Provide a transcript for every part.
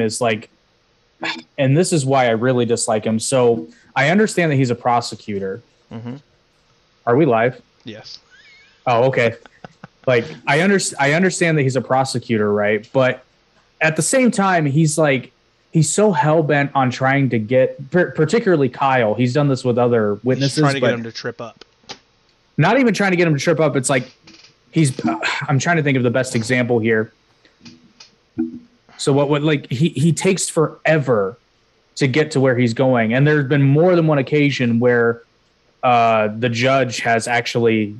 is like, and this is why I really dislike him. So I understand that he's a prosecutor. Mm-hmm. Are we live? Yes. Oh, okay. like I understand. I understand that he's a prosecutor, right? But at the same time, he's like he's so hell bent on trying to get, particularly Kyle. He's done this with other witnesses. He's trying to get him to trip up. Not even trying to get him to trip up. It's like he's. I'm trying to think of the best example here. So what would like he he takes forever to get to where he's going, and there's been more than one occasion where uh, the judge has actually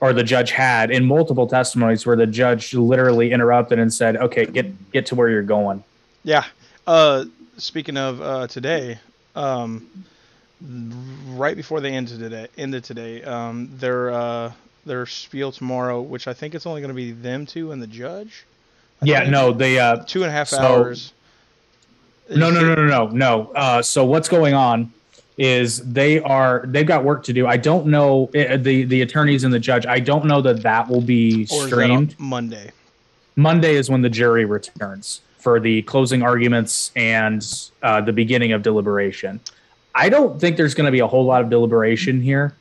or the judge had in multiple testimonies where the judge literally interrupted and said, "Okay, get get to where you're going." Yeah. Uh, speaking of uh, today, um, right before they ended today, ended today, um, their uh, their spiel tomorrow, which I think it's only going to be them two and the judge. I yeah, no, they uh, two and a half so- hours. No, no, no, no, no, no. Uh, so what's going on is they are they've got work to do. I don't know uh, the the attorneys and the judge. I don't know that that will be Or is that on streamed. Monday. Monday is when the jury returns for the closing arguments and uh, the beginning of deliberation. I don't think there's going to be a whole lot of deliberation here.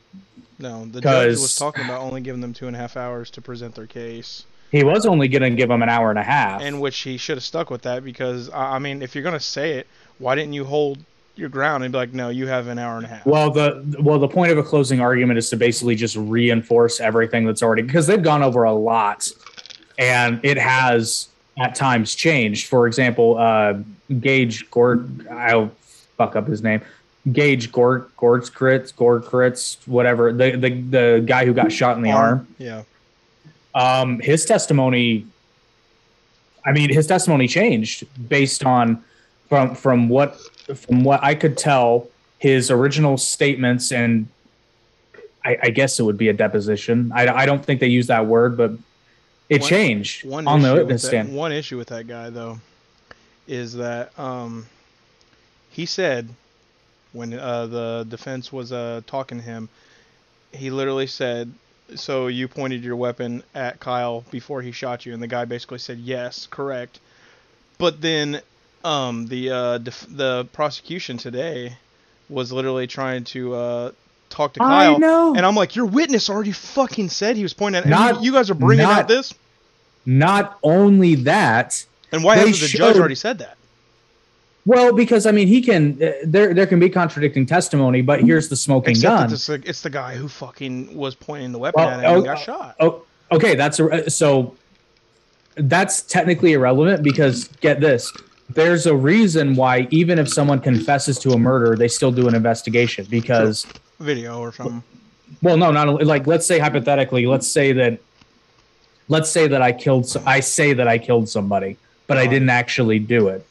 No, the judge was talking about only giving them two and a half hours to present their case, He was only going to give them an hour and a half. In which he should have stuck with that because I I mean, if you're gonna say it, why didn't you hold your ground and be like, no, you have an hour and a half? Well, the well, the point of a closing argument is to basically just reinforce everything that's already because they've gone over a lot, and it has at times changed. For example, uh, Gaige Gord, I'll fuck up his name. Gaige Gord Gordskritz, Gordkritz, whatever the, the the guy who got shot in the arm. Yeah. Um, his testimony, I mean, his testimony changed based on from from what from what I could tell, his original statements and I, I guess it would be a deposition. I, I don't think they use that word, but it One- changed One on the issue with that- One issue with that guy though is that um, he said when uh, the defense was uh, talking to him, he literally said, "So you pointed your weapon at Kyle before he shot you?" And the guy basically said, "Yes, correct." But then um, the uh, def- the prosecution today was literally trying to uh, talk to I Kyle, know. and I'm like, "Your witness already fucking said he was pointing at." Not- you, you guys are bringing not- out this. Not only that, And why hasn't the judge already said that? Well, because I mean, he can. Uh, there, there can be contradicting testimony, but here's the smoking Except gun. it's, the- it's the guy who fucking was pointing the weapon Well, at him oh, and got shot. Oh, okay. That's a, so. That's technically irrelevant because get this: there's a reason why even if someone confesses to a murder, they still do an investigation because. Video or something. Well, no, not like let's say hypothetically, let's say that, let's say that I killed. I say that I killed somebody, but I Uh-huh. didn't actually do it.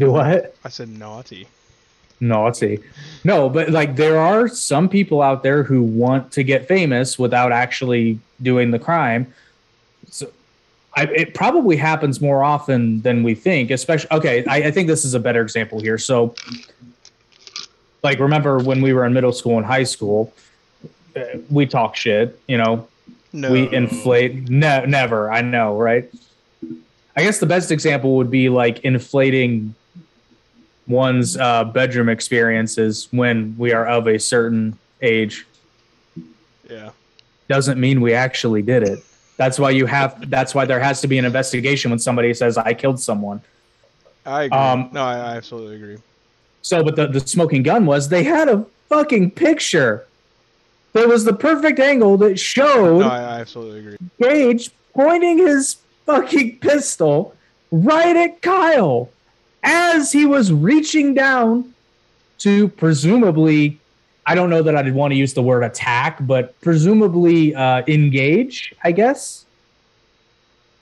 Do what? I said naughty. Naughty. No, but like there are some people out there who want to get famous without actually doing the crime. So I, it probably happens more often than we think, especially. Okay, I, I think this is a better example here. So, like, remember when we were in middle school and high school, uh, we talk shit, you know, No. we inflate no never i know right i guess the best example would be like inflating one's uh, bedroom experiences when we are of a certain age Yeah. doesn't mean we actually did it that's why you have that's why there has to be an investigation when somebody says i killed someone I agree. Um, no, I, I absolutely agree. so but the, the smoking gun was they had a fucking picture there was the perfect angle that showed No, I, I absolutely agree. Gaige pointing his fucking pistol right at Kyle as he was reaching down to presumably, I don't know that I'd want to use the word attack, but presumably uh, engage, I guess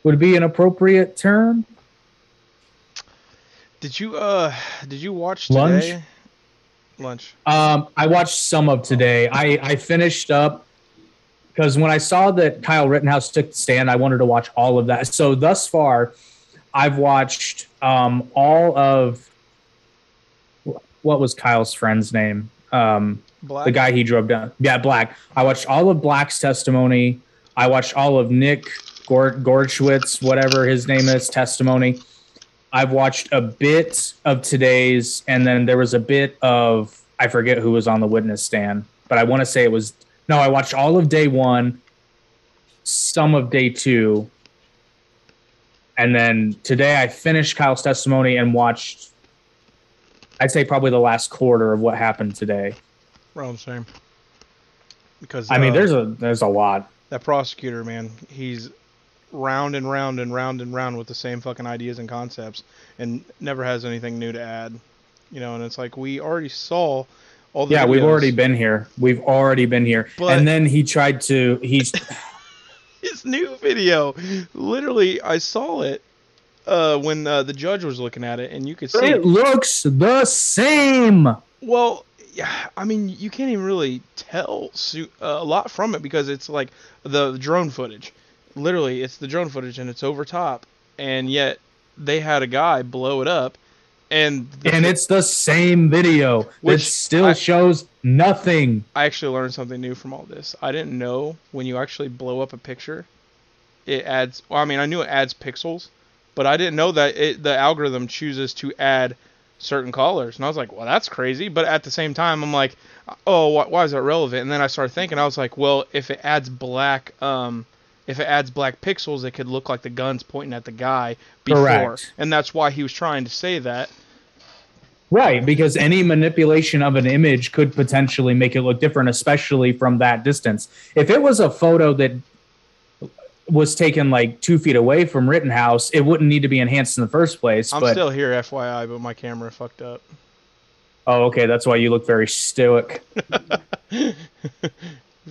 would be an appropriate term. Did you uh did you watch Lunch? Lunch. Um, I watched some of today. I, I finished up because when I saw that Kyle Rittenhouse took the stand, I wanted to watch all of that. So thus far, I've watched um, all of what was Kyle's friend's name? Um, Black. the guy he drove down. Yeah, Black. I watched all of Black's testimony. I watched all of Nick Gord- Gordschwitz, whatever his name is, testimony. I've watched a bit of today's, and then there was a bit of I forget who was on the witness stand, but I want to say it was no. I watched all of day one, some of day two, and then today I finished Kyle's testimony and watched. I'd say probably the last quarter of what happened today. Around the same. Because I mean, uh, there's a there's a lot. that prosecutor man. He's round and round and round and round with the same fucking ideas and concepts, and never has anything new to add. You know, and it's like we already saw all the Yeah, we've already been here. We've already been here. But- and then he tried to. He's his new video. Literally, I saw it uh, when uh, the judge was looking at it, and you could see. it looks the same. Well, yeah, I mean, you can't even really tell su- uh, a lot from it because it's like the drone footage. Literally, it's the drone footage, and it's over top, and yet they had a guy blow it up, and and it's the same video which Which still I- shows nothing. I actually learned something new from all this. I didn't know when you actually blow up a picture, it adds. Well, I mean, I knew it adds pixels, but I didn't know that it, the algorithm chooses to add certain colors. And I was like, well, that's crazy. But at the same time, I'm like, oh, why, why is that relevant? And then I started thinking, I was like, well, if it adds black, um, if it adds black pixels, it could look like the gun's pointing at the guy before, Correct. and that's why he was trying to say that. Right, because any manipulation of an image could potentially make it look different, especially from that distance. If it was a photo that was taken like two feet away from Rittenhouse, it wouldn't need to be enhanced in the first place. I'm but still here, FYI, but my camera fucked up. oh, okay, that's why you look very stoic.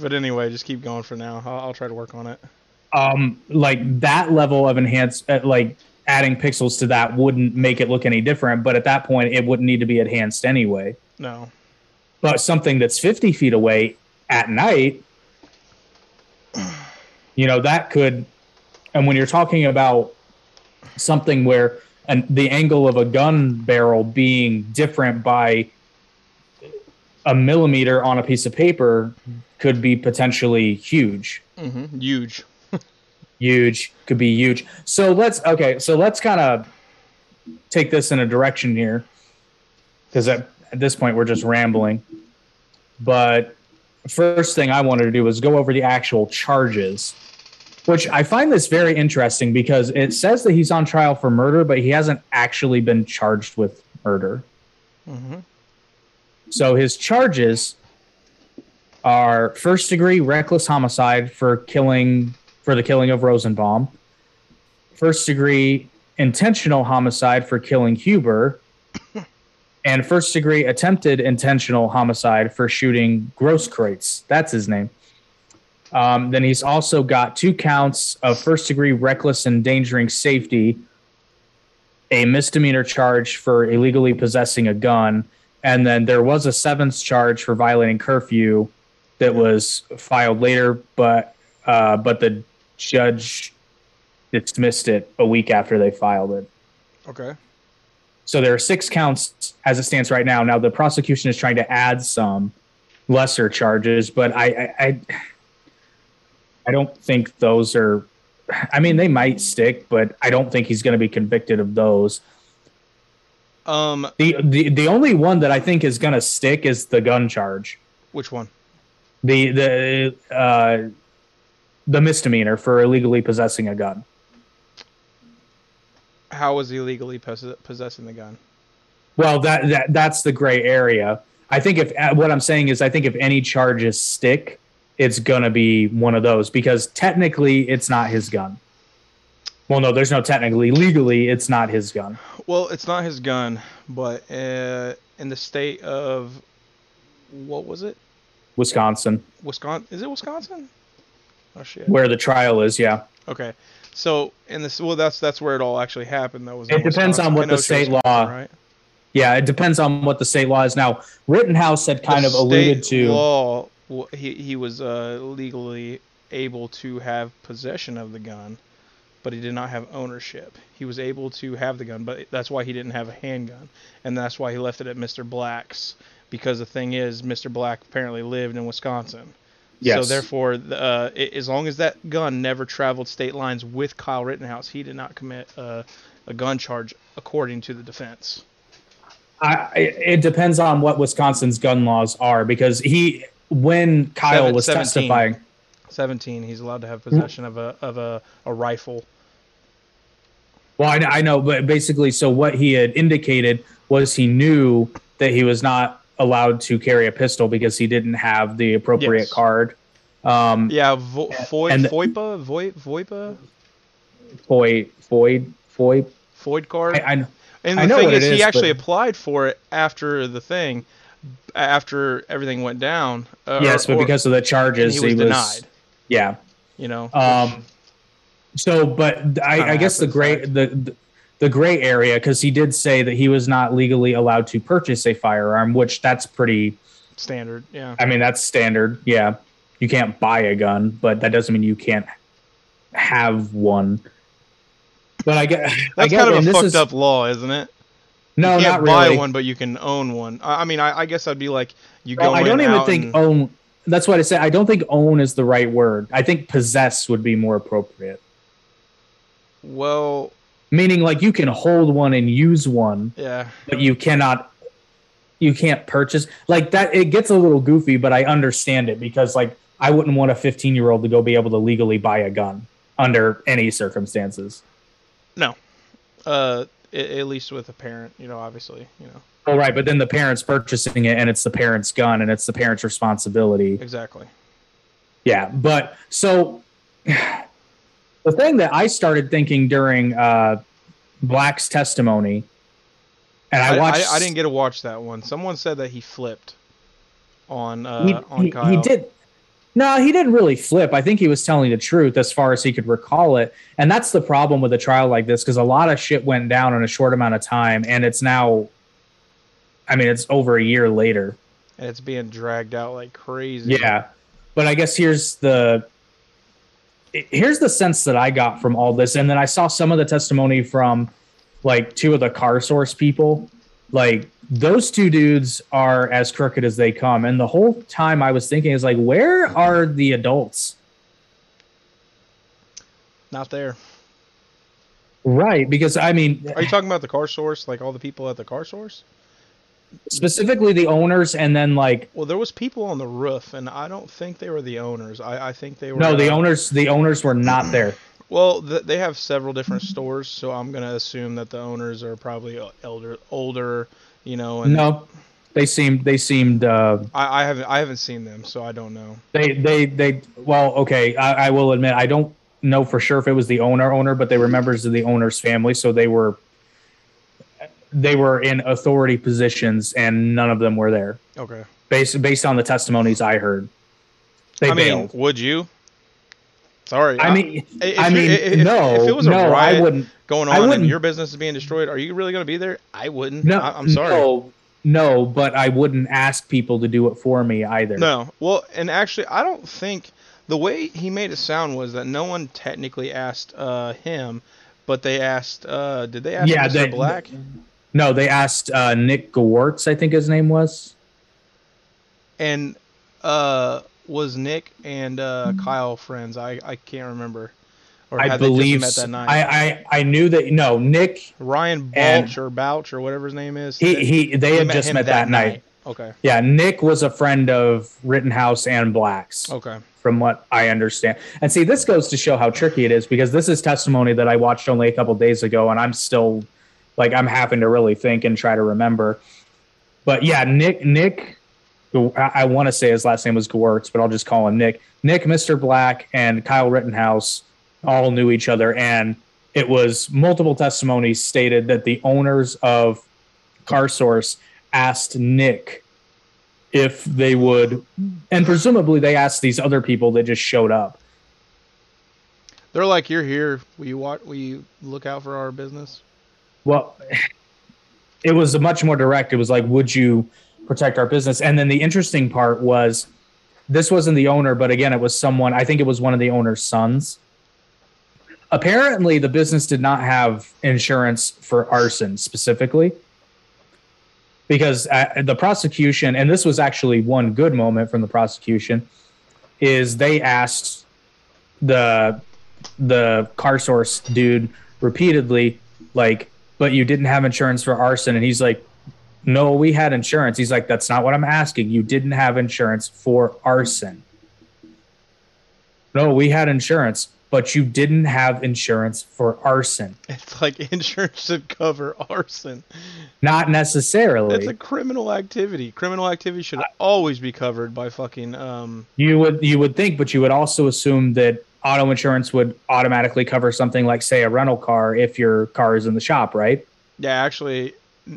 But anyway, just keep going for now. I'll, I'll try to work on it. Um like that level of enhance uh, like adding pixels to that wouldn't make it look any different but at that point it wouldn't need to be enhanced anyway No. but something that's 50 feet away at night you know that could and when you're talking about something where and the angle of a gun barrel being different by a millimeter on a piece of paper could be potentially huge Mm-hmm. Huge. Huge could be huge. So let's okay so let's kind of take this in a direction here because at, at this point we're just rambling. But first thing i wanted to do was go over the actual charges which i find this very interesting because it says that he's on trial for murder but he hasn't actually been charged with murder. Mm-hmm. so his charges are first degree reckless homicide for killing for the killing of Rosenbaum, first degree intentional homicide for killing Huber, and first degree attempted intentional homicide for shooting Grosskreutz. That's his name. Um, then he's also got two counts of first degree reckless endangering safety, a misdemeanor charge for illegally possessing a gun, and then there was a seventh charge for violating curfew that was filed later, but uh, but the judge dismissed it a week after they filed it. Okay. So there are six counts as it stands right now. Now the prosecution is trying to add some lesser charges, but I I, I, I don't think those are. I mean, they might stick, but I don't think he's going to be convicted of those. Um, The, the the only one that I think is going to stick is the gun charge. which one? The the uh, the misdemeanor for illegally possessing a gun. How was he illegally poss- possessing the gun? Well, that, that that's the gray area. I think if uh, what I'm saying is, I think if any charges stick, it's gonna be one of those because technically it's not his gun. Well, no, there's no technically. Legally, it's not his gun. Well, it's not his gun, but uh, in the state of what was it? Wisconsin, Wisconsin? Is it Wisconsin? Oh shit. where the trial is. Yeah, Okay. So in this, well, that's that's where it all actually happened. That was. It depends on what the state law- Right. yeah. It depends on what the state law is now. Rittenhouse had kind The of alluded state to. law. He he was uh, legally able to have possession of the gun, but he did not have ownership. He was able to have the gun, but that's why he didn't have a handgun, and that's why he left it at Mr. Black's. Because the thing is, Mr. Black apparently lived in Wisconsin. So therefore, uh, i- as long as that gun never traveled state lines with Kyle Rittenhouse, he did not commit uh, a gun charge, according to the defense. I, it depends on what Wisconsin's gun laws are because he, when Kyle Seven- was 17. testifying, 17. He's allowed to have possession of a of a, a rifle. Well, I, I know, but basically, so what he had indicated was he knew that he was not allowed to carry a pistol because he didn't have the appropriate Yes. card. Um, Yeah, Vo- Foy, and- Foipa, Voy, Voipa, Foy, Foyd, Foy. FOID card. I, I, and I the know thing is, he actually but- applied for it after the thing, after everything went down. Uh, yes, or- but because of the charges, he was denied. Yeah. You know. Um, so, but I, I guess the great the, the the gray area because he did say that he was not legally allowed to purchase a firearm, which that's pretty. standard. Yeah. I mean, that's standard. Yeah, you can't buy a gun, but that doesn't mean you can't have one. But I get I That's kind of a fucked is- up law, isn't it? No, you can't not buy really. one, but you can own one. I I mean, I, I guess I'd be like, you Well, go. I don't even think and- own. That's what I say. I don't think own is the right word. I think possess would be more appropriate. Well, Meaning, like you can hold one and use one, yeah. but you cannot you can't purchase like that it gets a little goofy but i understand it because like i wouldn't want a 15 year old to go be able to legally buy a gun under any circumstances No. Uh, at least with a parent, you know, obviously, you know, all right but then the parents purchasing it and it's the parents gun and it's the parents responsibility exactly. yeah but so the thing that i started thinking during uh black's testimony and i I, watched I, I didn't get to watch that one. Someone said that he flipped on uh, he, on he- Kyle. he did no he didn't really flip i think he was telling the truth as far as he could recall it and that's the problem with a trial like this because a lot of shit went down in a short amount of time and it's now i mean it's over a year later and it's being dragged out like crazy. yeah but i guess here's the here's the sense that i got from all this and then i saw some of the testimony from like two of the car source people like those two dudes are as crooked as they come and the whole time i was thinking is like where are the adults Not there. right because i mean Are you talking about the car source? Like all the people at the car source? Specifically the owners and then like Well, there was people on the roof, and I don't think they were the owners. I, I think they were. no the uh, owners the owners were not there Well, th- they have several different stores, so I'm gonna assume that the owners are probably uh, elder, older, you know. And no they seemed they seemed uh I, I haven't I haven't seen them, so I don't know. They they they well, okay. I, I will admit I don't know for sure if it was the owner owner, but they were members of the owner's family, so they were they were in authority positions, and none of them were there. Okay. Based based on the testimonies I heard, they I mean, would you? Sorry. I mean, if I mean, if- no, if it was a no, I wouldn't. going on and wouldn't- your business is being destroyed, are you really gonna be there? I wouldn't. No, I, am sorry. No, no, but I wouldn't ask people to do it for me either. No. Well, and actually, I don't think the way he made it sound was that no one technically asked uh, him, but they asked. Uh, did they ask Yeah, Mr. they- Black? No, they asked uh, Nick Gewartz, I think his name was. And uh, was Nick and uh, Kyle friends? I, I can't remember. Or I believe met that night? I, I I knew that no Nick Ryan Balch or Bouch or whatever his name is. he he they He had just met that, night. Okay. Yeah, Nick was a friend of Rittenhouse and Blacks, Okay. from what I understand. And see, this goes to show how tricky it is because this is testimony that I watched only a couple days ago, and I'm still like I'm having to really think and try to remember. But yeah, Nick Nick, I, I want to say his last name was Gewertz, but I'll just call him Nick. Nick, Mr. Black, and Kyle Rittenhouse all knew each other, and it was multiple testimonies stated that the owners of Car Source asked Nick if they would, and presumably they asked these other people that just showed up. They're like, you're here. Will you watch? Will you look out for our business? Well, it was much more direct. It was like, would you protect our business? And then the interesting part was this wasn't the owner, but again, it was someone, I think it was one of the owner's sons. Apparently, the business did not have insurance for arson specifically because uh, the prosecution, and this was actually one good moment from the prosecution, is they asked the the car source dude repeatedly like, but you didn't have insurance for arson. And he's like, no, we had insurance. He's like, that's not what I'm asking. You didn't have insurance for arson. No, we had insurance, but you didn't have insurance for arson. It's like insurance should cover arson. Not necessarily. It's a criminal activity. Criminal activity should always be covered by fucking um You would you would think, but you would also assume that auto insurance would automatically cover something like, say, a rental car if your car is in the shop, right? yeah, actually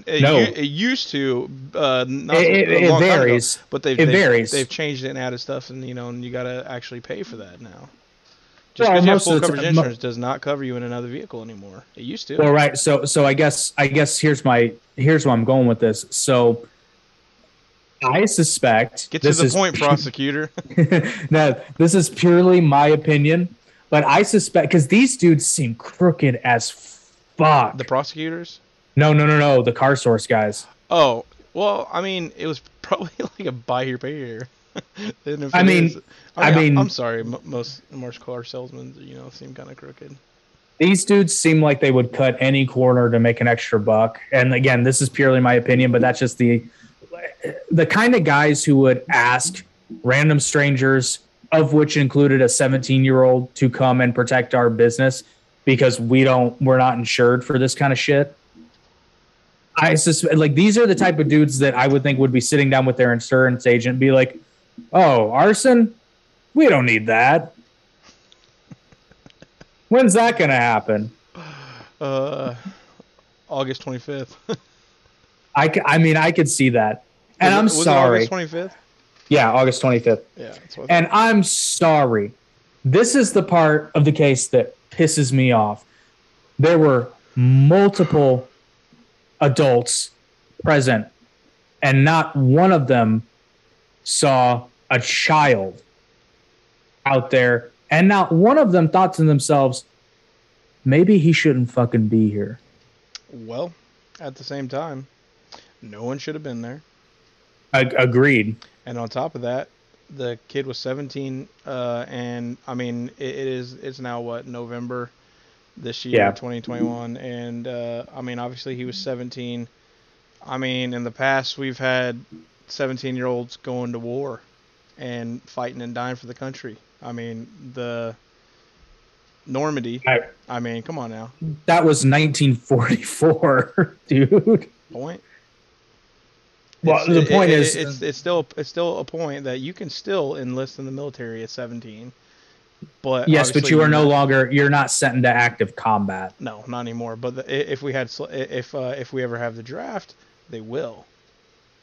it, No. it used to uh not It, it, it time ago, varies. but they've It they've, varies. they've changed it and added stuff and you know and you got to actually pay for that now. Just because you have full coverage insurance does not cover you in another vehicle anymore. It used to. Well, right. So, so I guess, I guess here's my, here's where I'm going with this. So, I suspect Get to the point, prosecutor. no, this is purely my opinion, but I suspect because these dudes seem crooked as fuck. the prosecutors? no, no, no, no. The car source guys. Oh, well, I mean, it was probably like a buy here, pay here. And if I mean- I mean- I'm sorry. m- Most most car salesmen, you know, seem kind of crooked. These dudes seem like they would cut any corner to make an extra buck. And again, this is purely my opinion, but that's just the the kind of guys who would ask random strangers, of which included a 17 year old, to come and protect our business because we don't we're not insured for this kind of shit. I suspect like these are the type of dudes that I would think would be sitting down with their insurance agent and be like, "Oh, arson? We don't need that. When's that going to happen?" Uh, August 25th. I, I mean, I could see that. And I'm it, sorry. August 25th? yeah, August 25th. Yeah. And I'm sorry. This is the part of the case that pisses me off. There were multiple adults present, and not one of them saw a child out there. And not one of them thought to themselves, maybe he shouldn't fucking be here. well, at the same time, no one should have been there. Ag- agreed. And on top of that, the kid was 17, uh, and I mean, it, it is it's now what November this year, Yeah. 2021, and uh, I mean, obviously he was 17. I mean, in the past we've had 17 year olds going to war and fighting and dying for the country. I mean, the Normandy. I- I mean, come on now, That was 1944, dude. point. Well, the point it- is- it- it's it's still it's still a point that you can still enlist in the military at 17. But Yes, but you are no longer you're not sent into active combat. No, not anymore. But the, if we had if uh, if we ever have the draft, they will.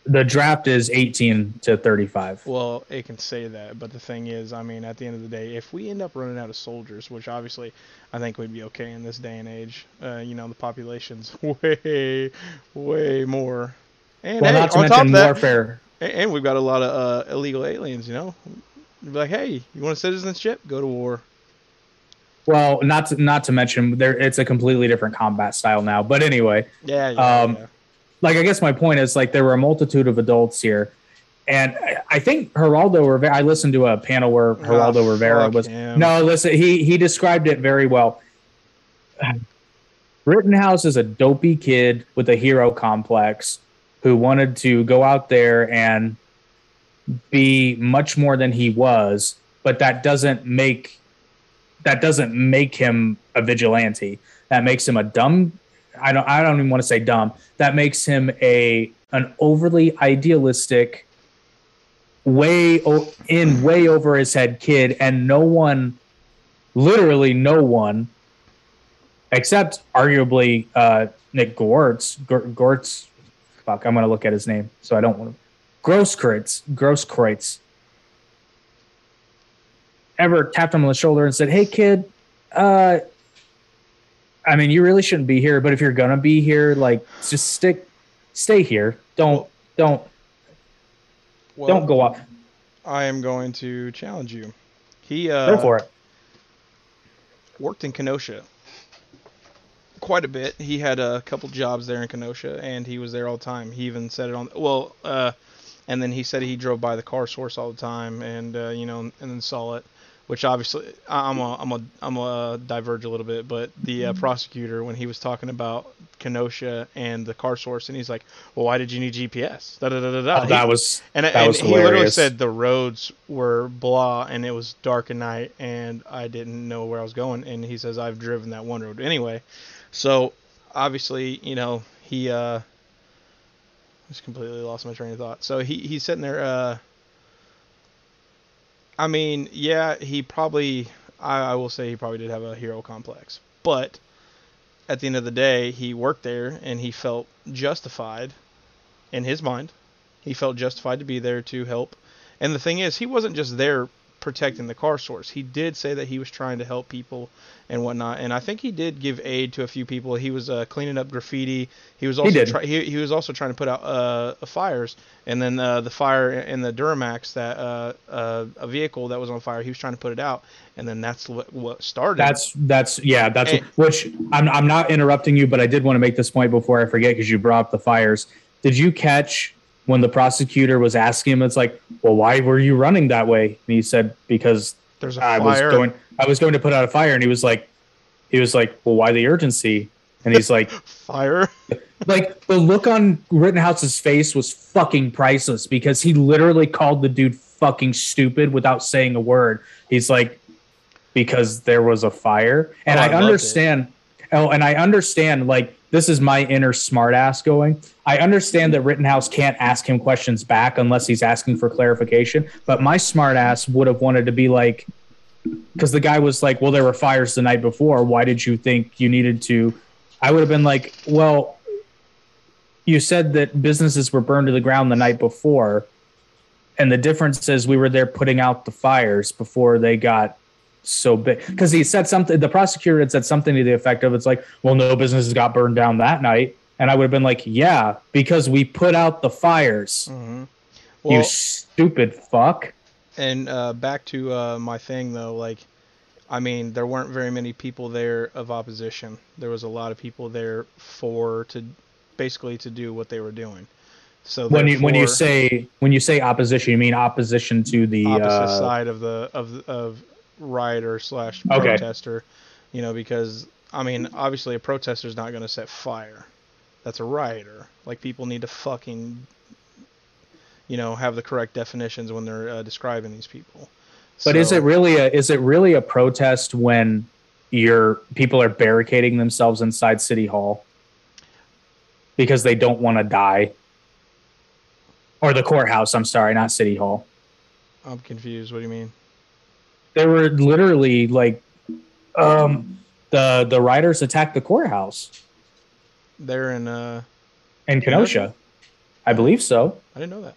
The draft is 18 to 35. Well, it can say that, but the thing is, I mean, at the end of the day, if we end up running out of soldiers, which obviously I think we'd be okay in this day and age, uh, you know, the population's way, way more. And Well, hey, not to on top mention of that, warfare. and, we've got a lot of uh, illegal aliens. You know, You'd be like, hey, you want a citizenship? Go to war. Well, not to, not to mention there it's a completely different combat style now. But anyway, Yeah, yeah, Um, yeah. like I guess my point is like there were a multitude of adults here. And I- I think Geraldo Rivera. I listened to a panel where Geraldo Ah, Rivera was. him. No, listen, he he described it very well. Rittenhouse is a dopey kid with a hero complex who wanted to go out there and be much more than he was, but that doesn't make that doesn't make him a vigilante. That makes him a dumb I don't I don't even want to say dumb. That makes him a an overly idealistic way o- in way over his head kid and no one literally no one except arguably uh Nick Gortz Gor- Gortz fuck I'm going to look at his name so I don't want to Grosskreutz Grosskreutz ever tapped him on the shoulder and said hey kid uh I mean you really shouldn't be here but if you're going to be here like just stick stay here. Don't don't Well, don't go off I am going to challenge you. He uh, go for it. worked in Kenosha quite a bit. He had a couple jobs there in Kenosha, and he was there all the time. He even said it on well, uh, and then he said he drove by the car source all the time, and uh, you know, and then saw it. which obviously I'm a, I'm a, I'm a diverge a little bit, but the uh, prosecutor when he was talking about Kenosha and the car source, and he's like, "Well, why did you need GPS?" Da, da, da, da, da. Oh, that was and, that and was he literally said the roads were blah, and it was dark at night, and I didn't know where I was going. And he says I've driven that one road anyway, so obviously you know he uh, just completely lost my train of thought. So he he's sitting there. Uh, I mean, yeah, he probably. I, I will say he probably did have a hero complex, but at the end of the day, he worked there and he felt justified in his mind. He felt justified to be there to help. And the thing is, he wasn't just there protecting the car source. He did say that he was trying to help people and whatnot. And I think he did give aid to a few people. He was uh, cleaning up graffiti. He was also did. Try, he, he was also trying to put out uh, fires. And then uh, the fire in the Duramax, that uh, uh, a vehicle that was on fire, he was trying to put it out. And then that's what, what started. That's that's yeah. That's And- which I'm I'm not interrupting you, but I did want to make this point before I forget because you brought up the fires. Did you catch when the prosecutor was asking him? It's like, well, why were you running that way? And he said because There's a I was fire. going I was going to put out a fire, and he was like, he was like, well, why the urgency? And he's like, fire. like the look on Rittenhouse's face was fucking priceless because he literally called the dude fucking stupid without saying a word. He's like, because there was a fire, and Oh, I I, loved it. understand. Oh, and I understand. Like this is my inner smartass going. I understand that Rittenhouse can't ask him questions back unless he's asking for clarification. But my smartass would have wanted to be like, because the guy was like, "Well, there were fires the night before. Why did you think you needed to?" I would have been like, "Well, you said that businesses were burned to the ground the night before, and the difference is we were there putting out the fires before they got so big." Because he said something. The prosecutor had said something to the effect of, "It's like, well, no businesses got burned down that night." And I would have been like, "Yeah, because we put out the fires." hmm you stupid fuck. And uh, back to uh, my thing though, like, I mean, there weren't very many people there of opposition. There was a lot of people there for to basically to do what they were doing. So When you when you say when you say opposition, you mean opposition to the opposite uh, side of the of of rioter slash Okay. protester, you know, because I mean, obviously a protester is not going to set fire. That's a rioter. Like people need to fucking, you know, have the correct definitions when they're uh, describing these people. But is it really a is it really a protest when your people are barricading themselves inside City Hall because they don't want to die? Or the courthouse, I'm sorry, not City Hall. I'm confused. What do you mean? They were literally like um the the riders attacked the courthouse They're in. Uh, in Kenosha. I believe so. I didn't know that.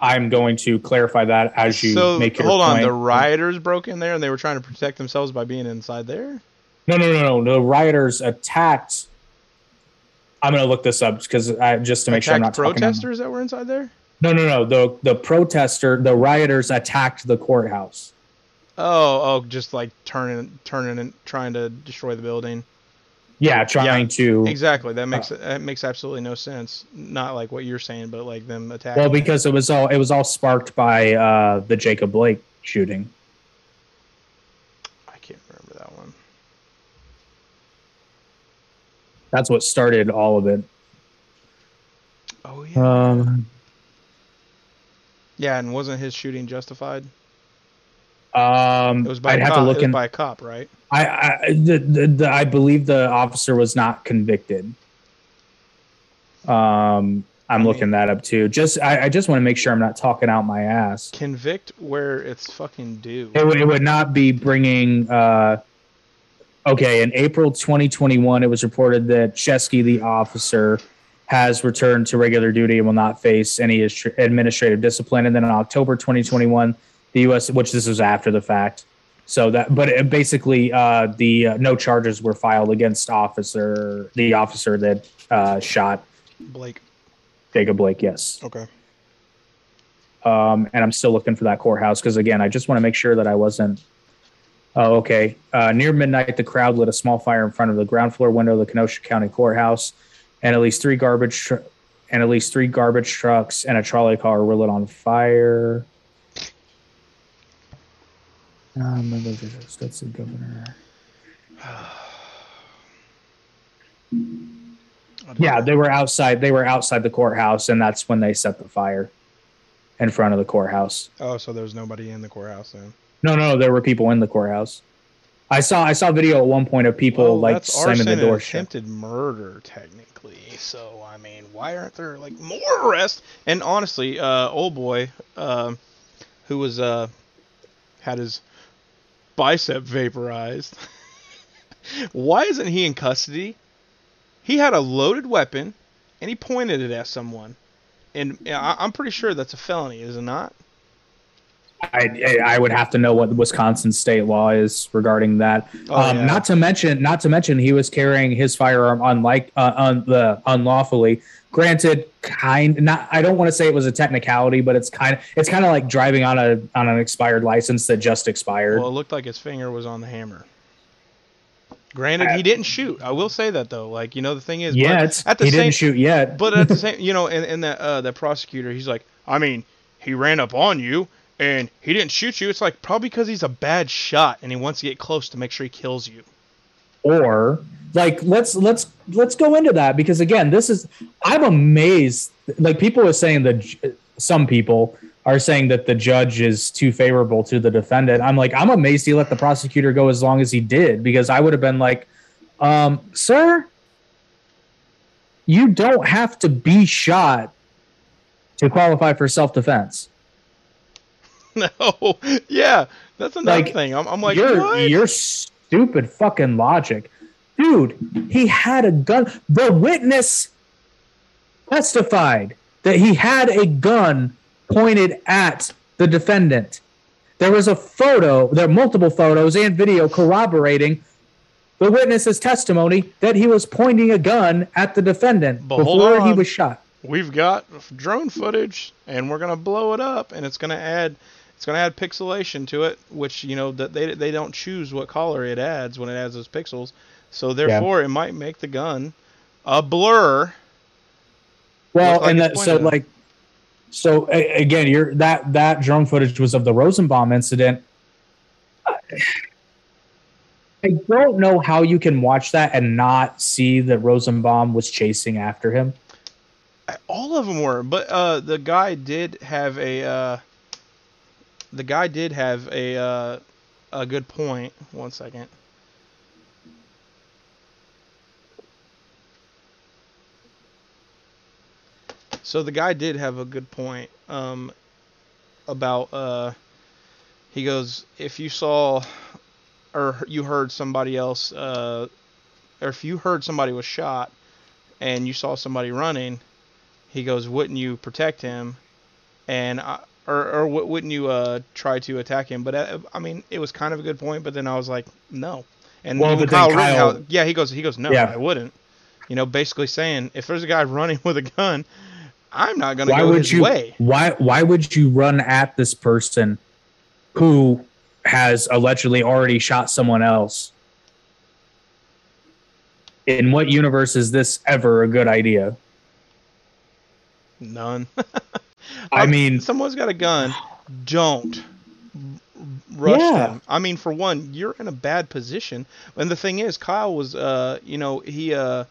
I'm going to clarify that as you so make your hold on, point. the rioters broke in there and they were trying to protect themselves by being inside there. No, no, no, no. The rioters attacked. I'm going to look this up because I, just to make sure I'm not Attacked protesters that were inside there. No, no, no. The the protester, the rioters attacked the courthouse. Oh, oh, just like turning, turning, and trying to destroy the building. Yeah, trying to. Exactly. That makes that makes absolutely no sense. Not like what you're saying, but like them attacking. Well, because it was all it was all sparked by uh, the Jacob Blake shooting. I can't remember that one. That's what started all of it. Oh yeah. Um, yeah, and wasn't his shooting justified? Um, It was by I'd a have cop. to look in. by a cop, right? I, I, the, the, the, I believe the officer was not convicted. Um, I'm I looking that up too. Just I, I just want to make sure I'm not talking out my ass. Convict where it's fucking due. It would, it would not be bringing. Uh, okay, in April 2021, it was reported that Sheskey, the officer, has returned to regular duty and will not face any administrative discipline. And then in October 2021, the U.S., which this was after the fact, so that, but it basically, uh, the uh, no charges were filed against officer, the officer that uh, shot Blake. Jacob Blake. Yes. Okay. um, and I'm still looking for that courthouse because again, I just want to make sure that I wasn't. Oh, okay. Uh, near midnight, the crowd lit a small fire in front of the ground floor window of the Kenosha County Courthouse, and at least three garbage tr- and at least three garbage trucks and a trolley car were lit on fire. Um, that's the governor. Yeah, they were outside. They were outside the courthouse, and that's when they set the fire in front of the courthouse. Oh, so there was nobody in the courthouse then? No, no, there were people in the courthouse. I saw I saw a video at one point of people Well, like slamming the arson door and shut. attempted murder, technically. So I mean, why aren't there like more arrests? And honestly, uh, old boy, um, who was uh, had his bicep vaporized. why isn't he in custody? He had a loaded weapon, and he pointed it at someone. And I'm pretty sure that's a felony, is it not? I I would have to know what Wisconsin state law is regarding that. Oh, um, yeah. Not to mention, not to mention, he was carrying his firearm unlike uh, un, the unlawfully. Granted, kind not. I don't want to say it was a technicality, but it's kind of it's kind of like driving on a on an expired license that just expired. Well, it looked like his finger was on the hammer. Granted, he didn't shoot. I will say that though. Like you know, the thing is, but yet at the he same, didn't shoot yet. but at the same, you know, and, and that uh, that prosecutor, he's like, I mean, he ran up on you and he didn't shoot you. It's like probably because he's a bad shot and he wants to get close to make sure he kills you. or like let's let's let's go into that because again this is i'm amazed like people are saying that some people are saying that the judge is too favorable to the defendant i'm like i'm amazed he let the prosecutor go as long as he did because i would have been like um sir you don't have to be shot to qualify for self-defense no, yeah, that's another Like, thing. I'm, I'm like, your what? your stupid fucking logic, dude. He had a gun. The witness testified that he had a gun pointed at the defendant. There was a photo. There are multiple photos and video corroborating the witness's testimony that he was pointing a gun at the defendant But before he was shot. We've got drone footage and we're gonna blow it up and it's gonna add. It's gonna add pixelation to it, which you know that they they don't choose what color it adds when it adds those pixels. So therefore, it might make the gun a blur. Well, like and that so like so a- again, you're that that drone footage was of the Rosenbaum incident. I- I don't know how you can watch that and not see that Rosenbaum was chasing after him. All of them were, but uh, the guy did have a. Uh, the guy did have a uh, a good point. One second. So the guy did have a good point um, about. Uh, he goes, if you saw or you heard somebody else, uh, or if you heard somebody was shot, and you saw somebody running, he goes, wouldn't you protect him? And I, or or wou- wouldn't you uh try to attack him? But uh, I mean, it was kind of a good point. But then I was like, no. And Well, but Kyle, Kyle- Rittenhouse, yeah, he goes, he goes, no, Yeah. I wouldn't. You know, basically saying if there's a guy running with a gun, I'm not gonna go would his you way. why why would you run at this person who has allegedly already shot someone else? In what universe is this ever a good idea? None. I mean, someone's got a gun. Don't rush Yeah. them. I mean, for one, you're in a bad position. And the thing is, Kyle was, uh, you know, he uh,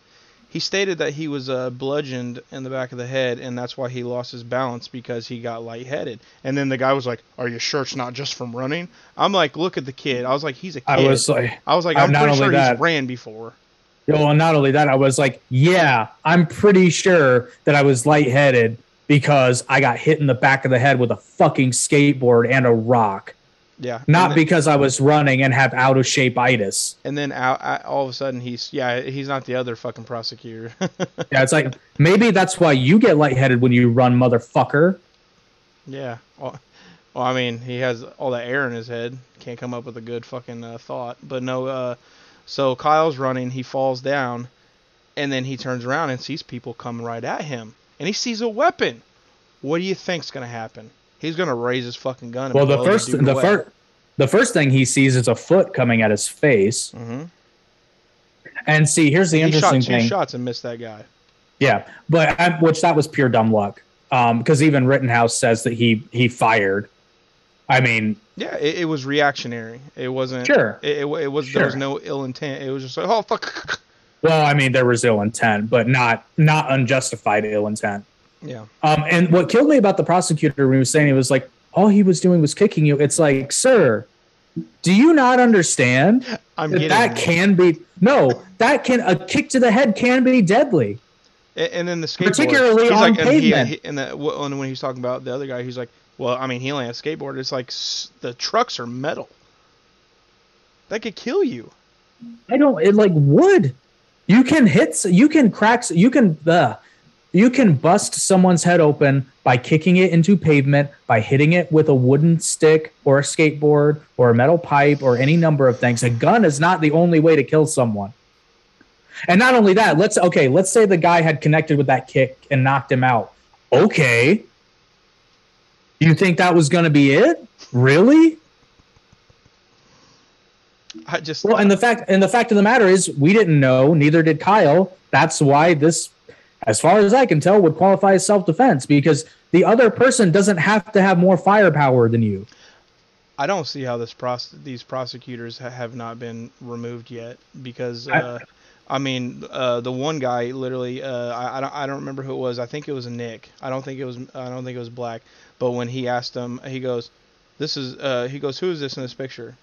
he stated that he was uh, bludgeoned in the back of the head, and that's why he lost his balance because he got lightheaded. And then the guy was like, "Are you sure it's not just from running?" I'm like, "Look at the kid." I was like, "He's a kid." I was like, I was like, "I'm not pretty only sure that- he's ran before." well, and not only that, I was like, yeah, I'm pretty sure that I was lightheaded because I got hit in the back of the head with a fucking skateboard and a rock. Yeah. Not then, because I was running and have out of shape itis. And then out, all of a sudden, he's yeah, he's not the other fucking prosecutor. Yeah, it's like maybe that's why you get lightheaded when you run, motherfucker. Yeah. Well, well, I mean, he has all that air in his head. Can't come up with a good fucking uh, thought. But no, uh, so Kyle's running. He falls down, and then he turns around and sees people coming right at him, and he sees a weapon. What do you think's gonna happen? He's gonna raise his fucking gun. And Well, the first dude the first the first thing he sees is a foot coming at his face. Mhm. And see, here's the He shot interesting two thing. shots and missed that guy. Yeah, but I, which that was pure dumb luck. Um, because even Rittenhouse says that he he fired. I mean, Yeah, it, it was reactionary. It wasn't. Sure. It, it, it was. There was no ill intent. It was just like, oh fuck. well, I mean, there was ill intent, but not not unjustified ill intent. Yeah. Um, and what killed me about the prosecutor when he was saying it was like all he was doing was kicking you. It's like, sir, do you not understand I'm that that can be no, that can a kick to the head can be deadly. A- And then the skateboard, Particularly he's on like, and, he, pavement. he, and, the, and when he's talking about the other guy, he's like, "Well, I mean, he only has a skateboard. It's like the trucks are metal. That could kill you." I don't it like wood. You can hit you can crack you can uh, you can bust someone's head open by kicking it into pavement, by hitting it with a wooden stick or a skateboard or a metal pipe or any number of things. A gun is not the only way to kill someone. And not only that, let's okay, let's say the guy had connected with that kick and knocked him out. Okay. You think that was going to be it? Really? I just Well, and the fact and the fact of the matter is, we didn't know. Neither did Kyle. That's why this, as far as I can tell, would qualify as self defense because the other person doesn't have to have more firepower than you. I don't see how this pros- these prosecutors ha- have not been removed yet because I- uh, I, mean uh, the one guy literally uh, I, I don't I don't remember who it was I think it was Nick I don't think it was I don't think it was Black but when he asked him he goes this is uh, he goes who is this in this picture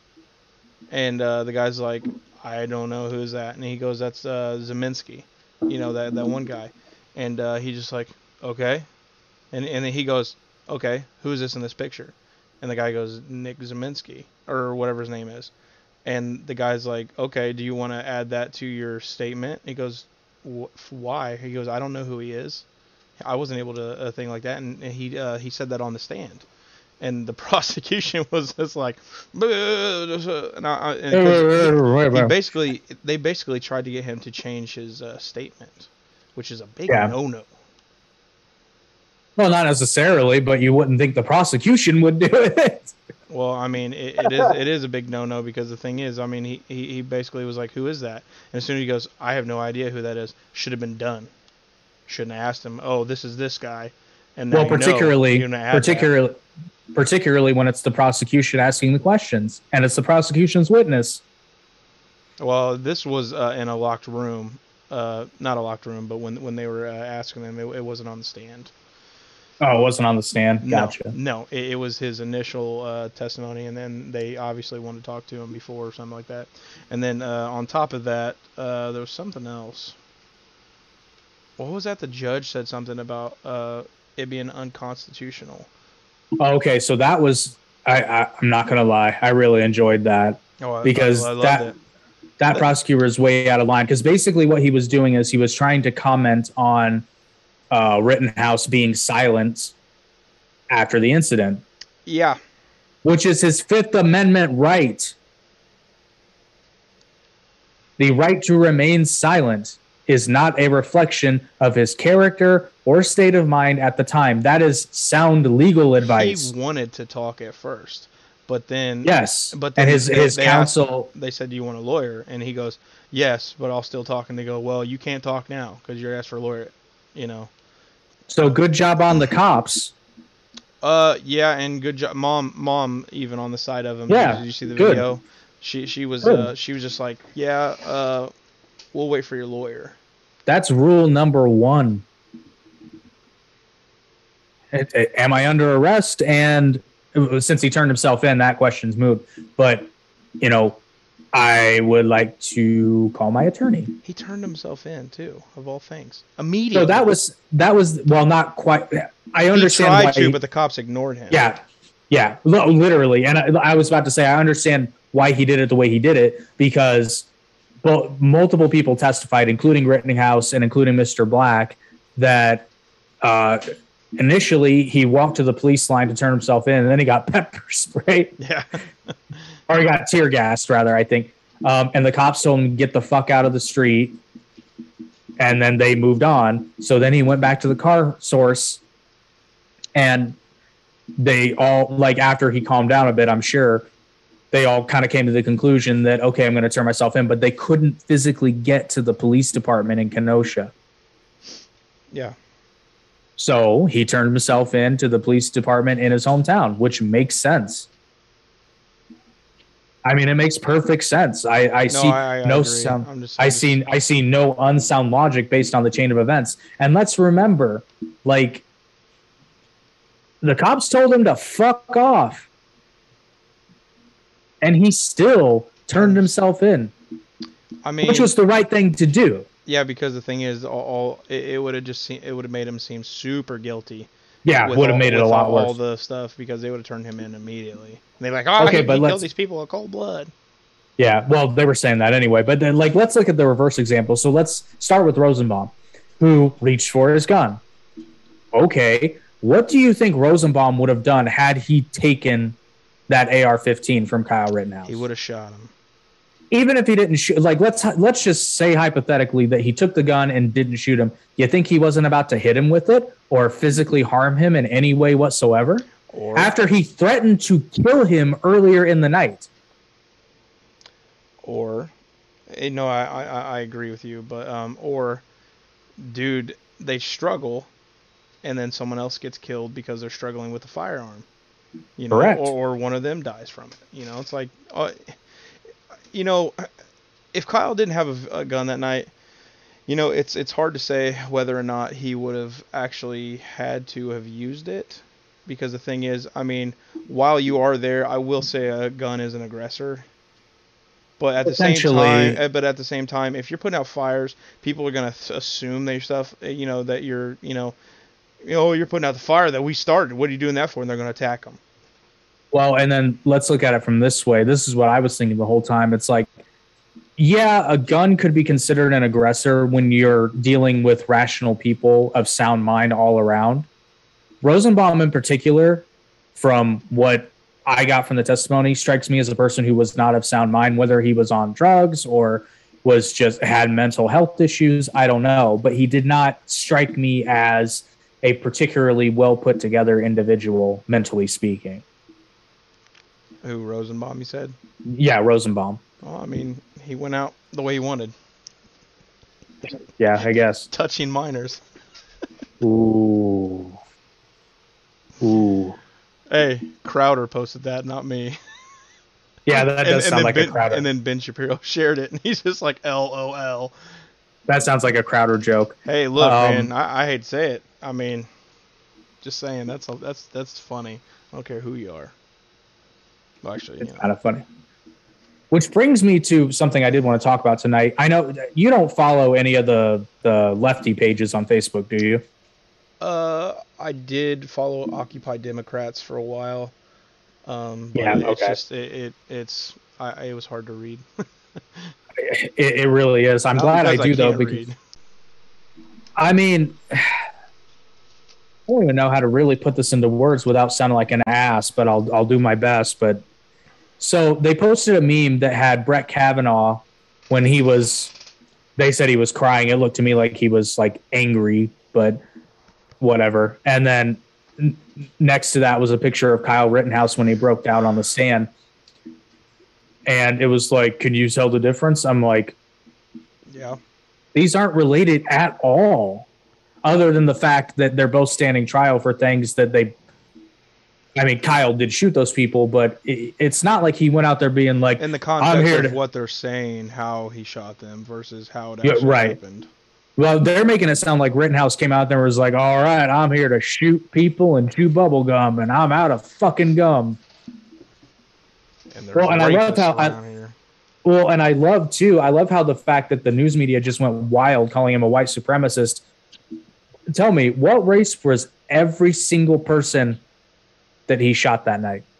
and uh, the guy's like I don't know who's that. And he goes that's uh, Ziminski you know that that one guy. And uh, he just like okay. And and then he goes okay who is this in this picture? And the guy goes Nick Ziminski or whatever his name is, and the guy's like, okay, do you want to add that to your statement? He goes, why? He goes, I don't know who he is. I wasn't able to a thing like that, and and he uh, he said that on the stand, and the prosecution was just like, and, I, and 'cause he basically they basically tried to get him to change his uh, statement, which is a big Yeah. no no. Well, not necessarily, but you wouldn't think the prosecution would do it. Well, I mean, it, it is it is a big no no because the thing is, I mean, he, he he basically was like, "Who is that?" And as soon as he goes, "I have no idea who that is," should have been done. Shouldn't have asked him. Oh, this is this guy. And well, you know particularly, you're gonna add that. particularly, particularly when it's the prosecution asking the questions and it's the prosecution's witness. Well, this was uh, in a locked room, uh, not a locked room, but when when they were uh, asking them, it, it wasn't on the stand. Oh, it wasn't on the stand. Gotcha. No, no, it, it was his initial uh, testimony, and then they obviously wanted to talk to him before or something like that. And then uh, on top of that, uh, there was something else. What was that? The judge said something about uh, it being unconstitutional. Oh, okay, so that was. I, I I'm not gonna lie. I really enjoyed that. Oh, I- Because I that- it. that prosecutor is way out of line because basically what he was doing is he was trying to comment on uh, Rittenhouse being silent after the incident, Yeah, which is his Fifth Amendment right. The right to remain silent is not a reflection of his character or state of mind at the time. That is sound legal advice. he wanted to talk at first, but then yes, but and then his they- his they counsel. they said, "Do you want a lawyer?" And he goes, "Yes, but I'll still talk." And they go, "Well, you can't talk now because you're asked for a lawyer." You know. So good job on the cops. Uh, yeah, and good job, mom. Mom, even on the side of him. Yeah, Did you see the good. video? She she was Good. uh she was just like, yeah, uh, we'll wait for your lawyer. That's rule number one. Am I under arrest? And since he turned himself in, that question's moved. But, you know, I would like to call my attorney. He turned himself in too, of all things, immediately. So that was, that was, well, not quite. I understand. he tried why. to, he- but the cops ignored him. yeah. Yeah. Literally. And I, I was about to say, I understand why he did it the way he did it because well, multiple people testified, including Rittenhouse and including Mr. Black, that uh, initially he walked to the police line to turn himself in, and then he got pepper sprayed, yeah, or he got tear gassed, rather, I think. Um, and the cops told him get the fuck out of the street, and then they moved on. So then he went back to the car source, and they all like after he calmed down a bit, I'm sure they all kind of came to the conclusion that okay, I'm going to turn myself in, but they couldn't physically get to the police department in Kenosha. yeah. So he turned himself in to the police department in his hometown, which makes sense. I mean, it makes perfect sense. I, I No, see I, I, no agree. sound. I see I see no unsound logic based on the chain of events. And let's remember, like the cops told him to fuck off. And he still turned himself in, I mean, which was the right thing to do. yeah, because the thing is, all, all it, it would have just seen, it would have made him seem super guilty. Yeah, would have made it a lot all, worse. all the stuff because they would have turned him in immediately. And they're like, oh, Okay, he, but he killed these people in cold blood. Yeah, well, they were saying that anyway. But then, like, let's look at the reverse example. So let's start with Rosenbaum, who reached for his gun. Okay, what do you think Rosenbaum would have done had he taken that AR-15 from Kyle Rittenhouse? He would have shot him. Even if he didn't shoot, like, let's let's just say hypothetically that he took the gun and didn't shoot him. You think he wasn't about to hit him with it or physically harm him in any way whatsoever? Or After he threatened to kill him earlier in the night. or eh, no, I, I I agree with you, but um, or dude, they struggle, and then someone else gets killed because they're struggling with a firearm. You know, Correct. or, or one of them dies from it. You know, it's like, uh, you know, if Kyle didn't have a, a gun that night, you know, it's it's hard to say whether or not he would have actually had to have used it, because the thing is, I mean, while you are there, I will say a gun is an aggressor. But at the same time, eh, but at the same time, if you're putting out fires, people are gonna th- assume that your stuff, eh, you know, that you're, you know, you know, you're putting out the fire that we started. What are you doing that for? And they're gonna attack them. Well, and then let's look at it from this way. This is what I was thinking the whole time. It's like, yeah, a gun could be considered an aggressor when you're dealing with rational people of sound mind all around. Rosenbaum, in particular, from what I got from the testimony, strikes me as a person who was not of sound mind, whether he was on drugs or was just had mental health issues. I don't know, but he did not strike me as a particularly well put together individual, mentally speaking. Who Rosenbaum? You said. Yeah, Rosenbaum. Well, I mean, he went out the way he wanted, Yeah, I guess. touching minors. Ooh. Ooh. Hey, Crowder posted that, not me. Yeah, that does sound then like ben, a Crowder. And then Ben Shapiro shared it, and he's just like, "LOL." That sounds like a Crowder joke. Hey, look, Um, man. I, I hate to say it. I mean, just saying. That's a, that's that's funny. I don't care who you are. Well, actually, you It's know. kind of funny. Which brings me to something I did want to talk about tonight. I know you don't follow any of the the lefty pages on Facebook, do you? Uh, I did follow Occupy Democrats for a while. Um, Yeah, it's okay. just it, it it's I it was hard to read. It, it really is. I'm Not glad I do though because read. I mean, I don't even know how to really put this into words without sounding like an ass, but I'll I'll do my best. But so they posted a meme that had Brett Kavanaugh when he was. They said he was crying. It looked to me like he was like angry, but whatever. And then n- next to that was a picture of Kyle Rittenhouse when he broke down on the stand. And it was like, can you tell the difference? I'm like, yeah. these aren't related at all other than the fact that they're both standing trial for things that they i mean kyle did shoot those people but it, it's not like he went out there being like In the context here of to- what they're saying, how he shot them versus how it Yeah, actually right. happened. well they're making it sound like rittenhouse came out there and was like all right i'm here to shoot people and chew bubble gum and i'm out of fucking gum And Well, and I love how I- here. well and i love too i love how the fact that the news media just went wild calling him a white supremacist tell me what race was every single person that he shot that night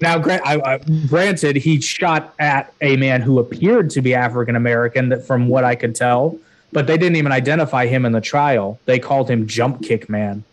Now, gra- I, I, granted, he shot at a man who appeared to be African American, that from what I could tell, but they didn't even identify him in the trial. They called him Jump Kick Man.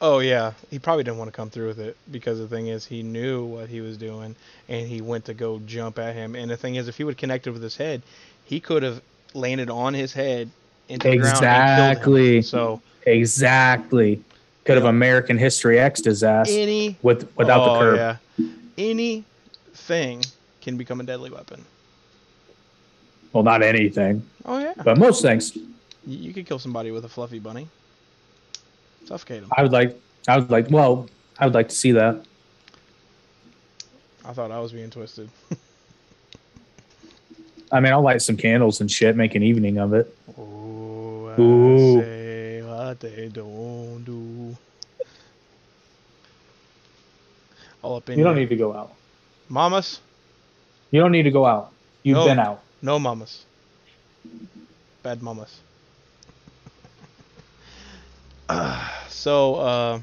Oh yeah, he probably didn't want to come through with it because the thing is he knew what he was doing and he went to go jump at him. And the thing is, if he would have connected with his head, he could have landed on his head into the Exactly. So Exactly. Could have American History X disaster any with without the oh, curb. yeah, anything can become a deadly weapon. Well, not anything, Oh yeah, but most things. you, you could kill somebody with a fluffy bunny. Suffocate him. I would like. I would like. Well, I would like to see that. I thought I was being twisted. I mean, I'll light some candles and shit, make an evening of it. Oh, Ooh. Say what they don't do. All up in You don't your- need to go out. mamas. You don't need to go out. You've No. been out. No mamas. Bad mamas. So, uh,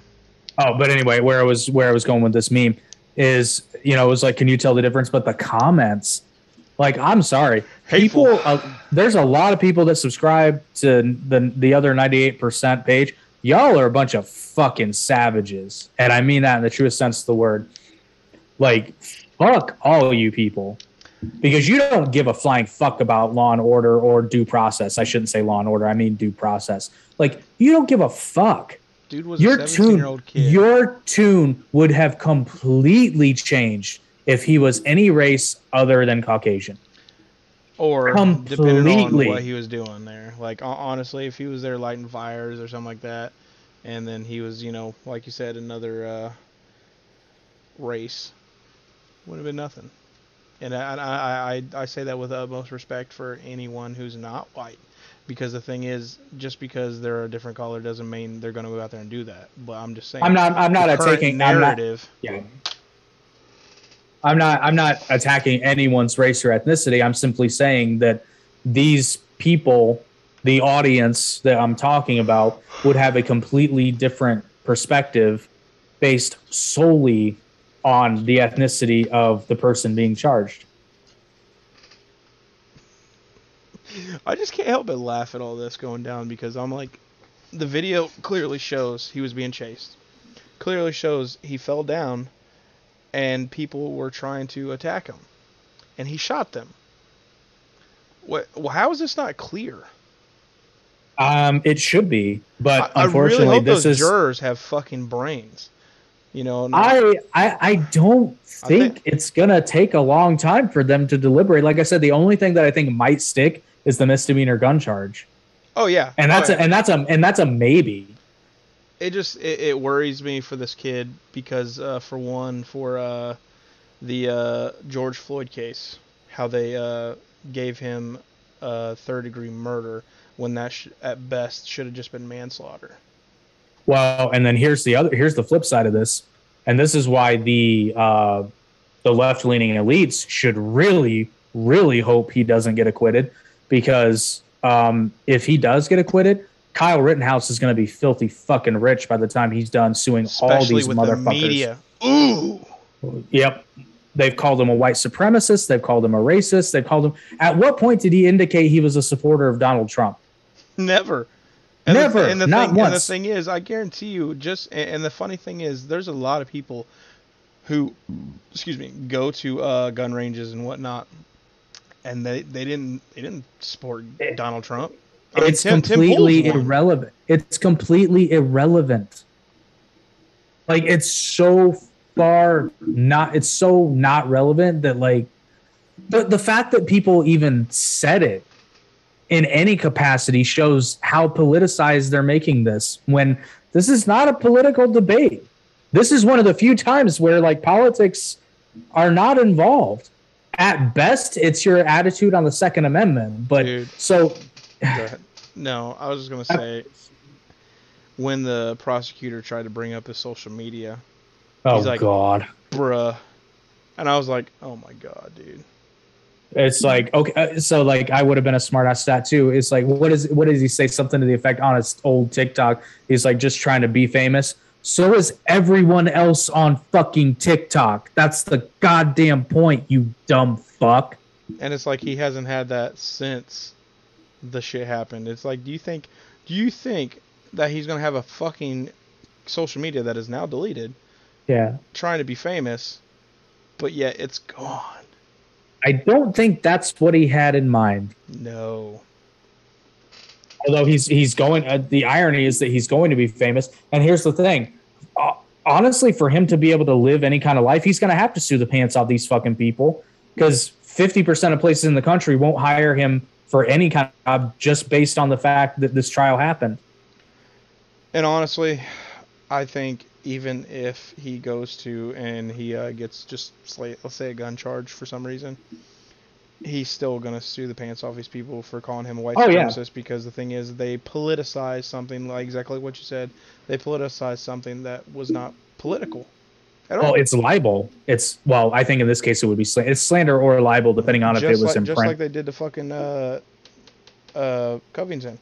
Oh, but anyway, where I was where I was going with this meme is, you know, it was like, can you tell the difference? But the comments, like, I'm sorry, Hateful. people. Uh, there's a lot of people that subscribe to the the other 98 percent page. Y'all are a bunch of fucking savages, and I mean that in the truest sense of the word. Like, fuck all you people, because you don't give a flying fuck about law and order or due process. I shouldn't say law and order. I mean due process. Like, you don't give a fuck dude was your a 17 tune year old kid. your tune would have completely changed if he was any race other than caucasian or depending on completely. what he was doing there. Like honestly, if he was there lighting fires or something like that, and then he was, you know, like you said, another uh, race, would have been nothing. And I, I, I, I say that with utmost respect for anyone who's not white, because the thing is, just because they're a different color doesn't mean they're going to go out there and do that. But I'm just saying. i'm not i'm not attacking I'm not, narrative. yeah. I'm not i'm not attacking anyone's race or ethnicity i'm simply saying that these people the audience that i'm talking about would have a completely different perspective based solely on the ethnicity of the person being charged I just can't help but laugh at all this going down because I'm like, the video clearly shows he was being chased. Clearly shows he fell down, and people were trying to attack him, and he shot them. What? Well, how is this not clear? Um, it should be, but I, I really unfortunately, hope this those is. jurors have fucking brains. You know, not- I, I I don't I think think- it's gonna take a long time for them to deliberate. Like I said, the only thing that I think might stick is the misdemeanor gun charge, oh yeah, and that's oh, a, and that's a and that's a maybe. it just it, it worries me for this kid because uh, for one for uh, the uh, George Floyd case how they uh, gave him uh, third degree murder when that sh- at best should have just been manslaughter Well, and then here's the other here's the flip side of this, and this is why the uh, the left leaning elites should really really hope he doesn't get acquitted because um, if he does get acquitted. Kyle Rittenhouse is going to be filthy fucking rich by the time he's done suing all these with the motherfuckers. media ooh Yep. They've called him a white supremacist. They've called him a racist. They've called him. At what point did he indicate he was a supporter of Donald Trump? never and Never, the, and the not thing, And the thing is, I guarantee you, just and and the funny thing is, there's a lot of people who, excuse me, go to uh, gun ranges and whatnot, and they, they didn't they didn't support Donald Trump. I mean, It's Tim- Tim completely Pool's one. irrelevant. It's completely irrelevant. Like it's so far not. It's so not relevant that like, but the fact that people even said it in any capacity shows how politicized they're making this. When this is not a political debate. This is one of the few times where like politics are not involved. At best, it's your attitude on the Second Amendment. But Dude. so No, I was just gonna say when the prosecutor tried to bring up his social media, Oh He's like- God! bruh, and I was like, oh my god, dude. It's like okay, uh, so like I would have been a smart ass stat too. It's like what is what does he say? Something to the effect on his old TikTok. He's like just trying to be famous. So is everyone else on fucking TikTok. That's the goddamn point, you dumb fuck. And it's like he hasn't had that since the shit happened. It's like, do you think, do you think that he's gonna have a fucking social media that is now deleted, Yeah. trying to be famous, but yet it's gone? I don't think that's what he had in mind. No. although he's he's going uh, the irony is that he's going to be famous and here's the thing uh, honestly for him to be able to live any kind of life he's going to have to sue the pants off these fucking people because 50% of places in the country won't hire him for any kind of job just based on the fact that this trial happened And honestly, I think even if he goes to and he uh, gets just sla- let's say a gun charge for some reason, he's still gonna sue the pants off these people for calling him a white Oh, yeah. supremacist because the thing is they politicize something like exactly what you said. They politicized something that was not political at all. Well, it's libel. It's well, I think in this case it would be sl- it's slander or libel, depending on if it was like, in just print. like they did to fucking uh, uh, Covington.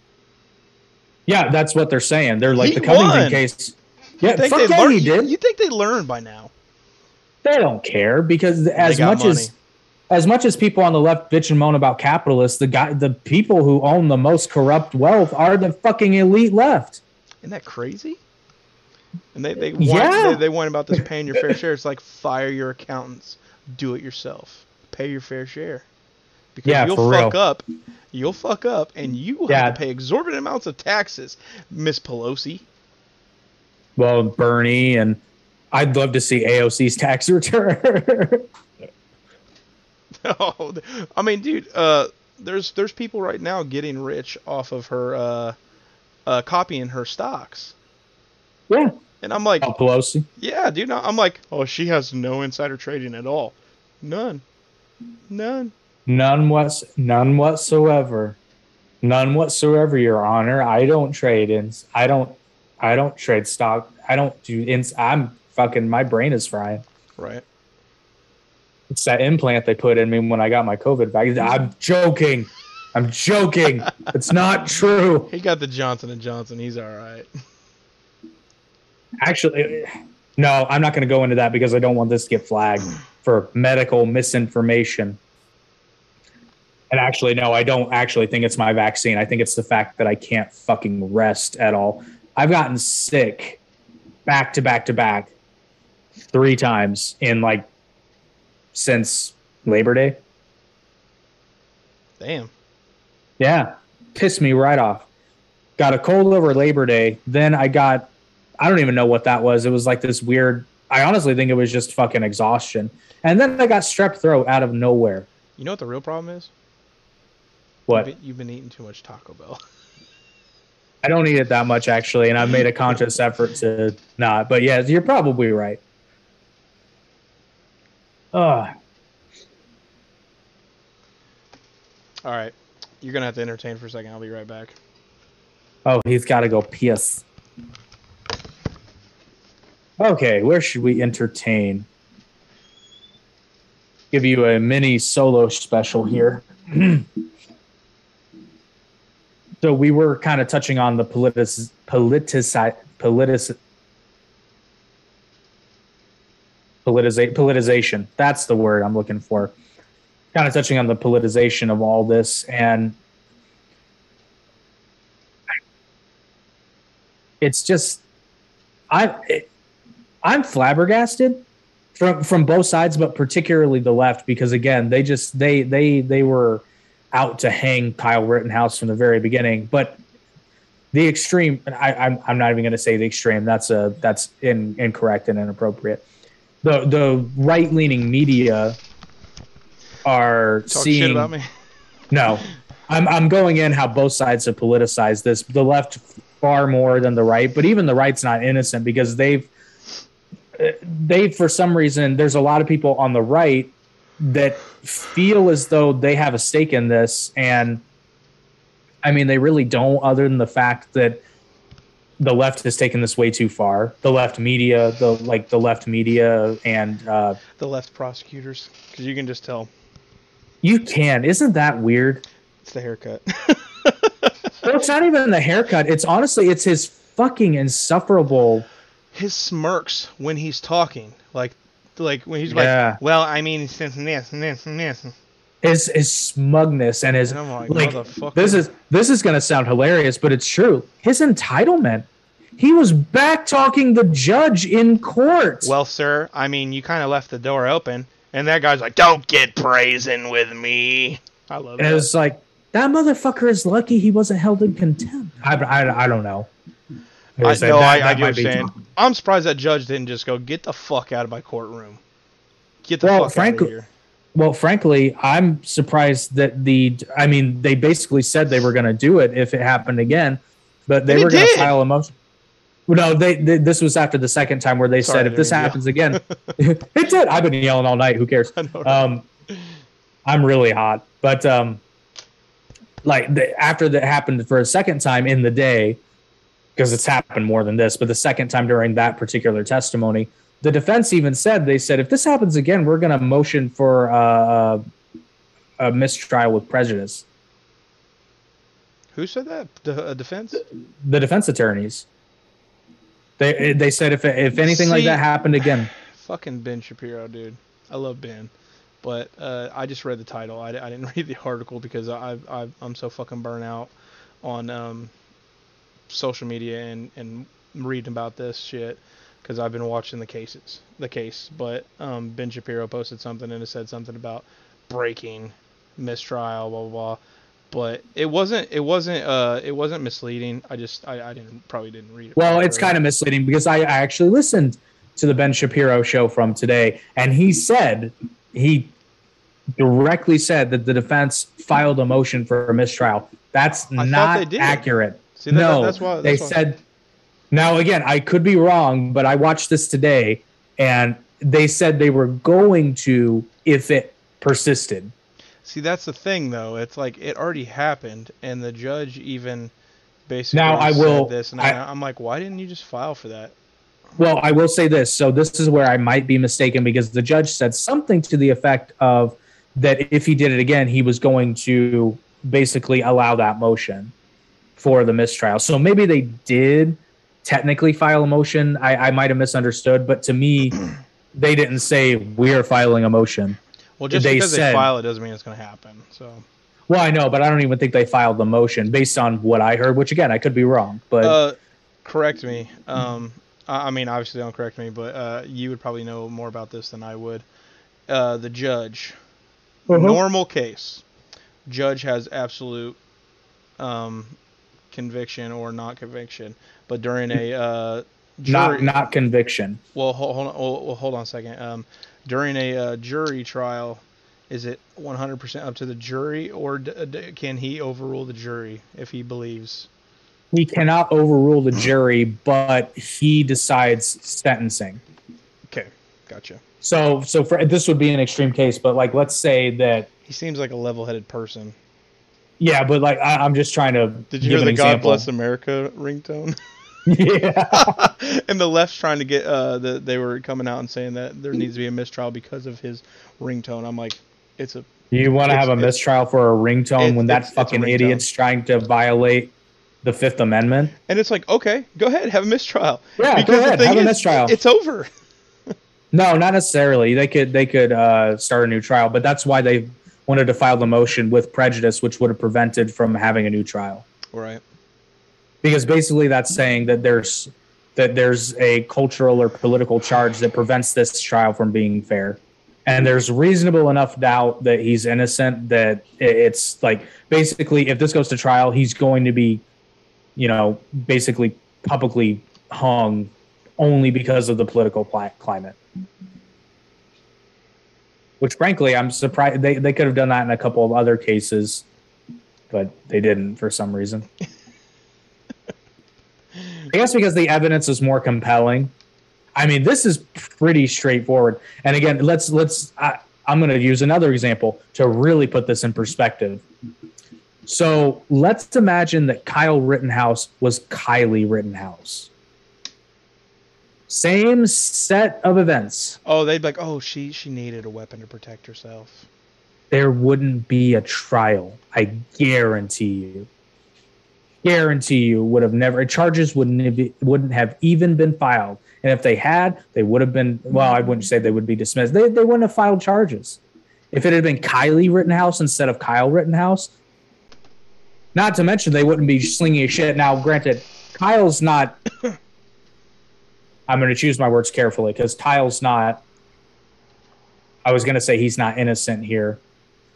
yeah, that's what they're saying. They're like He the Covington won. case. Yeah, Think fuck they yeah, learned- he you- did. You think they learned by now? they don't care because as got much as as much as people on the left bitch and moan about capitalists, the guy, the people who own the most corrupt wealth are the fucking elite left. Isn't that crazy? And they they whine, Yeah. they, they whine about this paying your fair share. It's like fire your accountants, do it yourself, pay your fair share. Because Yeah, you'll for fuck real. up, you'll fuck up, and you will Yeah. have to pay exorbitant amounts of taxes, Miss Pelosi. Well, Bernie and I'd love to see AOC's tax return. Oh, I mean, dude, uh, there's there's people right now getting rich off of her uh, uh, copying her stocks, yeah, and I'm like, oh, Pelosi. Yeah, dude. I'm like, oh, she has no insider trading at all. None. None. None whats none whatsoever. None whatsoever, Your Honor. I don't trade ins. I don't. I don't trade stock. I don't do ins. I'm fucking. My brain is frying. Right. It's that implant they put in me when I got my COVID vaccine. I'm joking. I'm joking. it's not true. He got the Johnson and Johnson. He's all right. Actually, uh, no, I'm not going to go into that because I don't want this to get flagged for medical misinformation. And actually, no, I don't actually think it's my vaccine. I think it's the fact that I can't fucking rest at all. I've gotten sick back to back to back three times in like since Labor Day. Damn. Yeah, pissed me right off. Got a cold over Labor Day. Then I got, I don't even know what that was. It was like this weird, I honestly think it was just fucking exhaustion. And then I got strep throat out of nowhere. You know what the real problem is? What? You've been, you've been eating too much Taco Bell. I don't eat it that much actually. And I've made a conscious effort to not. But yeah, you're probably right. Ugh. all right. You're gonna have to entertain for a second. I'll be right back. Oh, he's got to go piss. Okay, where should we entertain? Give you a mini solo special here. so we were kind of touching on the politic politici politic politiza- politicization. That's the word I'm looking for. Kind of touching on the politicization of all this and it's just I it, I'm flabbergasted from from both sides, but particularly the left because again they just they they they were out to hang Kyle Rittenhouse from the very beginning, but the extreme I, I'm I'm not even going to say the extreme. That's a that's in, incorrect and inappropriate. The the right leaning media are Talk seeing shit about me. no, I'm I'm going in how both sides have politicized this. The left far more than the right, but even the right's not innocent because they've uh, they for some reason there's a lot of people on the right that feel as though they have a stake in this and I mean they really don't other than the fact that the left has taken this way too far. The left media, the like the left media and uh The left prosecutors, because you can just tell you can. Isn't that weird? it's the haircut. Well, it's not even the haircut. It's honestly, it's his fucking insufferable. His smirks when he's talking, like, like when he's Yeah. like, "Well, I mean, since this and this and this," His his smugness and his and like, like. This is this is gonna sound hilarious, but it's true. His entitlement. He was back talking the judge in court. Well, sir, I mean, you kind of left the door open, and that guy's like, "Don't get brazen with me." I love and it that. was like that motherfucker is lucky he wasn't held in contempt. I I, I don't know. Like I, said, no, that- I, I that get might what you're be saying. talking. I'm surprised that judge didn't just go, "Get the fuck out of my courtroom." Get the Well, fuck frankly- out of here. Well, frankly, I'm surprised that the. I mean, they basically said they were going to do it if it happened again, but they And were going to file a motion. Well, no, they, they this was after the second time where they Sorry, said if this didn't yell. happens again, it did. I've been yelling all night. Who cares? I know, right? Um, I'm really hot, but um, like the, after that happened for a second time in the day, because it's happened more than this, but the second time during that particular testimony, the defense even said they said if this happens again, we're going to motion for uh, a mistrial with prejudice. Who said that? The uh, defense? The defense attorneys. They they said if if anything like that happened again, Fucking Ben Shapiro, dude. I love Ben, but uh, I just read the title. I, I didn't read the article because I, I I'm so fucking burnt out on um, social media and and reading about this shit because I've been watching the cases, the case. But um, Ben Shapiro posted something and it said something about breaking mistrial, blah blah blah. But it wasn't it wasn't uh it wasn't misleading. I just I, I didn't probably didn't read it. Well, it's kind of misleading because I, I actually listened to the Ben Shapiro show from today, and he said he directly said that the defense filed a motion for a mistrial. That's they not accurate. See, that- no, that's why they why- said. Now again, I could be wrong, but I watched this today, and they said they were going to if it persisted. See, that's the thing, though. It's like it already happened, and the judge even basically Now, I will- this, and I- I, I'm like, why didn't you just file for that? Well, I will say this. So this is where I might be mistaken because the judge said something to the effect of that if he did it again, he was going to basically allow that motion for the mistrial. So maybe they did technically file a motion. I, I might have misunderstood, but to me, they didn't say we are filing a motion. Well, just They because they file it doesn't mean it's going to happen. So, Well, I know, but I don't even think they filed the motion based on what I heard, which again, I could be wrong. But uh, correct me. Um, I I mean, obviously, don't correct me, but uh, you would probably know more about this than I would. Uh, the judge, Uh-huh. normal case, judge has absolute um, conviction or not conviction, but during a uh, not jury, not conviction. Well, hold, hold on. Well, hold on a second. Um, during a uh, jury trial, is it 100% up to the jury, or d- d- can he overrule the jury if he believes? He cannot overrule the jury, but he decides sentencing. Okay, gotcha. So, so for this would be an extreme case, but like, let's say that, He seems like a level-headed person. Yeah, but like, I, I'm just trying to. Did you hear the "God. Bless America" ringtone? yeah, and the left's trying to get. Uh, the, they were coming out and saying that there needs to be a mistrial because of his ringtone. I'm like, it's a you want to have a mistrial for a ringtone it's- when that fucking idiot's trying to violate the Fifth Amendment? and it's like okay, go ahead, have a mistrial. Yeah, because go ahead, the thing have a mistrial. It's over. No, not necessarily. They could they could uh, start a new trial, but that's why they wanted to file the motion with prejudice, which would have prevented from having a new trial. Right. because basically that's saying that there's that there's a cultural or political charge that prevents this trial from being fair and there's reasonable enough doubt that he's innocent that it's like basically if this goes to trial he's going to be you know basically publicly hung only because of the political climate which frankly i'm surprised they, they could have done that in a couple of other cases but they didn't for some reason I guess because the evidence is more compelling. I mean, this is pretty straightforward. And again, let's let's. I, I'm going to use another example to really put this in perspective. So let's imagine that Kyle Rittenhouse was Kylie Rittenhouse. Same set of events. Oh, they'd be like, oh, she she needed a weapon to protect herself. There wouldn't be a trial. I guarantee you. Guarantee you would have never charges wouldn't have, wouldn't have even been filed. And if they had, they would have been well, I wouldn't say they would be dismissed. They they wouldn't have filed charges. If it had been Kylie Rittenhouse instead of Kyle Rittenhouse, not to mention they wouldn't be slinging shit. Now, granted, Kyle's not. I'm going to choose my words carefully because Kyle's not. I was going to say he's not innocent here.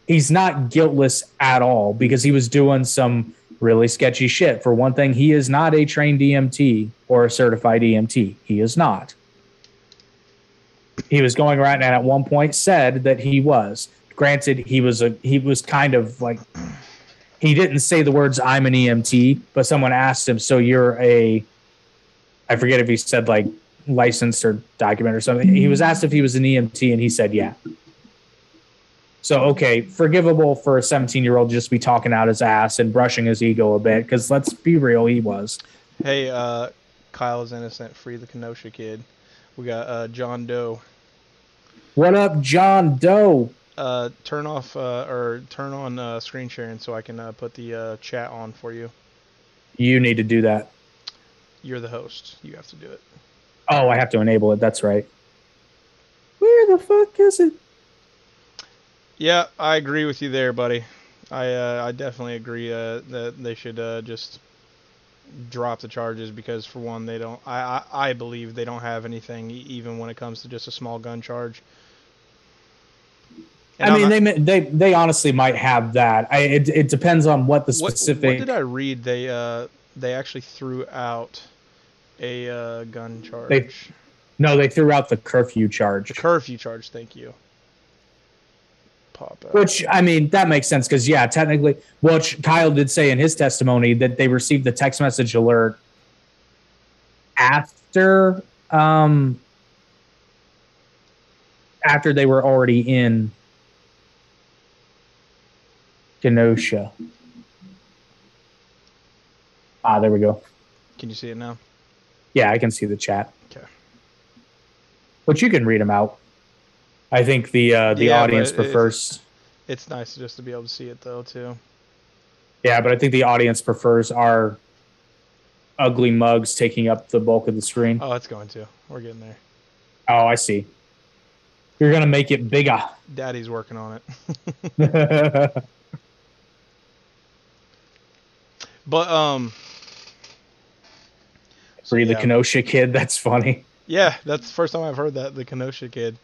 He's not guiltless at all because he was doing some really sketchy shit. For one thing, he is not a trained EMT or a certified EMT. He is not. He was going around and at one point said that he was. Granted, he was a he was kind of like he didn't say the words "I'm an EMT," but someone asked him, "So you're a I forget if he said like licensed or document or something. He was asked if he was an EMT, and he said yeah. So okay, forgivable for a 17 year old just be talking out his ass and brushing his ego a bit. Because let's be real, he was. Hey, uh, Kyle is innocent. Free the Kenosha kid. We got uh, John Doe. What up, John Doe? Uh, turn off uh, or turn on uh, screen sharing so I can uh, put the uh, chat on for you. You need to do that. You're the host. You have to do it. Oh, I have to enable it. That's right. Where the fuck is it? Yeah, I agree with you there, buddy. I uh, I definitely agree uh, that they should uh, just drop the charges because for one, they don't. I, I I believe they don't have anything even when it comes to just a small gun charge. And I mean, not- they they they honestly might have that. I it, it depends on what the what, specific. what did I read? They uh they actually threw out a uh, gun charge. They- no, they threw out the curfew charge, the curfew charge. Thank you. Pop out. which I mean that makes sense because yeah, technically, which Kyle did say in his testimony that they received the text message alert after um after they were already in Kenosha. Ah, there we go. Can you see it now? Yeah, I can see the chat. Okay. But you can read them out. I think the uh, the Yeah, audience it- prefers. It's nice just to be able to see it though too. Yeah, but I think the audience prefers our ugly mugs taking up the bulk of the screen. Oh, it's going to. We're getting there. Oh, I see. You're gonna make it bigger. Daddy's working on it. But um. Free the yeah. Kenosha kid. That's funny. Yeah, that's the first time I've heard that the Kenosha kid.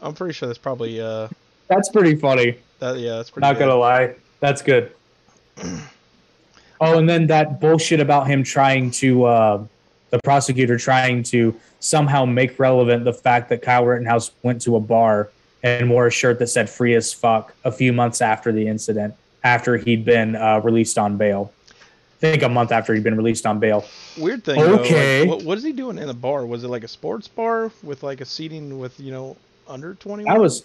I'm pretty sure that's probably uh That's pretty funny. that yeah that's pretty. Not good. gonna lie. That's good. oh, and then that bullshit about him trying to, uh, the prosecutor trying to somehow make relevant the fact that Kyle Rittenhouse went to a bar and wore a shirt that said "free as fuck" a few months after the incident, after he'd been uh, released on bail. I think a month after he'd been released on bail. Weird thing. though, like, Okay. what, what is he doing in a bar? Was it like a sports bar with like a seating with you know under twenty? That was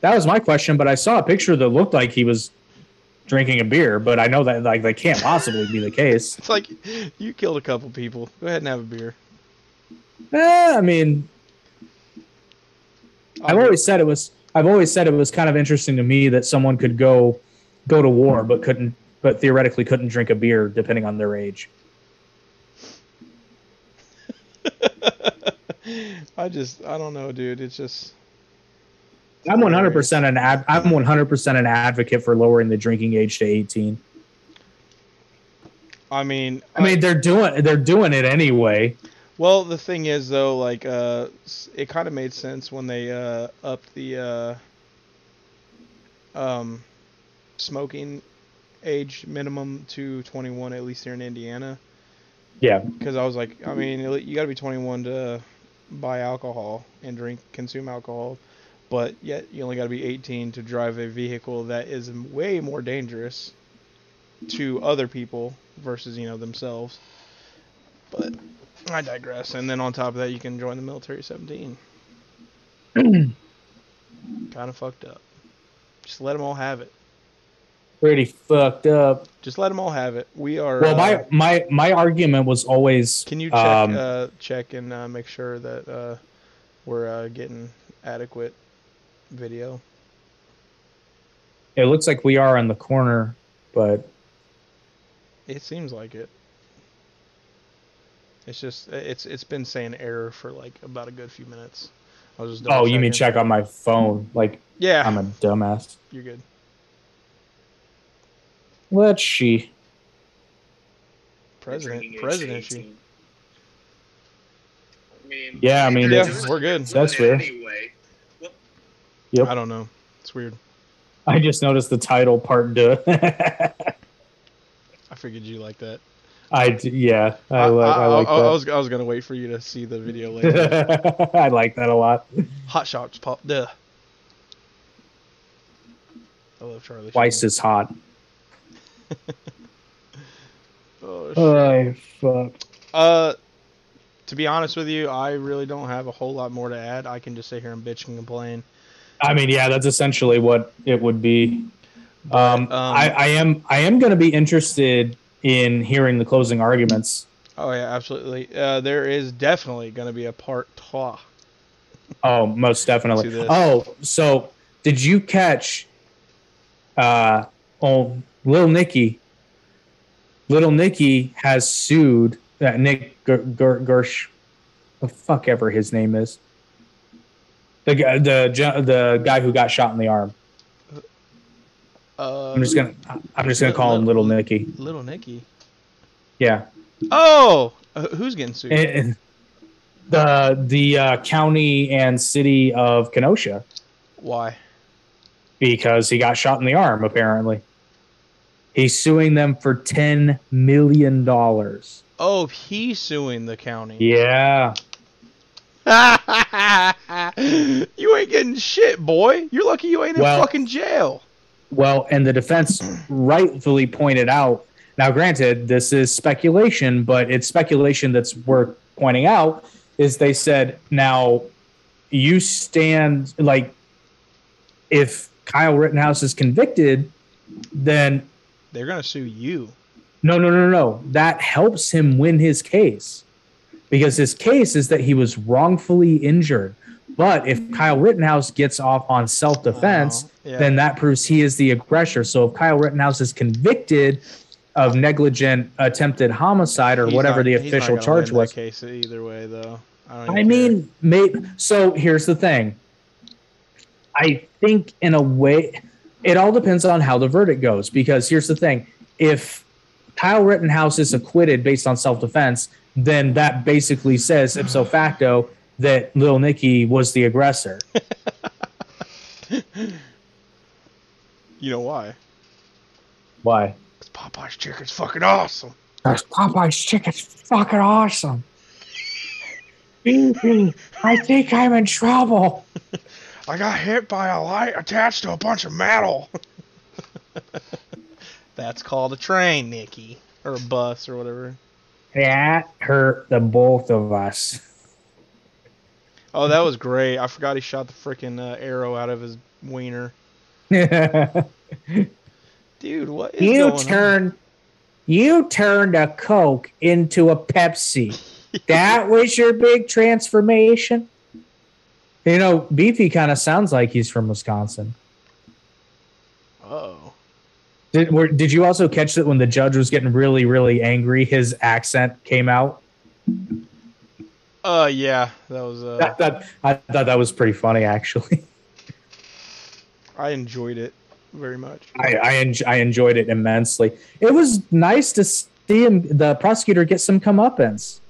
that was my question, but I saw a picture that looked like he was drinking a beer, but I know that like that can't possibly be the case. It's like you killed a couple people. Go ahead and have a beer. Eh, I mean, I've always said it was. I've always said it was kind of interesting to me that someone could go go to war, but couldn't, but theoretically couldn't drink a beer, depending on their age. I just I don't know, dude. It's just I'm 100 percent an ad, I'm 100 percent an advocate for lowering the drinking age to 18. I mean I mean, they're doing they're doing it anyway. Well, the thing is, though, like, uh, it kind of made sense when they uh, upped the uh, um, smoking age minimum to 21, at least here in Indiana. Yeah, Because I was like, I mean, you got to be 21 to buy alcohol and drink, consume alcohol, but yet you only got to be 18 to drive a vehicle that is way more dangerous to other people versus you know themselves. But I digress. And then on top of that, you can join the military at 17. kind of fucked up. Just let them all have it. Pretty fucked up. Just let them all have it. We are. Well, uh, my my my argument was always. Can you check um, uh, check and uh, make sure that uh, we're uh, getting adequate video? It looks like we are in the corner, but It seems like it. It's just it's it's been saying error for like about a good few minutes. I was just. oh, you mean check on my phone? Like Yeah, I'm a dumbass. you're good. Let's see. President, president, she. I mean, Yeah, I mean, Yeah, we're good. That's weird. fair. Anyway, Yep. I don't know. It's weird. I just noticed the title part deux. I figured you like that. I yeah, I, I, li- I, I- like I- I that. was I was gonna wait for you to see the video later. I like that a lot. Hot Shots Part Deux I love Charlie. Twice Sheen. as hot. Oh, shit. Oh fuck. Uh, to be honest with you, I really don't have a whole lot more to add. I can just sit here and bitch and complain. I mean, yeah, that's essentially what it would be. But, Um, I, I am I am going to be interested in hearing the closing arguments. oh yeah, absolutely. Uh, there is definitely going to be a part two. Oh, most definitely. Oh, so did you catch? Uh, oh, Little Nicky. Little Nicky has sued uh, Nick Ger- Ger- Gersh, the fuck ever his name is. The guy, the the guy who got shot in the arm. Uh, I'm just gonna I'm just gonna call him Little Nicky. Little Nicky. Yeah. Oh, uh, who's getting sued? And- the the uh, county and city of Kenosha Why? because he got shot in the arm. Apparently, he's suing them for ten million dollars. Oh, he's suing the county. Yeah, you ain't getting shit, boy. You're lucky you ain't in fucking jail. well, and the defense rightfully pointed out. Now, granted, this is speculation, but it's speculation that's worth pointing out. Is they said now you stand like if Kyle Rittenhouse is convicted, then They're gonna sue you. No, no, no, no. That helps him win his case because his case is that he was wrongfully injured. But if Kyle Rittenhouse gets off on self defense, Oh, uh-huh. yeah. then that proves he is the aggressor. So if Kyle Rittenhouse is convicted of negligent attempted homicide or He's whatever not- the official charge was, Case either way, though. I, don't I mean, maybe. So here's the thing. I think, in a way, it all depends on how the verdict goes. Because here's the thing: if Kyle Rittenhouse is acquitted based on self-defense, then that basically says ipso facto that Lil Nicky was the aggressor. you know why? Why? Because Popeye's chicken's fucking awesome. Because Popeye's chicken's fucking awesome. I think I'm in trouble. I got hit by a light attached to a bunch of metal. That's called a train, Nikki, or a bus, or whatever. That hurt the both of us. Oh, that was great. I forgot he shot the freaking uh, arrow out of his wiener. Dude, what is you going on? turned you turned a coke into a pepsi that was your big transformation you know beefy kind of sounds like he's from wisconsin. Oh, did, were, did you also catch that when the judge was getting really really angry his accent came out? Uh, yeah, that was. Uh, that, that, i thought that was pretty funny actually. I enjoyed it very much. I, I, en- I enjoyed it immensely. It was nice to see him the prosecutor get some comeuppance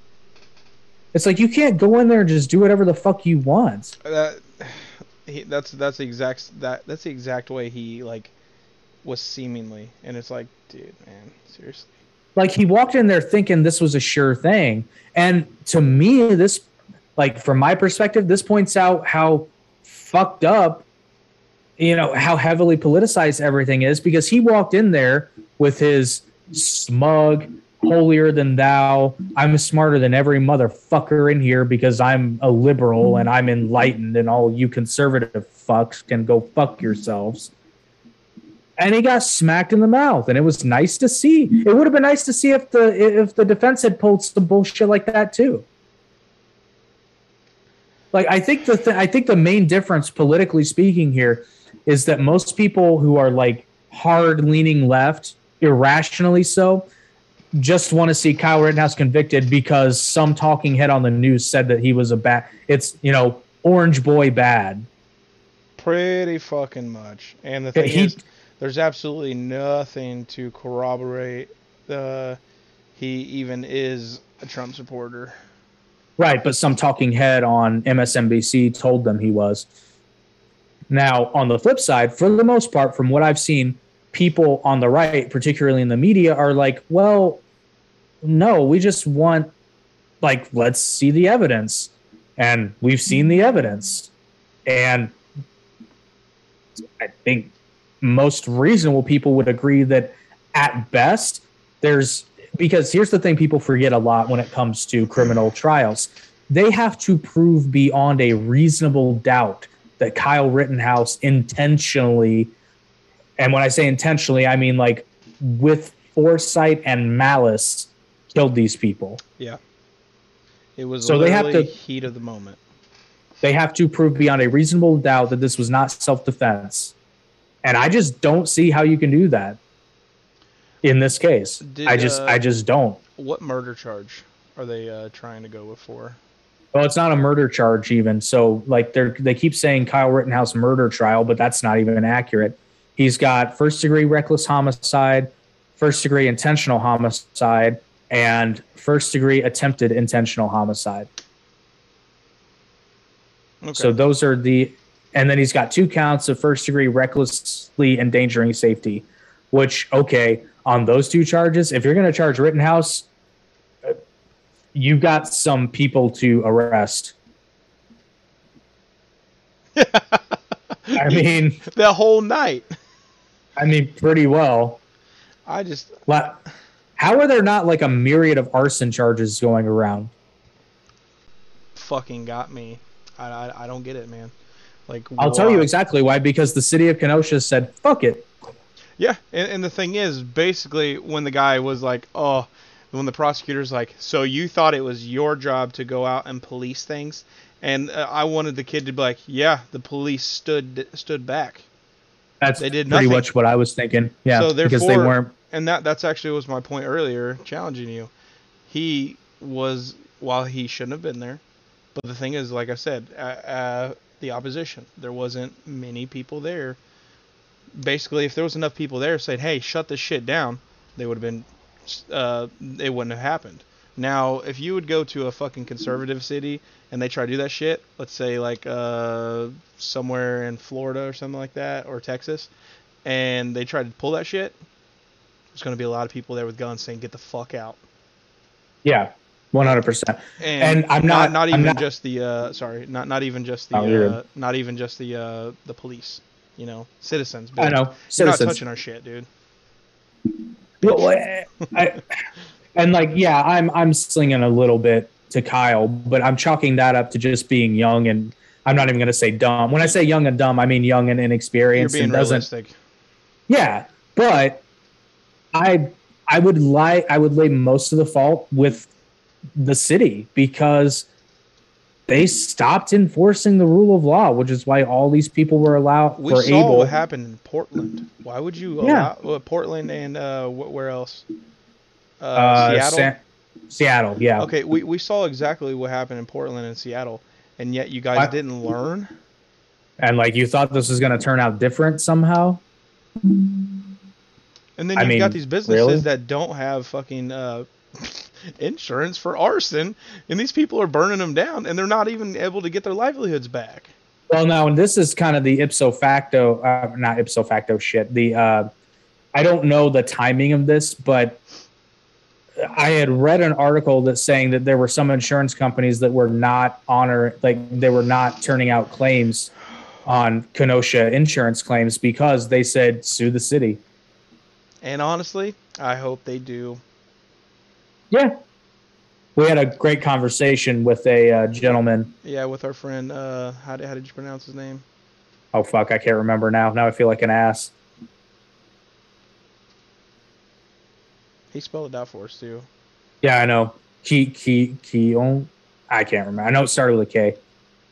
it's like you can't go in there and just do whatever the fuck you want. That he, that's that's the exact that that's the exact way he like was seemingly, and it's like, dude, man, seriously. like he walked in there thinking this was a sure thing. And to me this like from my perspective this points out how fucked up you know how heavily politicized everything is because he walked in there with his smug holier than thou. I'm smarter than every motherfucker in here because i'm a liberal and i'm enlightened and all you conservative fucks can go fuck yourselves. And he got smacked in the mouth and it was nice to see. It would have been nice to see if the if the defense had pulled some bullshit like that too. Like i think the th- i think the main difference politically speaking here is that most people who are like hard leaning left irrationally so just want to see Kyle Rittenhouse convicted because some talking head on the news said that he was a bad it's you know orange boy bad Pretty fucking much. And the thing he- is, there's absolutely nothing to corroborate. Uh, he even is a Trump supporter. Right, but some talking head on MSNBC told them he was. Now, on the flip side, for the most part, from what I've seen, people on the right, particularly in the media, are like, well, no, we just want, like, let's see the evidence. And we've seen the evidence. And I think most reasonable people would agree that at best, there's because here's the thing people forget a lot when it comes to criminal trials. They have to prove beyond a reasonable doubt that Kyle Rittenhouse intentionally, and when I say intentionally, I mean like with foresight and malice, killed these people. Yeah. It was So they have to- heat of the moment. They have to prove beyond a reasonable doubt that this was not self defense. And I just don't see how you can do that in this case. Did, I just uh, I just don't. What murder charge are they uh, trying to go with for? Well, it's not a murder charge even. So like they're they keep saying Kyle Rittenhouse murder trial, but that's not even accurate. He's got first degree reckless homicide, first degree intentional homicide, and first degree attempted intentional homicide. Okay. So those are the and then he's got two counts of first degree recklessly endangering safety, which okay, on those two charges, if you're going to charge Rittenhouse, uh, you've got some people to arrest. I mean, the whole night. I mean, pretty well. I just Like, how are there not like a myriad of arson charges going around? fucking got me. I, I, I don't get it, man. Like I'll tell you exactly why. Because the city of Kenosha said, "Fuck it." Yeah, and, and the thing is, basically, when the guy was like, "Oh," when the prosecutor's like, "So you thought it was your job to go out and police things?" and uh, I wanted the kid to be like, "Yeah, the police stood stood back," That's They did pretty much what I was thinking. Yeah, So because they weren't. and that that's actually was my point earlier, challenging you. He was while he shouldn't have been there, but the thing is, like I said, uh, uh, the opposition. There wasn't many people there. Basically, if there was enough people there saying, "Hey, shut this shit down," they would have been. Uh, it wouldn't have happened. Now, if you would go to a fucking conservative city and they try to do that shit, let's say like uh, somewhere in Florida or something like that, or Texas, and they try to pull that shit, there's going to be a lot of people there with guns saying, "Get the fuck out." Yeah, one hundred percent. And, And I'm not- not I'm even not- just the uh, sorry, not not even just the Oh, uh, not even just the uh, the police. You know, citizens. I know You're not touching our shit, dude. Well, I, I- and like, yeah, I'm I'm slinging a little bit to Kyle, but I'm chalking that up to just being young and I'm not even going to say dumb. When I say young and dumb, I mean young and inexperienced. You're being realistic. Yeah, but I I would lie. I would lay most of the fault with the city because they stopped enforcing the rule of law, which is why all these people were allowed We were saw able. what happened in Portland. Why would you Yeah. allow uh, Portland and uh, where else? Uh, uh, Seattle. Sa- Seattle, yeah. Okay, we, we saw exactly what happened in Portland and Seattle, and yet you guys What? didn't learn. And like you thought this was going to turn out different somehow. And then I you've mean, got these businesses really? that don't have fucking uh, insurance for arson, and these people are burning them down, and they're not even able to get their livelihoods back. Well, now, and this is kind of the ipso facto, uh, not ipso facto shit. The uh, I don't know the timing of this, but I had read an article that's saying that there were some insurance companies that were not honor, like they were not turning out claims on Kenosha insurance claims because they said sue the city. And honestly, I hope they do. Yeah, we had a great conversation with a uh, gentleman. Yeah, with our friend. Uh, how did how did you pronounce his name? Oh fuck, I can't remember now. Now I feel like an ass. He spelled it out for us too. Yeah, I know. Key key Keon. I can't remember. I know it started with a K.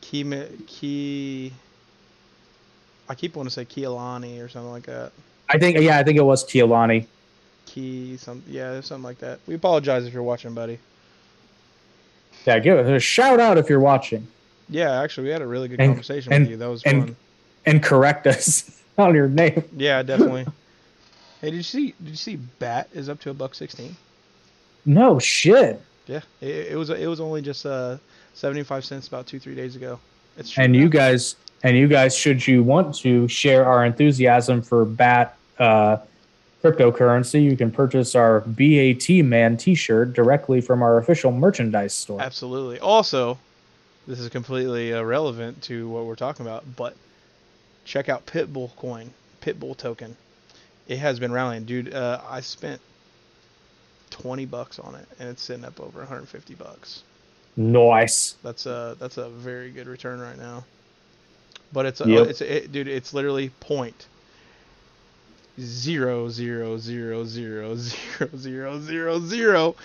Key Key. I keep wanting to say Keelani or something like that. I think yeah, I think it was Keelani. Key some yeah something like that. We apologize if you're watching, buddy. Yeah, give it a shout out if you're watching Yeah, actually, we had a really good And- conversation and- with you. That was and- fun. and correct us on your name. Yeah, definitely. hey, did you see? Did you see? Bat is up to a buck sixteen. No shit. Yeah, it, it was it was only just uh seventy five cents about two three days ago. It's cheap And you guys and you guys should you want to share our enthusiasm for bat uh cryptocurrency, you can purchase our BAT man t-shirt directly from our official merchandise store. absolutely. Also, this is completely irrelevant to what we're talking about, but check out Pitbull coin, Pitbull token. It has been rallying, dude. Uh, I spent 20 bucks on it, and it's sitting up over 150 bucks. Nice. That's a that's a very good return right now. But it's a, Yep. it's a, it, dude, it's literally point zero zero zero zero zero zero zero zero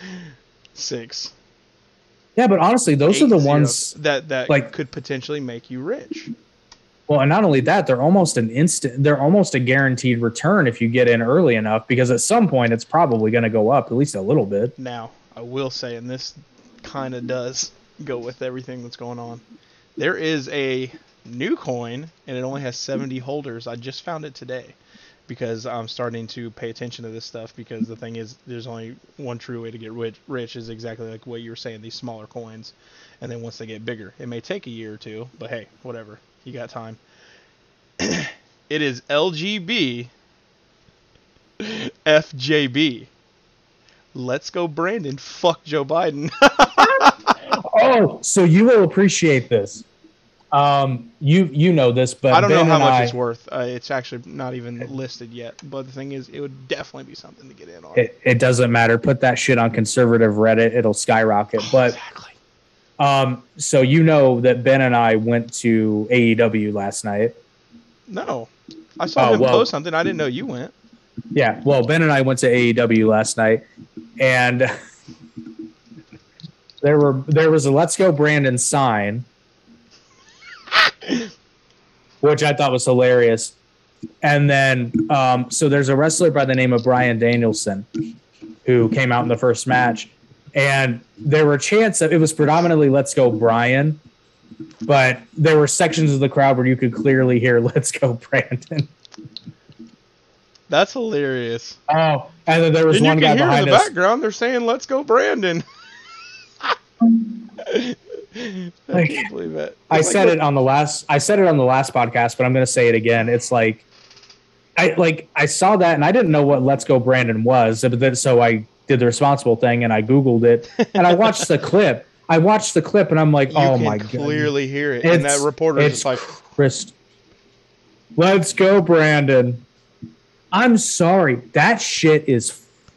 six. Yeah, but honestly, those Eight are the ones. that that like- could potentially make you rich. Well, and not only that, they're almost an instant. They're almost a guaranteed return if you get in early enough, because at some point it's probably going to go up at least a little bit. Now, I will say, and this kind of does go with everything that's going on. There is a new coin, and it only has 70 holders. I just found it today because I'm starting to pay attention to this stuff. Because the thing is, there's only one true way to get rich. Rich is exactly like what you were saying. These smaller coins, and then once they get bigger, it may take a year or two, but hey, whatever. You got time. it is LGB FJB. Let's go, Brandon. Fuck Joe Biden. Oh, so you will appreciate this. Um, you you know this, but I don't know how much I- it's worth. Uh, it's actually not even listed yet. But the thing is, it would definitely be something to get in on. It, it doesn't matter. Put that shit on conservative Reddit; it'll skyrocket. But exactly. Um, so you know that Ben and I went to AEW last night. No, I saw Oh, him well- post something. I didn't know you went. Yeah, well, Ben and I went to AEW last night, and there were there was a "Let's Go Brandon" sign, which I thought was hilarious. And then, um, so there's a wrestler by the name of Bryan Danielson who came out in the first match, and there were chants that it was predominantly "Let's Go Brian," but there were sections of the crowd where you could clearly hear "Let's Go Brandon." That's hilarious. Oh, and then there was And you one can guy hear in the us. background they're saying, "Let's go, Brandon." I Like, can't believe it. I like, said it on the last. I said it on the last podcast, but I'm going to say it again. It's like, I like I saw that and I didn't know what "Let's Go Brandon" was, but then so I did the responsible thing and I googled it and I watched the clip. I watched the clip and I'm like, You oh my god, You can clearly hear it, and that reporter is it's like, Chris. Let's go, Brandon. I'm sorry, that shit is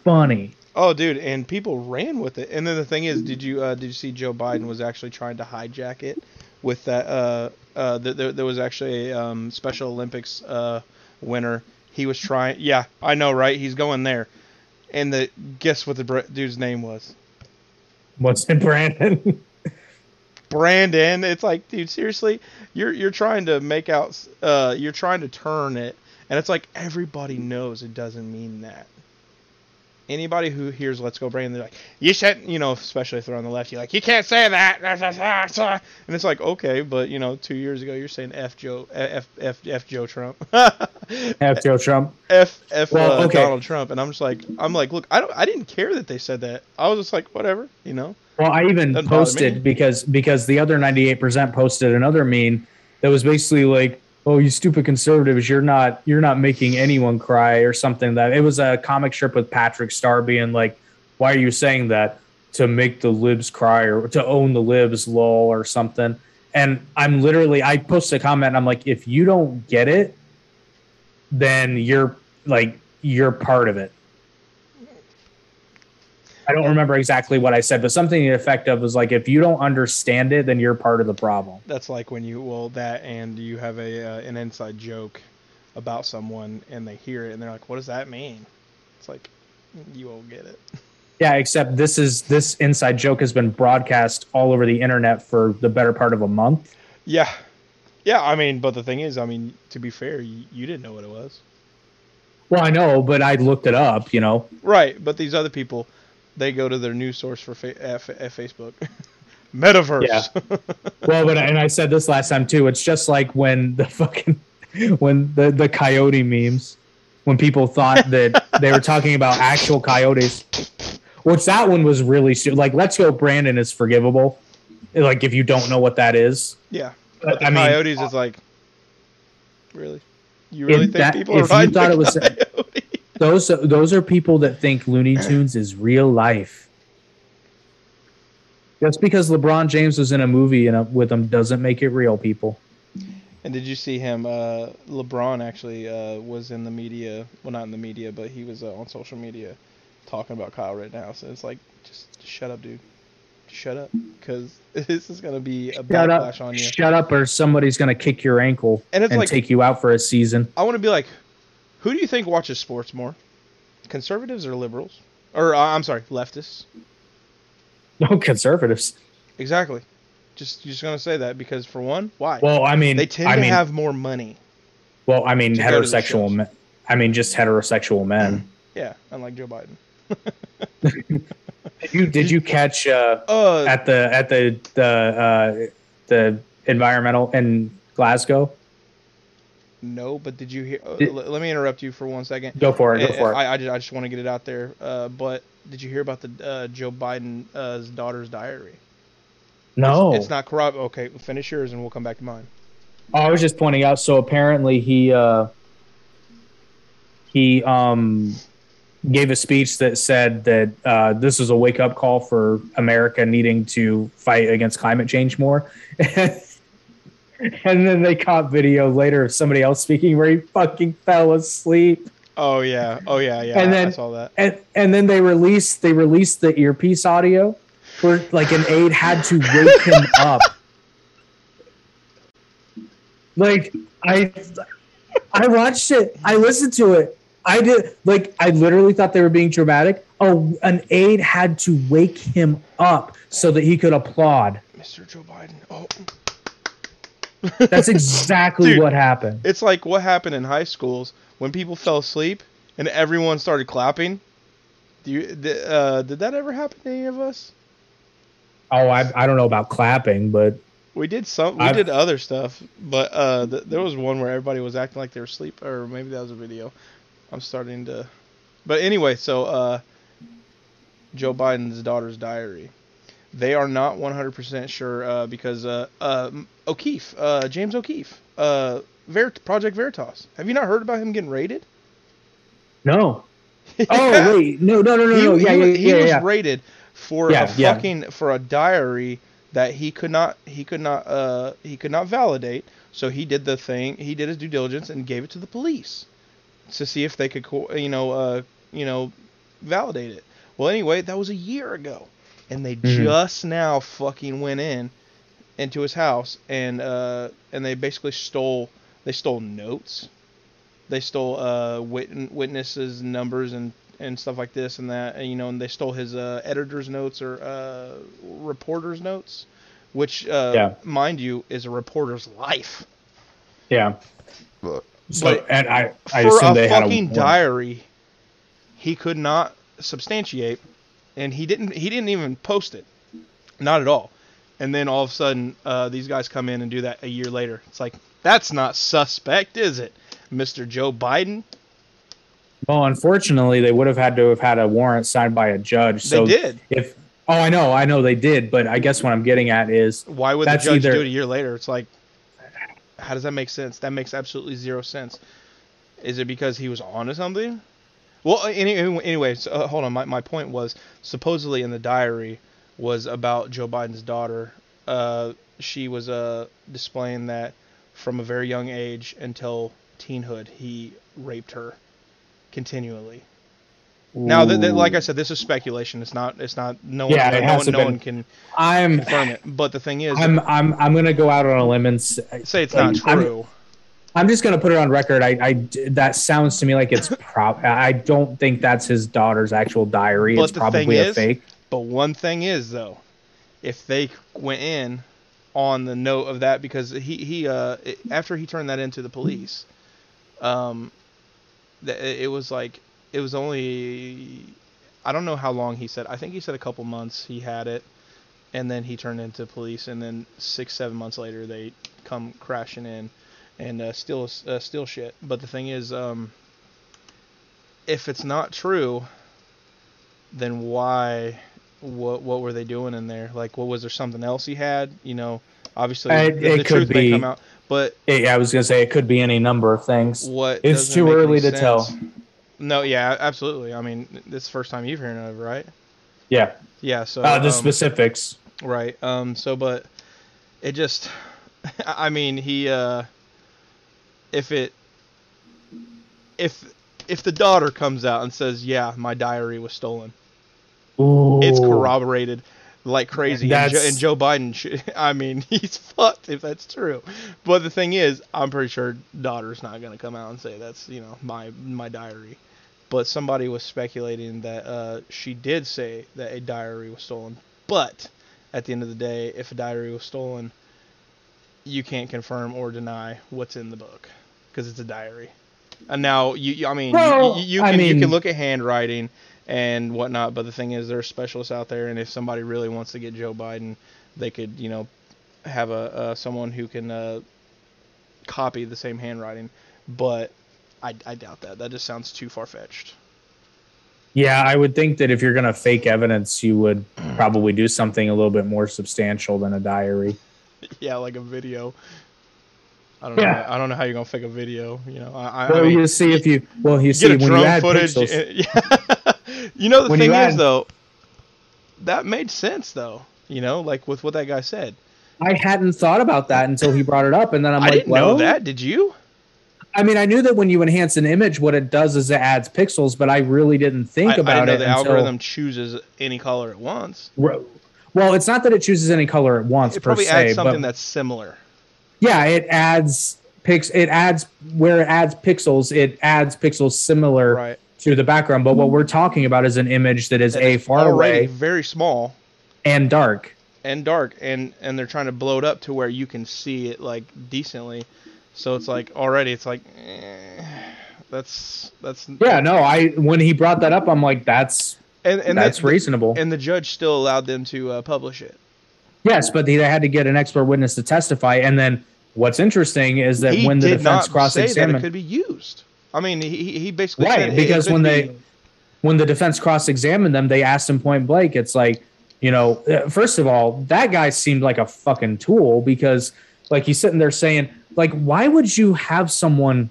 funny. "Oh, dude!" And people ran with it. And then the thing is, did you uh, did you see Joe Biden was actually trying to hijack it with that? Uh, uh, th- there, there was actually a um, Special Olympics uh, winner. He was trying. Yeah, I know, right? He's going there. And the guess what the br- dude's name was? What's in Brandon? Brandon. It's like, dude, seriously, you're you're trying to make out, uh, you're trying to turn it, and it's like everybody knows it doesn't mean that. Anybody who hears "Let's Go Brandon," they're like, "You shouldn't," you know, especially if they're on the left, you're like, "You can't say that," and it's like, okay, but you know, two years ago you're saying "F Joe," F F F Joe Trump, F. Joe Trump. F F Well, uh, okay. Donald Trump, and I'm just like, I'm like, look, I don't, I didn't care that they said that. I was just like, whatever, you know. Well, I even Doesn't posted because because the other 98% posted another meme that was basically like, "Oh, you stupid conservatives, you're not you're not making anyone cry" or something that it was a comic strip with Patrick Star being like, "Why are you saying that to make the libs cry or to own the libs lol or something?" And I'm literally I post a comment I'm like, "If you don't get it, then you're like you're part of it." I don't remember exactly what I said, but something to the effect of was like, if you don't understand it, then you're part of the problem. That's like when you well that and you have a uh, an inside joke about someone and they hear it and they're like, "What does that mean?" It's like you won't get it. Yeah, except this is this inside joke has been broadcast all over the internet for the better part of a month. Yeah, yeah. I mean, but the thing is, I mean, to be fair, you, you didn't know what it was, Well, I know, but I looked it up, you know. right? But these other people, they go to their news source for fa- at, at Facebook, Metaverse. Yeah. Well, but and I said this last time too. It's just like when the fucking when the the coyote memes, when people thought that they were talking about actual coyotes, which that one was really stu- like. Let's go, Brandon is forgivable. Like if you don't know what that is, yeah. But, But the I mean, coyotes is like, really? You really think that- people if are you thought the it was- coyote? those those are people that think Looney Tunes is real life. Just because LeBron James was in a movie and uh, with them doesn't make it real, people. And did you see him? Uh, LeBron actually uh, was in the media. Well, not in the media, but he was uh, on social media, talking about Kyle Rittenhouse, and it's like, just, just shut up, dude. Shut up, because this is gonna be a Shut backlash up, on you. shut up, or somebody's gonna kick your ankle And it's and like- take you out for a season. I want to be like, who do you think watches sports more, conservatives or liberals? Or uh, I'm sorry, leftists. No conservatives. Exactly. Just just gonna say that because for one, why? Well, I mean, they tend I to mean, have more money. well, I mean, to go to the heterosexual men. I mean, just heterosexual men. Yeah, unlike Joe Biden. Did you did you catch uh, Uh, at the at the the uh, the environmental in Glasgow? No, but did you hear? Uh, Did- l- let me interrupt you for one second. Go for it. Go for it. I, I just, I just want to get it out there. Uh, but did you hear about the uh, Joe Biden's daughter's diary? no, It's not corrupt. Okay, finish yours and we'll come back to mine. Oh, I was just pointing out. So apparently he uh, he um, gave a speech that said that uh, this is a wake up call for America needing to fight against climate change more. and then they caught video later of somebody else speaking where he fucking fell asleep. Oh yeah, oh yeah, yeah. And I- I then- saw that. And and then they released they released the earpiece audio where like an aide had to wake him up. Like I I watched it. I listened to it. I did like I literally thought they were being dramatic. Oh, an aide had to wake him up so that he could applaud. Mr. Joe Biden. Oh, That's exactly Dude. what happened. it's like what happened in high schools when people fell asleep and everyone started clapping. Do you did, uh, did that ever happen to any of us? Oh, I I don't know about clapping, but We did some. We I've- did other stuff, but uh, th- there was one where everybody was acting like they were asleep, or maybe that was a video. I'm starting to. But anyway, so uh, Joe Biden's daughter's diary. They are not 100% sure uh, because uh, uh, O'Keefe, uh, James O'Keefe, uh, Ver- Project Veritas. Have you not heard about him getting raided? no. Oh wait, no, no, no, no, he, no. he Yeah, was, yeah, he yeah, was yeah. raided for Yeah, a yeah. fucking for a diary that he could not he could not uh he could not validate. So he did the thing. He did his due diligence and gave it to the police to see if they could you know uh you know validate it. Well, anyway, that was a year ago, and they Mhm. just now fucking went in into his house and uh and they basically stole they stole notes they stole uh wit- witnesses numbers and and stuff like this and that and, you know and they stole his uh editor's notes or uh reporter's notes which uh Yeah. mind you is a reporter's life Yeah. But- So, but and I, I for assume a they had fucking a diary he could not substantiate and he didn't he didn't even post it. Not at all. And then all of a sudden uh, these guys come in and do that a year later. It's like that's not suspect is it? Mr joe biden? Well, unfortunately, they would have had to have had a warrant signed by a judge. So they did. if oh, I know, I know they did, but I guess what I'm getting at is why would the judge either- do it a year later? It's like how does that make sense? That makes absolutely zero sense. Is it because he was onto something well any, anyways uh, hold on. My, my point was supposedly in the diary was about joe biden's daughter. Uh, she was uh, displaying that from a very young age until teenhood he raped her continually. Now th- th- like i said this is speculation. It's not it's not no one Yeah, no, no one, no one can I'm confirm it. But the thing is I'm I'm I'm gonna go out on a limb and s- say it's not I'm- true. I'm just gonna put it on record. I, I that sounds to me like it's prop. I don't think that's his daughter's actual diary. But it's probably a is- fake. But one thing is though, if they went in on the note of that because he he uh it, after he turned that into the police, um, th- it was like it was only I don't know how long he said. I think he said a couple months he had it, and then he turned into police, and then six seven months later they come crashing in and uh, steal uh, steal shit. But the thing is, um, if it's not true, then why? What what were they doing in there? Like, what was there something else he had? You know, obviously Uh, the, it the could be. come out. But Yeah, I was gonna say it could be any number of things. what? It's too early to tell. No, yeah, absolutely. I mean, this is the first time you've heard of it, right? Yeah, Yeah. So uh, the um, specifics. Right. Um. So, but it just, I mean, he, uh, if it, if if the daughter comes out and says, "Yeah, my diary was stolen," Ooh. it's corroborated like crazy. And Joe, and Joe Biden, sh- I mean, he's fucked if that's true. But the thing is, I'm pretty sure daughter's not gonna come out and say that's you know my my diary. But somebody was speculating that uh, she did say that a diary was stolen. But at the end of the day, if a diary was stolen, you can't confirm or deny what's in the book because it's a diary. And now you, you I mean, Well, you, you, you I can you can look at handwriting and whatnot, but the thing is, there are specialists out there, and if somebody really wants to get Joe Biden, they could, you know, have a uh, someone who can uh, copy the same handwriting. But I, I doubt that. That just sounds too far fetched. Yeah, I would think that if you're going to fake evidence, you would probably do something a little bit more substantial than a diary. yeah, like a video. I don't know. Yeah. I don't know how you're gonna fake a video. You know, I, I, Well, I mean, you see if you well, you see when you add footage. pixels. and- yeah. you know the thing is add- though, that made sense though. You know, like with what that guy said. I hadn't thought about that until he brought it up, and then I'm I like, didn't well, know that. Did you? I mean, I knew that when you enhance an image, what it does is it adds pixels, but I really didn't think I, I about know it the until. algorithm chooses any color it wants. Well, it's not that it chooses any color at once It per probably se, adds something that's similar. Yeah, it adds pix. It adds where it adds pixels. It adds pixels similar Right. to the background. But what we're talking about is an image that is That a far away very small and dark. and dark, and and they're trying to blow it up to where you can see it like decently. So it's like already, it's like, eh, that's that's Yeah, no, I when he brought that up, I'm like, that's and and that's the, reasonable. And the judge still allowed them to uh, publish it. yes, but they had to get an expert witness to testify. And then what's interesting is that he when the defense cross say that it examined, could be used. I mean, he he basically Right, said because when be- they- when the defense cross examined them, they asked him point blank. It's like, you know, uh, first of all, that guy seemed like a fucking tool because, like, he's sitting there saying, like, why would you have someone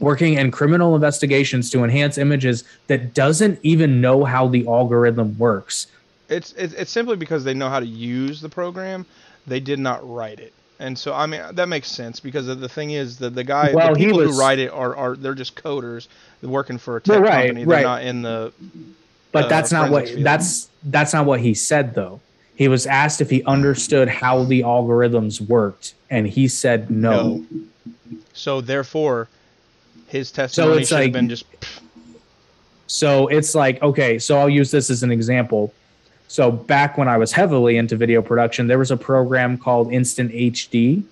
working in criminal investigations to enhance images that doesn't even know how the algorithm works? It's, it's it's simply because they know how to use the program. They did not write it, and so I mean that makes sense because the thing is that the guy, Well, the he people was- who write it are, are they're just coders working for a tech right, company. They're right. not in the. But uh, that's not what field. that's that's not what he said though. He was asked if he understood how the algorithms worked, and he said no. So therefore, his testimony it's should have like- been just So it's like, okay, so I'll use this as an example. So back when I was heavily into video production, there was a program called Instant HD.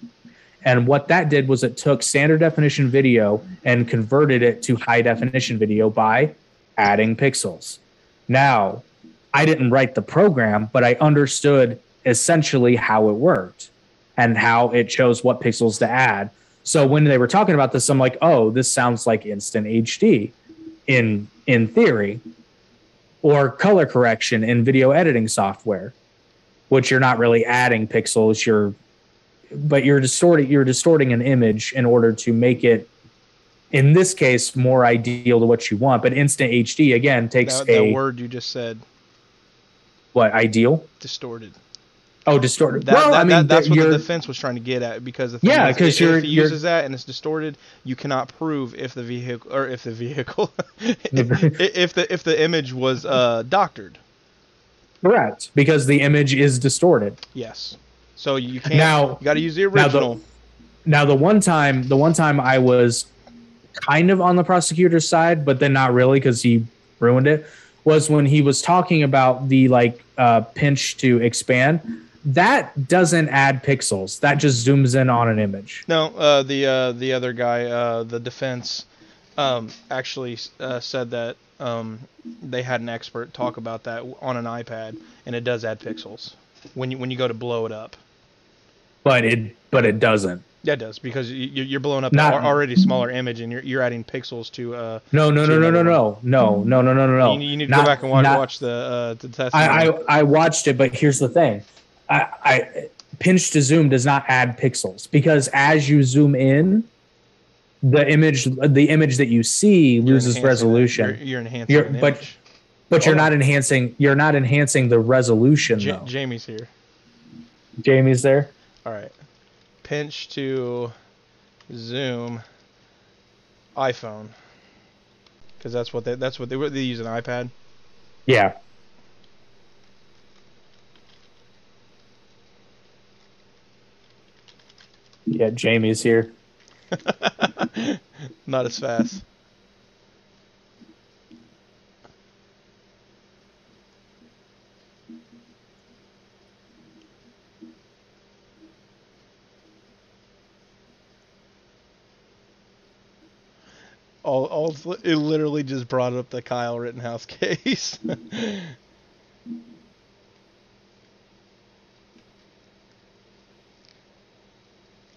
And what that did was it took standard definition video and converted it to high definition video by adding pixels. Now, I didn't write the program, but I understood essentially how it worked and how it chose what pixels to add. So when they were talking about this, I'm like, oh, this sounds like instant HD in in theory or color correction in video editing software which you're not really adding pixels you're but you're distorting you're distorting an image in order to make it in this case more ideal to what you want. But instant hd again takes that, a that word you just said, what ideal? Distorted. Oh distorted That, well that, i mean that- that's what the defense was trying to get at because the thing Yeah, is, 'cause if, you're- if he you're- uses that and it's distorted, you cannot prove if the vehicle or if the vehicle if, if the if the image was uh, doctored. correct because the image is distorted Yes. So you can't. Now- you got to use the now the- original. Now the one time, the one time I was kind of on the prosecutor's side, but then not really because he ruined it, was when he was talking about the like uh, pinch to expand. That doesn't add pixels. That just zooms in on an image. No, uh, the uh, the other guy, uh, the defense, um, actually uh, said that um, they had an expert talk about that on an iPad, and it does add pixels when you when you go to blow it up. But it, but it doesn't. Yeah, it does because you, you're blowing up Not- an already smaller image, and you're you're adding pixels to. Uh, No, no, no, no, no, no, no, no, no, no, no. you, you need to Not- go back and watch, not- watch the uh, the test. I, I I watched it, but here's the thing. I, I pinch to zoom does not add pixels because as you zoom in, the image the image that you see You're loses resolution. You're, you're enhancing. You're- but- image. but you're not enhancing you're not enhancing the resolution Ja- though. Jamie's here. Jamie's there. All right. Pinch to zoom iPhone. because that's what they that's what they they use an iPad. Yeah. Yeah, Jamie's here. Not as fast. All, all, it literally just brought up the Kyle Rittenhouse case.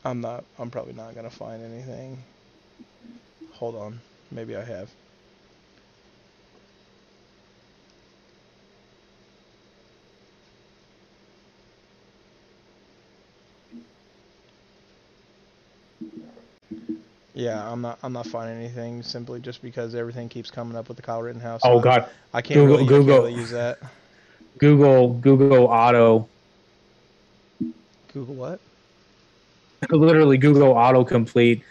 I'm not. I'm probably not gonna find anything. Hold on. Maybe I have. Yeah, I'm not. I'm not finding anything simply just because everything keeps coming up with the Kyle Rittenhouse. Oh God, I can't Google- really, I can't Google. really use that. Google Google Auto, Google what? literally Google autocomplete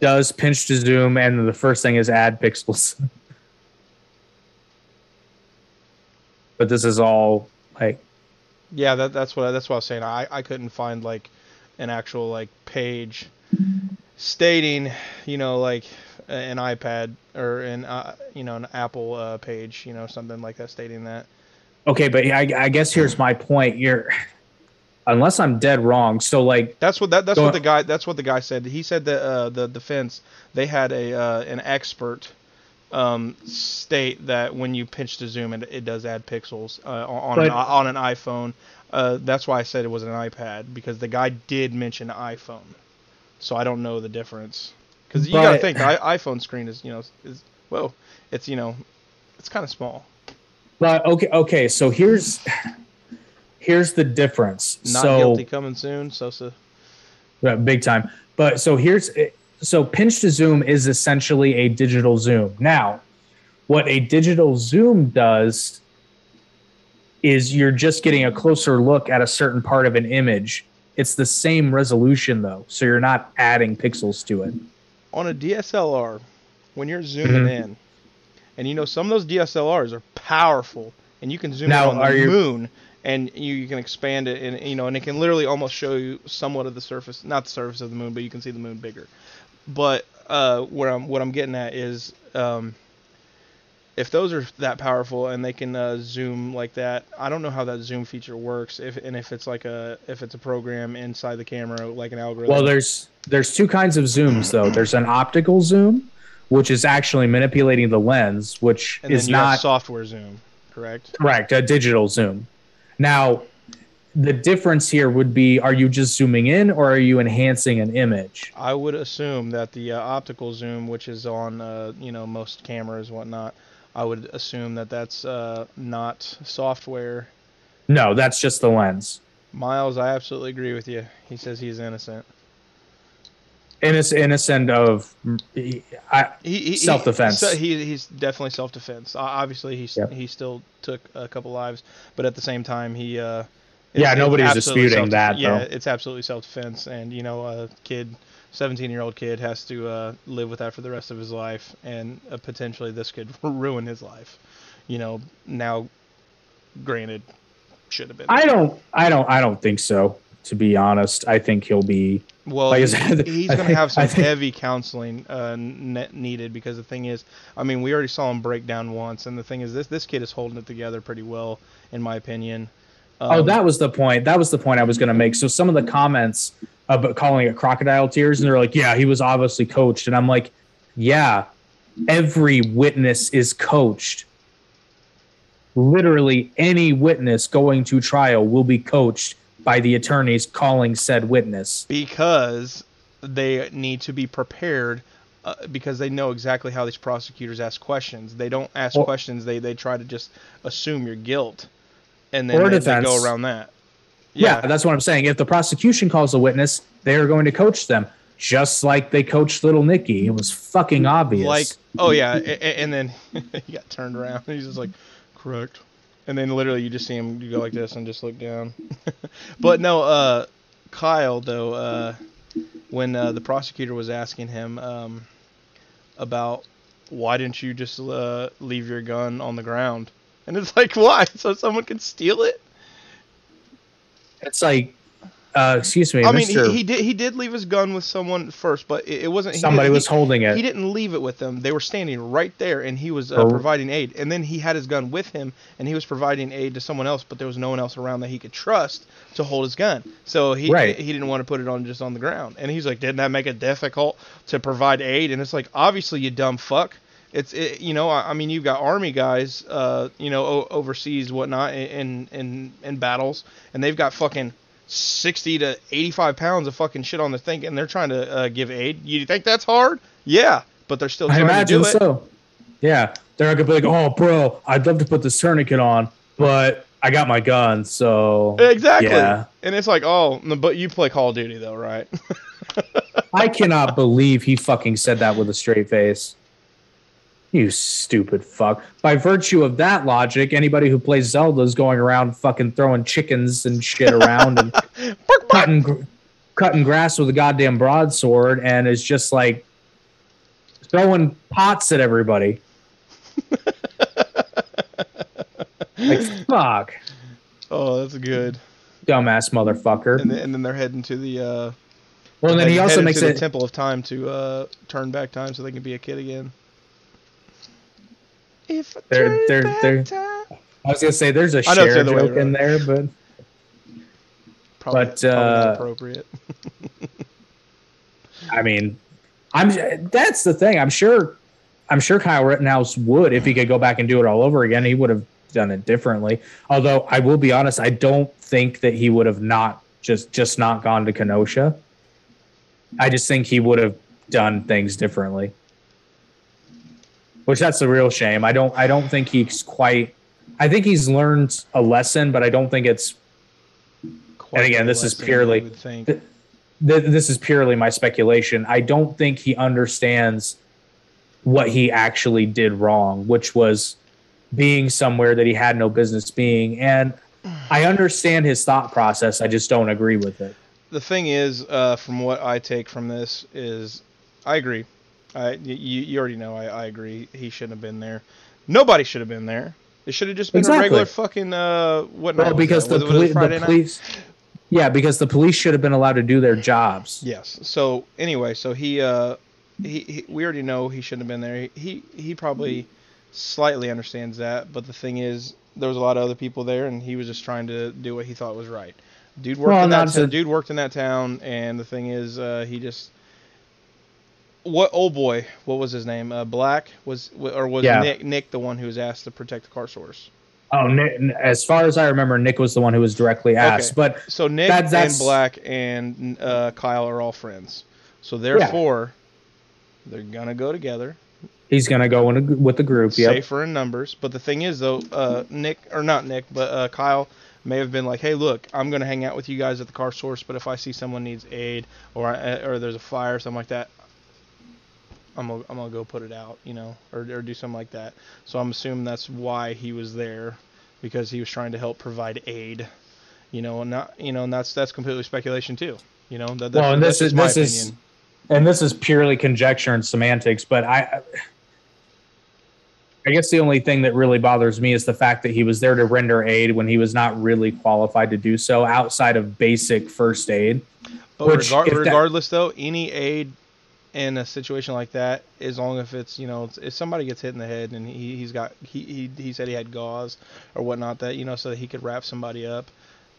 does pinch to zoom, and the first thing is add pixels. but this is all like Yeah, that, that's what that's what I was saying. I, I couldn't find like an actual like page stating, you know, like an iPad or an uh, you know an Apple uh, page, you know, something like that stating that. okay, but I, I guess here's my point. You're unless I'm dead wrong. So like That's what that, that's what the guy that's what the guy said. He said that uh, the defense they had a uh, an expert um, state that when you pinch to zoom, it, it does add pixels uh, on an, on an iPhone. Uh, that's why I said it was an iPad because the guy did mention iPhone, so I don't know the difference. Because you got to think i- iPhone screen is you know is whoa, it's you know it's kind of small. But okay, okay. So here's here's the difference. Not so guilty coming soon. Sosa. uh, big time. But so here's so pinch to zoom is essentially a digital zoom. Now, what a digital zoom does is you're just getting a closer look at a certain part of an image. It's the same resolution though, so you're not adding pixels to it. on a DSLR, when you're zooming Mhm. in, and you know some of those DSLRs are powerful, and you can zoom Now, in on the you- moon, and you, you can expand it, and you know, and it can literally almost show you somewhat of the surface, not the surface of the moon, but you can see the moon bigger. But uh, where I'm what I'm getting at is, um, if those are that powerful and they can uh, zoom like that, I don't know how that zoom feature works. If and if it's like a if it's a program inside the camera, like an algorithm. Well, there's there's two kinds of zooms though. There's an optical zoom, which is actually manipulating the lens, which and is not software zoom, correct? Correct, a digital zoom. Now, the difference here would be are you just zooming in or are you enhancing an image? I would assume that the uh, optical zoom, which is on uh, you know most cameras, whatnot, I would assume that that's uh, not software. No, that's just the lens. Miles, I absolutely agree with you. He says he's innocent. Innocent, innocent of He, he, Self-defense. He, so he he's definitely self defense. Obviously, he Yep. he still took a couple lives, but at the same time, he. Uh, Yeah, nobody's disputing that, Yeah, though. it's absolutely self defense, and you know, a kid, seventeen year old kid, has to uh, live with that for the rest of his life, and uh, potentially this could ruin his life. You know, now, granted, should have been. I don't I don't I don't think so. To be honest, I think he'll be Well, Like said, he's going to have some think- heavy counseling uh, needed because the thing is, I mean, we already saw him break down once, and the thing is, this this kid is holding it together pretty well, in my opinion. Oh, Um, that was the point. That was the point I was going to make. So some of the comments about calling it crocodile tears, and they're like, "Yeah, he was obviously coached," and I'm like, "Yeah, every witness is coached. Literally, any witness going to trial will be coached by the attorneys calling said witness." because they need to be prepared. Uh, because they know exactly how these prosecutors ask questions. They don't ask Well- questions. They they try to just assume your guilt, and then they, they go around that. Yeah. that's what I'm saying. If the prosecution calls a witness, they are going to coach them, just like they coached little Nicky. It was fucking obvious. Like, oh yeah, a- a- and then he got turned around. He's just like, correct. And then literally you just see him go like this and just look down. but no, uh, Kyle though, uh, when uh, the prosecutor was asking him um, about why didn't you just uh, leave your gun on the ground? And it's like, why? So someone can steal it? It's like, uh, excuse me, I mean, Mr. he, he did he did leave his gun with someone first, but it, it wasn't. somebody was he, holding it. He didn't leave it with them. They were standing right there, and he was uh, Oh. providing aid. And then he had his gun with him, and he was providing aid to someone else, but there was no one else around that he could trust to hold his gun. So he Right. he didn't want to put it on just on the ground. And he's like, didn't that make it difficult to provide aid? And it's like, obviously, you dumb fuck. It's it, you know I, I mean you've got army guys uh you know o- overseas whatnot in in in battles and they've got fucking 60 to 85 pounds of fucking shit on the thing and they're trying to uh, give aid. You think that's hard? Yeah, but they're still I trying to imagine do it. I imagine so. Yeah, they're not gonna be like, "Oh, bro, I'd love to put this tourniquet on, but I got my gun, so Exactly. Yeah. And it's like, oh, but you play Call of Duty though, right? I cannot believe he fucking said that with a straight face. You stupid fuck. By virtue of that logic, anybody who plays Zelda is going around fucking throwing chickens and shit around and Bark, bark. cutting cutting grass with a goddamn broadsword and is just like throwing pots at everybody. like fuck, Oh, that's good. dumbass motherfucker. And then, and then they're heading to the. Uh, well, and then he also makes the it. Temple of Time to uh, turn back time so they can be a kid again. If I They're- they're- back they're- time- I was gonna say there's a know it's the share other way joke in there, but probably, But, probably uh, appropriate. I mean, I'm that's the thing. I'm sure, I'm sure Kyle Rittenhouse would if he could go back and do it all over again. He would have done it differently. Although I will be honest, I don't think that he would have not just just not gone to Kenosha. I just think he would have done things differently. Which that's the real shame. I don't I don't think he's quite I think he's learned a lesson, but I don't think it's Quite again, this is lesson purely- th- th- this is purely my speculation. I don't think he understands what he actually did wrong, which was being somewhere that he had no business being. And I understand his thought process. I just don't agree with it. the thing is, uh, from what I take from this is, I agree. I you, you already know I, I agree. He shouldn't have been there. Nobody should have been there. It should have just been Exactly. a regular fucking uh what night Well, because the, Was it- was it poli- the night? police, yeah, because the police should have been allowed to do their jobs. Yes. So anyway, so he uh he, he we already know he shouldn't have been there. He he probably slightly understands that, but the thing is there was a lot of other people there and he was just trying to do what he thought was right. Dude worked Well, in that to- dude worked in that town and the thing is uh he just what old boy, what was his name? Uh Black was or was Yeah. Nick Nick the one who was asked to protect the car source? Oh, Nick, as far as I remember, Nick was the one who was directly asked. Okay. But So Nick That- that's- and Black and uh, Kyle are all friends. So therefore, they're gonna go together. he's going to go in a, with the group. Yep. safer in numbers. But the thing is, though, uh, Nick or not Nick, but uh, Kyle may have been like, "Hey, look, I'm gonna hang out with you guys at the car source, but if I see someone needs aid or I, or there's a fire or something like that, I'm gonna, I'm gonna go put it out, you know, or or do something like that." So I'm assuming that's why he was there, because he was trying to help provide aid, you know, and not you know, and that's that's completely speculation too. You know, that, that's, Well, and this is- this is- and this is purely conjecture and semantics but i i guess the only thing that really bothers me is the fact that he was there to render aid when he was not really qualified to do so outside of basic first aid But Which, regar- if that- regardless, though, any aid in a situation like that, as long as it's you know, if somebody gets hit in the head and he he's got he he, he said he had gauze or whatnot that you know so that he could wrap somebody up.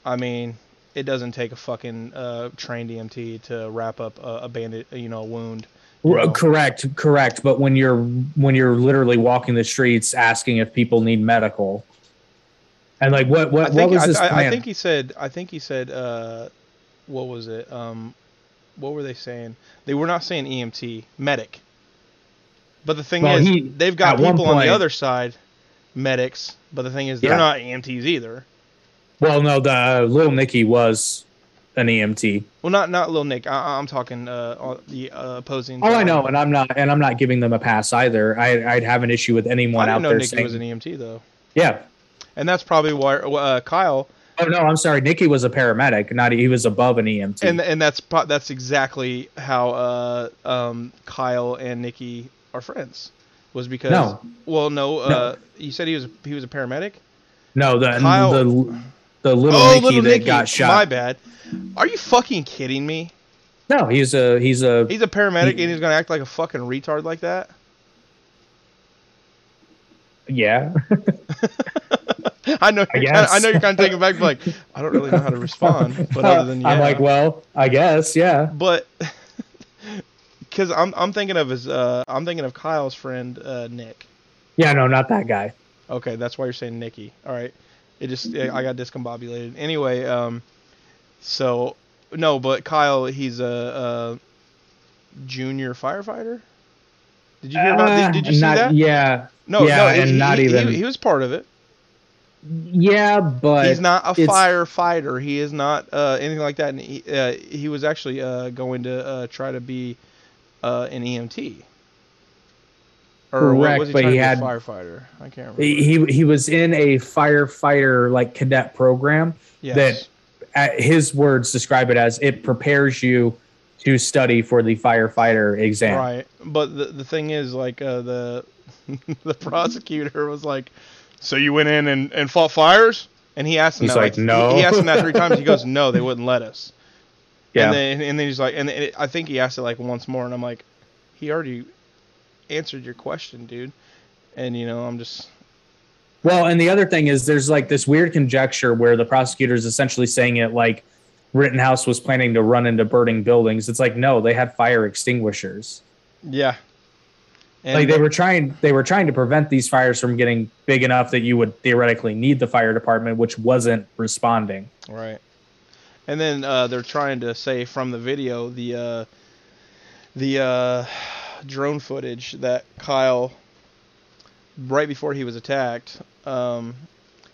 I mean, it doesn't take a fucking uh, trained EMT to wrap up a, a bandit, you know, a wound. you know. correct correct but when you're when you're literally walking the streets asking if people need medical and like what what, what was I, his I, I think he said I think he said uh, what was it? Um, what were they saying? They were not saying EMT, medic. But the thing Well, is, he- they've got people on the other side, medics. But the thing is, they're Yeah. not EMTs either. well no the uh, little nicky was an emt Well, not not Lil Nick. I, I'm talking uh, the uh, opposing. oh i know and i'm not and i'm not giving them a pass either I, i'd have an issue with anyone I didn't out know there Nicky saying was an EMT though, yeah and that's probably why uh, Kyle. Oh no, I'm sorry. Nikki was a paramedic. Not he was above an EMT. And and that's that's exactly how uh, um, Kyle and Nikki are friends. was because No. well no, uh you said he was he was a paramedic? No, the Kyle- the the little oh, Nicky little that Nicky. got shot. My bad. Are you fucking kidding me? No, he's a he's a He's a paramedic He- and he's gonna act like a fucking retard like that? yeah. I know. I you're kinda, I know you're kind of taking it back, like I don't really know how to respond. But other than yeah, I'm like, well, I guess, yeah. but because I'm I'm thinking of his uh I'm thinking of Kyle's friend uh, Nick. Yeah, no, not that guy. Okay, that's why you're saying Nikki. All right, it just I got discombobulated. Anyway, um, so no, but Kyle, he's a, a junior firefighter. Did you hear about? Uh, Did, did you see not, that? Yeah, No, yeah, no, and he, not even- He, he was part of it. Yeah, but he's not a firefighter. He is not uh, anything like that. And he, uh, he was actually uh, going to uh, try to be uh, an EMT. Or Correct, he but he to be a had- firefighter? I can't remember. he he was in a firefighter like cadet program. yes. that- At his words describe it as it prepares you to study for the firefighter exam. Right, but the the thing is, like uh, the the prosecutor was like, "So you went in and, and fought fires?" And he asked him He's that, like, he- "No." He, asked him that three times. He goes, "No, they wouldn't let us." Yeah. And then and then he's like, and it, I think he asked it like once more, and I'm like, he already answered your question, dude. And you know, I'm just Well, and the other thing is there's like this weird conjecture where the prosecutor is essentially saying it like Rittenhouse was planning to run into burning buildings. It's like no, they had fire extinguishers. yeah. And like they were trying they were trying to prevent these fires from getting big enough that you would theoretically need the fire department which wasn't responding. Right. And then uh, they're trying to say from the video the uh, the uh, drone footage that Kyle, right before he was attacked, um,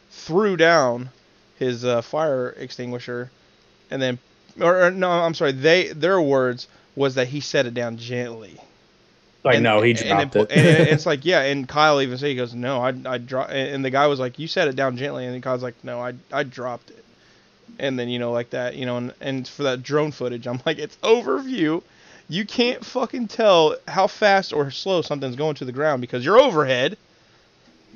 threw down his uh, fire extinguisher, and then, or, or no, I'm sorry, they their words was that he set it down gently. Like And- no, he and dropped it. it. and it's like yeah, and Kyle even said he goes no, I I dropped, and the guy was like you set it down gently, and Kyle's like no, I I dropped it, and then you know like that, you know, and and for that drone footage, I'm like it's overview, you can't fucking tell how fast or slow something's going to the ground because you're overhead,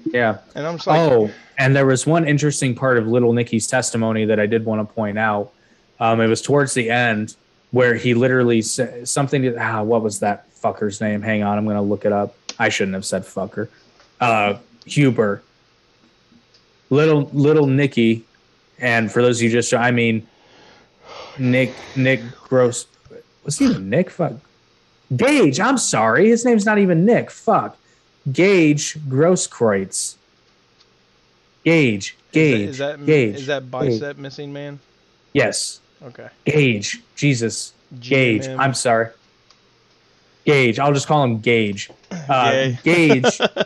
yeah. and I'm just like oh, and there was one interesting part of Little Nicky's testimony that I did want to point out. Um, it was towards the end where he literally said something. To, ah, what was that fucker's name? Hang on, I'm to look it up. I shouldn't have said fucker. Uh, Huber. Little Little Nicky, and for those of you just, I mean, Nick Nick Gross. Was he even Nick? Fuck. Gaige. I'm sorry, his name's not even Nick. Fuck. Gaige Grosskreutz. Gaige. Gaige. is that is that, Gaige. is that bicep missing man? Yes. Okay, Gaige. Jesus. Gaige. GMM. I'm sorry. Gaige. I'll just call him Gaige. Uh, Gaige.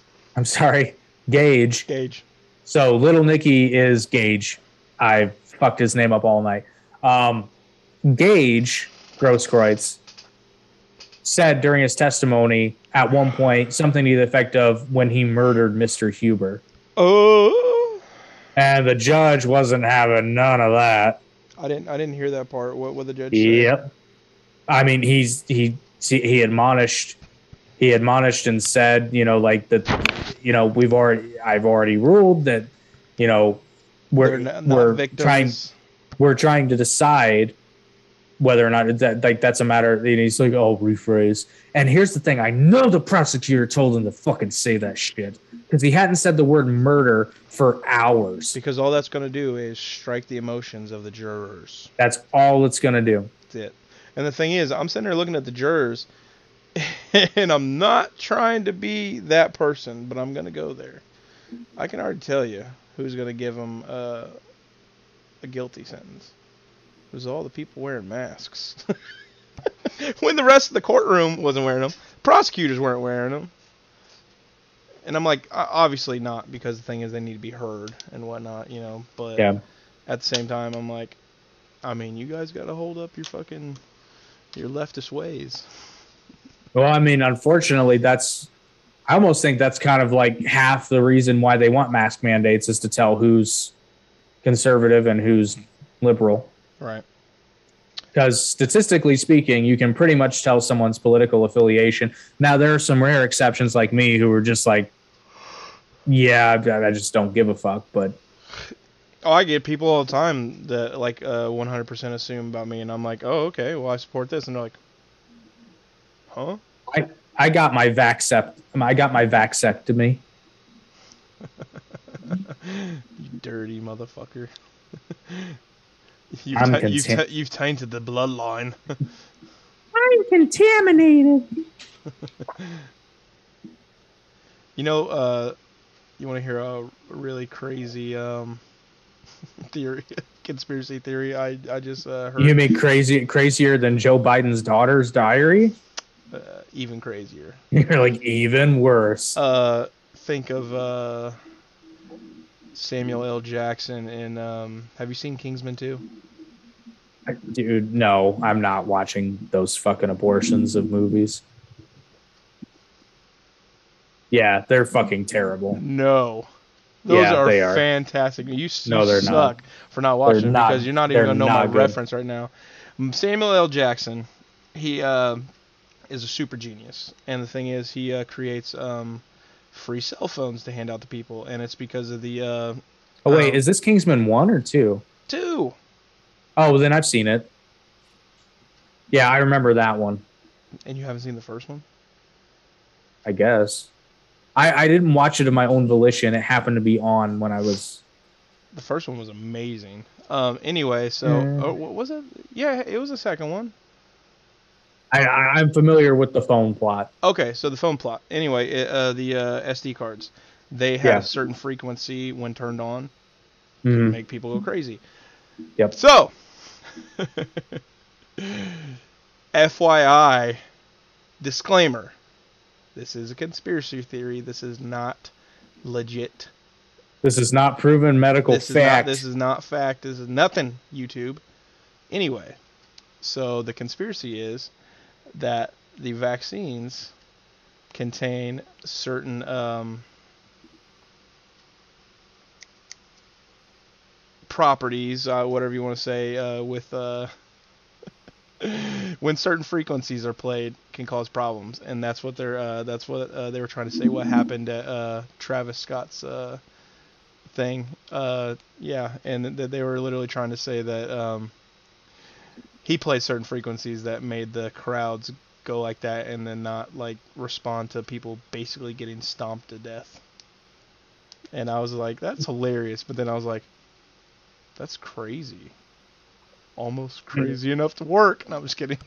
I'm sorry. Gaige. Gaige. So little Nicky is Gaige. I fucked his name up all night. Um, Gaige Grosskreutz said during his testimony at one point something to the effect of when he murdered Mr. Huber. Oh, And the judge wasn't having none of that. I didn't I didn't hear that part. What what the judge said? Yep. I mean, he's he he admonished he admonished and said, you know, like that, you know, we've already I've already ruled that, you know, we're not, not we're victims. trying we're trying to decide whether or not that like that's a matter. And he's like, oh, rephrase. And here's the thing: I know the prosecutor told him to fucking say that shit because he hadn't said the word murder for hours. Because all that's going to do is strike the emotions of the jurors. That's all it's gonna do. That's it. And the thing is, I'm sitting there looking at the jurors, and I'm not trying to be that person, but I'm going to go there. I can already tell you who's going to give them uh, a guilty sentence. It was all the people wearing masks. when the rest of the courtroom wasn't wearing them, prosecutors weren't wearing them. And I'm like, obviously not, because the thing is, they need to be heard and whatnot, you know. But Yeah. at the same time, I'm like, I mean, you guys got to hold up your fucking your leftist ways. Well, I mean, unfortunately, that's. I almost think that's kind of like half the reason why they want mask mandates is to tell who's conservative and who's liberal. Right. because statistically speaking, you can pretty much tell someone's political affiliation. Now, there are some rare exceptions like me who are just like, yeah, I I just don't give a fuck. But Oh, I get people all the time that like uh, 100% assume about me, and I'm like, oh, okay, well, I support this, and they're like, huh? I I got my vaxcept. I got my vaxectomy. You dirty motherfucker. you've, I'm ta- you've, ta- you've tainted the bloodline. I'm contaminated. you know, uh, you want to hear a really crazy um, theory, conspiracy theory? I I just uh, heard You mean crazy, crazier than Joe Biden's daughter's diary? uh, even crazier. You're like even worse. Uh, think of uh, Samuel L. Jackson in. Um, have you seen Kingsman 2? Dude, no, I'm not watching those fucking abortions of movies. Yeah, they're fucking terrible. No. Those Yeah, are, are. fantastic. You, no, they're not. suck for not watching them not- because you're not even gonna know my good. reference right now. Samuel L. Jackson, he uh, is a super genius, and the thing is, he uh, creates um, free cell phones to hand out to people, and it's because of the uh, Oh wait, Um, is this Kingsman one or two? two. Oh, well, then I've seen it. Yeah, I remember that one. And you haven't seen the first one? I guess. I I didn't watch it of my own volition. It happened to be on when I was. The first one was amazing. Um, anyway, so Yeah. oh, what was it? Yeah, it was the second one. I, I I'm familiar with the phone plot. Okay, so the phone plot. Anyway, it, uh, the uh, SD cards, they have Yeah. a certain frequency when turned on Mhm. make people go crazy. Yep. So, FYI, disclaimer: this is a conspiracy theory. This is not legit. This is not proven medical this is not. fact. This is not fact. This is nothing. YouTube. Anyway, so the conspiracy is that the vaccines contain certain um, properties, uh, whatever you want to say, uh, with uh, when certain frequencies are played can cause problems, and that's what they're uh, that's what uh, they were trying to say. What happened at uh, Travis Scott's uh, thing? Uh, yeah, and th- they were literally trying to say that um, he played certain frequencies that made the crowds go like that, and then not like respond to people basically getting stomped to death. And I was like, that's hilarious. But then I was like, that's crazy. Almost crazy enough to work. And I'm just kidding.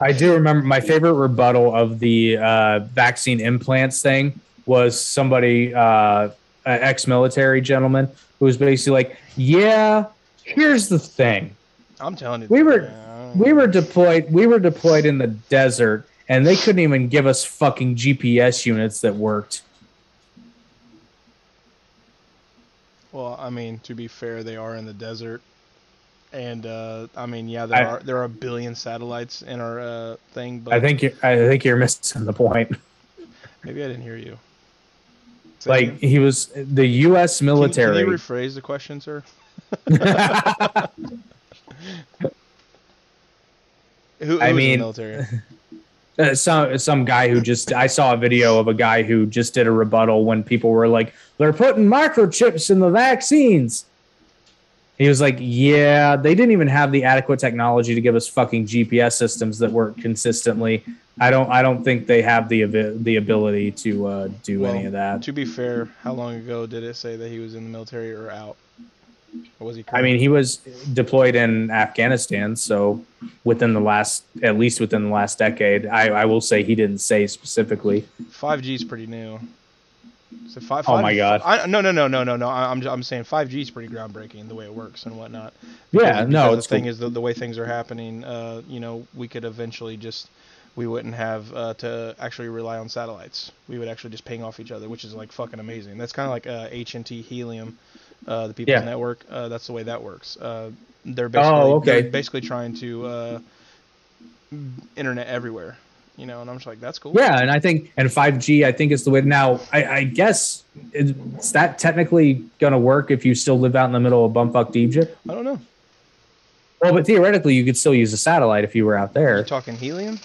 I do remember my favorite rebuttal of the uh, vaccine implants thing was somebody, uh, an ex-military gentleman, who was basically like, "Yeah, here's the thing: I'm telling you. We were- yeah, we were deployed, we were deployed in the desert, and they couldn't even give us fucking GPS units that worked." Well, I mean, to be fair, they are in the desert, and uh, I mean, yeah, there I- are there are a billion satellites in our uh, thing, but I think you I think you're missing the point. maybe I didn't hear you. Say Like again? he was the U.S. Can- Can, military. you rephrase the question, sir? Who, I in the mean- military? Uh, some some guy who just I saw a video of a guy who just did a rebuttal when people were like they're putting microchips in the vaccines. He was like, "Yeah, they didn't even have the adequate technology to give us fucking GPS systems that work consistently. I don't I don't think they have the the ability to uh, do Well, any of that. To be fair, how long ago did it say that he was in the military or out? Or was he? I mean, he was deployed in Afghanistan, so within the last at least within the last decade, I, I will say he didn't say specifically. five G is pretty new. So five, Oh five- my God. I, no, no, no, no, no, no. I'm I'm saying five G is pretty groundbreaking the way it works and whatnot. Yeah, no, because the thing cool. is the, the way things are happening. Uh, you know, we could eventually just we wouldn't have uh, to actually rely on satellites. We would actually just ping off each other, which is like fucking amazing. That's kind of like uh, HNT Helium, uh, the People's Yeah. Network. Uh, that's the way that works. Uh, they're basically Oh, okay. they're basically trying to uh, internet everywhere. You know, and I'm just like, that's cool. Yeah, and I think and 5G I think is the way now. I, I guess is that technically going to work if you still live out in the middle of bumfucked Egypt? I don't know. Well, but theoretically, you could still use a satellite if you were out You're there. talking helium.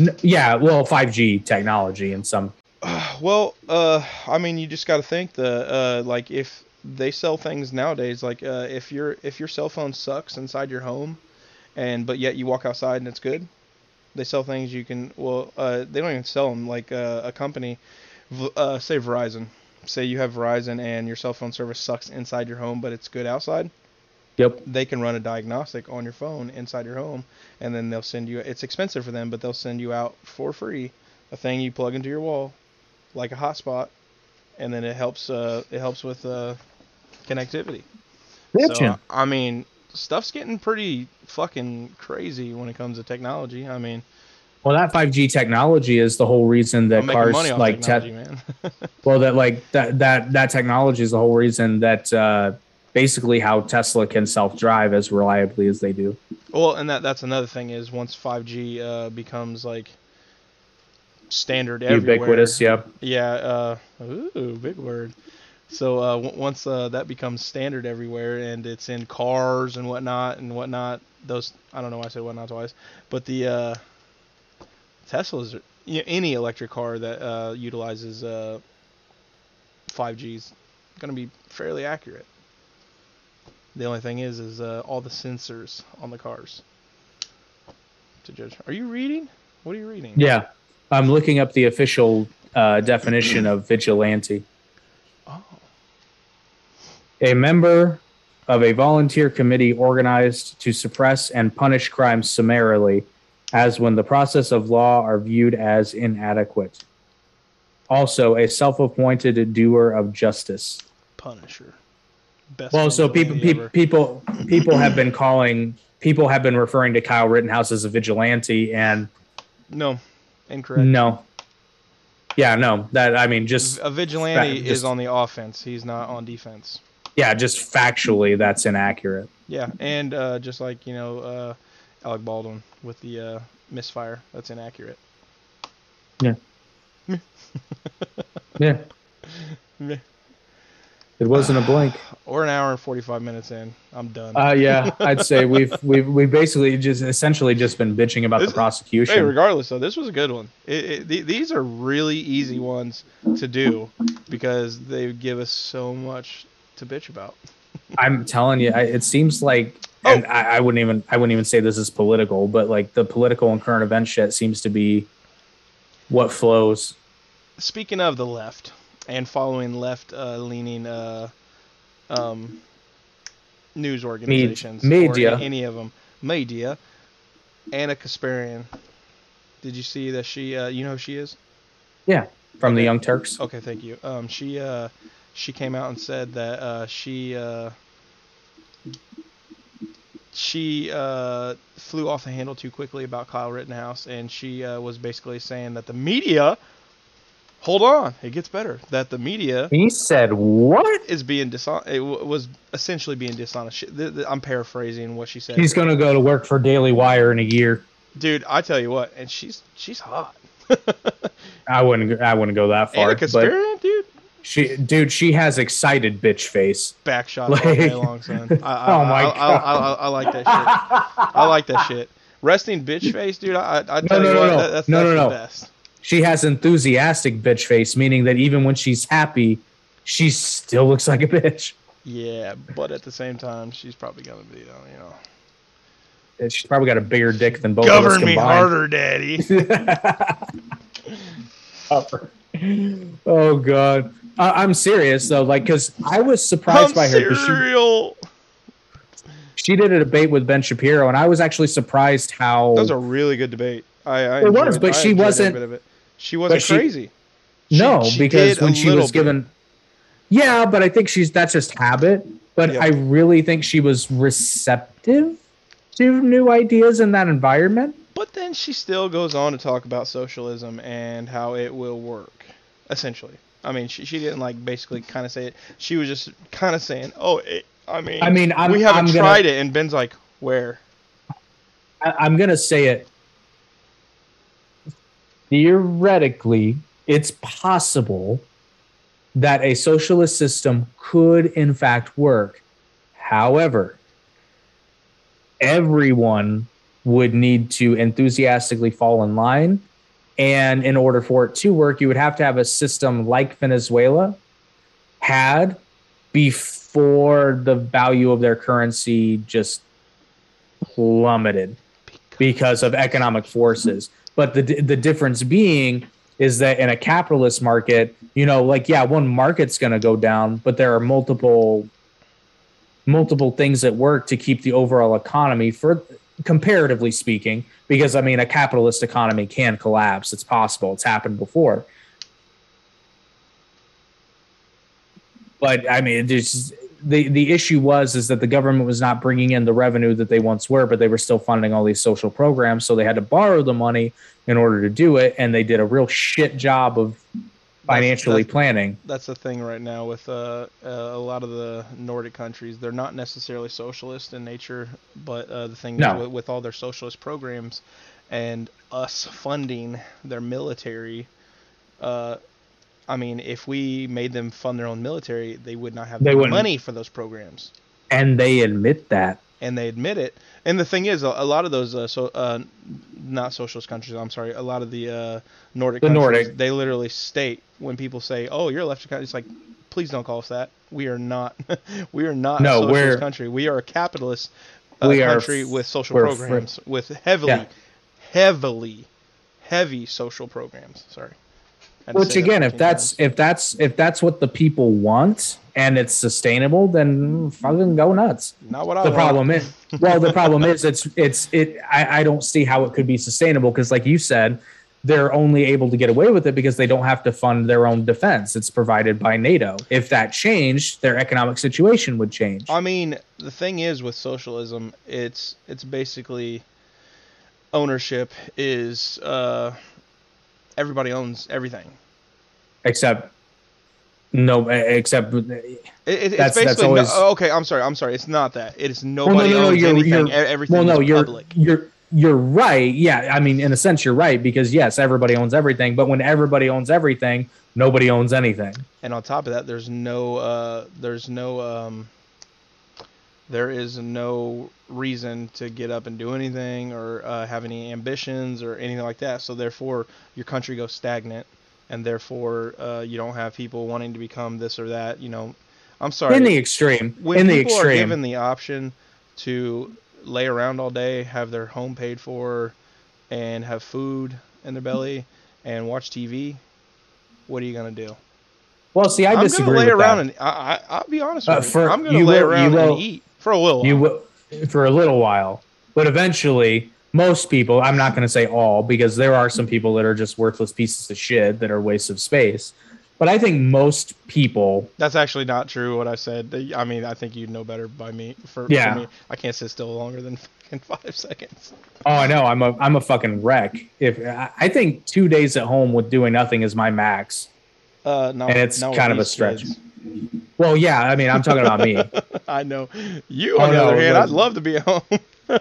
N- Yeah, well, 5G technology and some. Well, uh, I mean, you just got to think the uh, like if they sell things nowadays, like uh, if your if your cell phone sucks inside your home, and but yet you walk outside and it's good, they sell things you can. Well, uh, they don't even sell them. Like uh, a company, uh, say Verizon. Say you have Verizon and your cell phone service sucks inside your home, but it's good outside. Yep. They can run a diagnostic on your phone inside your home, and then they'll send you. It's expensive for them, but they'll send you out for free a thing you plug into your wall, like a hotspot, and then it helps. Uh, it helps with uh, connectivity. So, I mean, stuff's getting pretty fucking crazy when it comes to technology. I mean, Well, that 5G technology is the whole reason that cars like te- man. well that like that that that technology is the whole reason that uh, basically how Tesla can self-drive as reliably as they do. well, and that that's another thing is once 5G uh, becomes like standard everywhere. Ubiquitous, yep. Yeah, uh, ooh, big word. So uh, w- once uh, that becomes standard everywhere and it's in cars and whatnot and whatnot, those I don't know why I said whatnot twice, but the uh, Teslas, are- you know, any electric car that uh, utilizes uh, 5G is going to be fairly accurate. The only thing is, is uh, all the sensors on the cars to judge. Are you reading? What are you reading? Yeah. I'm looking up the official uh, definition of vigilante. Oh. A member of a volunteer committee organized to suppress and punish crimes summarily, as when the process of law are viewed as inadequate. Also, a self appointed doer of justice. Punisher. Best Well, so people, people, people, people have been calling, people have been referring to Kyle Rittenhouse as a vigilante, and No, incorrect. no, yeah, no, that I mean, just A vigilante Fa- is on the offense. He's not on defense. yeah, just factually, that's inaccurate. Yeah, and uh, just like you know, uh, Alec Baldwin with the uh, misfire, that's inaccurate. Yeah, Meh. It wasn't a blink. Or an hour and forty-five minutes in, I'm done. Uh, yeah, I'd say we've we've we've basically just essentially just been bitching about This- the prosecution. hey, regardless though, this was a good one. It, it, th- these are really easy ones to do because they give us so much to bitch about. I'm telling you, I, it seems like, Oh. and I, I wouldn't even I wouldn't even say this is political, but like the political and current event shit seems to be what flows. Speaking of the left and following left-leaning uh, um, news organizations, media. any of them, media, Ana Kasparian. Did you see that she? Uh, you know who she is? Yeah, from the Young Turks. Okay, thank you. Um, she uh, she came out and said that uh, she uh, she uh, flew off the handle too quickly about Kyle Rittenhouse, and she uh, was basically saying that the media. Hold on, it gets better. That the media He said, "What? is being dishonest. It w- was essentially being dishonest. She, th- th- I'm paraphrasing what she said. He's gonna go to work for Daily Wire in a year." Dude, I tell you what, and she's she's hot. I wouldn't. I wouldn't go that far. Ana Kasparian, dude. she, dude, she has excited bitch face. back shot all day Like- long, son. I, I, Oh my I, I, I, like that shit. I like that shit. Resting bitch face, dude. I, I tell no, you no, what, no. that, that's, No, that's no, the no. best. She has enthusiastic bitch face, meaning that even when she's happy, she still looks like a bitch. Yeah, but at the same time, she's probably gonna be, uh, you know, She's probably got a bigger dick than both of us govern me harder, daddy. oh god, I, I'm serious though. Like, cause I was surprised I'm by her. 'cause She, she did a debate with Ben Shapiro, and I was actually surprised how. That was a really good debate. I, I It was, but I she wasn't- bit of it. She wasn't she- crazy. She- no, she because when she was bit. given. Yeah, but I think she's that's just habit. But Yeah. I really think she was receptive to new ideas in that environment. But then she still goes on to talk about socialism and how it will work, essentially. I mean, she, she didn't like basically kind of say it. She was just kind of saying, "Oh, it, I mean, I mean, I'm- we haven't I'm gonna- tried it." And Ben's like, "Where?" I, I'm gonna say it. Theoretically, it's possible that a socialist system could, in fact, work. However, everyone would need to enthusiastically fall in line. And in order for it to work, you would have to have a system like Venezuela had before the value of their currency just plummeted because of economic forces. But the the difference being is that in a capitalist market, you know, like yeah, one market's going to go down, but there are multiple multiple things at work to keep the overall economy for comparatively speaking because i mean a capitalist economy can collapse. It's possible. It's happened before. But i mean there's the the issue was is that the government was not bringing in the revenue that they once were but they were still funding all these social programs so they had to borrow the money in order to do it and they did a real shit job of financially that's, planning. That's the thing right now with uh, uh, a lot of the Nordic countries. They're not necessarily socialist in nature, but uh, the thing no. is with, with, all their socialist programs and us funding their military. Uh, I mean, if we made them fund their own military, they would not have the money for those programs. And they admit that. And they admit it. And the thing is, a, a lot of those uh, so uh, not socialist countries. I'm sorry. A lot of the uh, Nordic the countries, Nordic. they literally state when people say, "Oh, you're a leftist country," it's like, please don't call us that. We are not. we are not no, a socialist we're, country. We are a capitalist uh, we country are, with social programs, fr- with heavily, yeah. heavily, heavy social programs. Sorry. Which again, if that's times. if that's if that's what the people want and it's sustainable, then fucking go nuts. Not what I. The want. problem is, well, the problem is it's it's it. I, I don't see how it could be sustainable because, like you said, they're only able to get away with it because they don't have to fund their own defense. It's provided by NATO. If that changed, their economic situation would change. I mean, the thing is with socialism, it's it's basically ownership is uh, everybody owns everything, except no, except it, it, it's that's, basically that's always, no, okay. I'm sorry. I'm sorry. It's not that. It is nobody well, no, no, owns you're, anything. You're, everything well, no, you're, public. You're you're right. Yeah, I mean, in a sense, you're right because yes, everybody owns everything. But when everybody owns everything, nobody owns anything. And on top of that, there's no, uh, there's no, um, there is no reason to get up and do anything or uh, have any ambitions or anything like that. So therefore, your country goes stagnant, and therefore, uh, you don't have people wanting to become this or that. You know, I'm sorry. In the extreme, when in people the extreme, are given the option to lay around all day, have their home paid for, and have food in their belly and watch TV, what are you gonna do? Well, see, I I'm disagree. I'm gonna lay around that. and I, I, will be honest uh, with you. For, I'm gonna you lay will, around will, and eat for a little. While. You will for a little while, but eventually, most people. I'm not gonna say all because there are some people that are just worthless pieces of shit that are wastes of space. But I think most people. That's actually not true. What I said. I mean, I think you know better by me. For, yeah. For me, I can't sit still longer than fucking five seconds. Oh, I know. I'm a I'm a fucking wreck. If I think two days at home with doing nothing is my max. Uh, no, and it's kind of a stretch. Kids. Well, yeah. I mean, I'm talking about me. I know. You, on oh, the no, other hand, I'd love to be at home.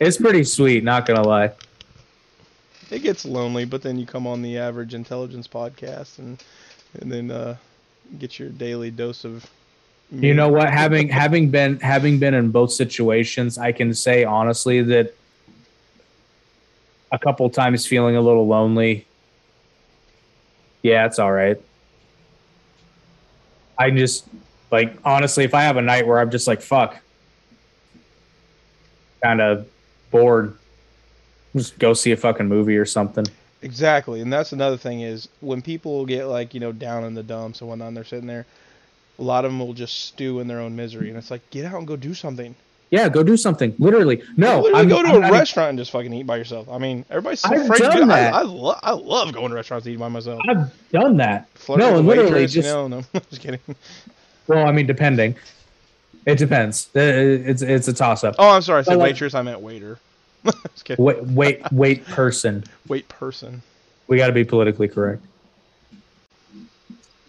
it's pretty sweet. Not gonna lie it gets lonely, but then you come on the average intelligence podcast and and then uh, get your daily dose of. You know what? Having having been having been in both situations, I can say honestly that a couple times feeling a little lonely. Yeah, it's all right. I just like honestly, if I have a night where I'm just like fuck, kind of bored just go see a fucking movie or something. Exactly, and that's another thing is when people get like you know down in the dumps and whatnot, and they're sitting there. A lot of them will just stew in their own misery, and it's like get out and go do something. Yeah, go do something. Literally, no. Literally go to I'm a restaurant and just fucking eat by yourself. I mean, everybody's so I've afraid done to. That. I, I, lo- I love going to restaurants to eat by myself. I've done that. no, literally, waitress, just you know, no, just kidding. Well, I mean, depending. It depends. Uh, it's it's a toss up. Oh, I'm sorry. I said waitress. I meant waiter. wait, wait, wait, person. Wait, person. We got to be politically correct.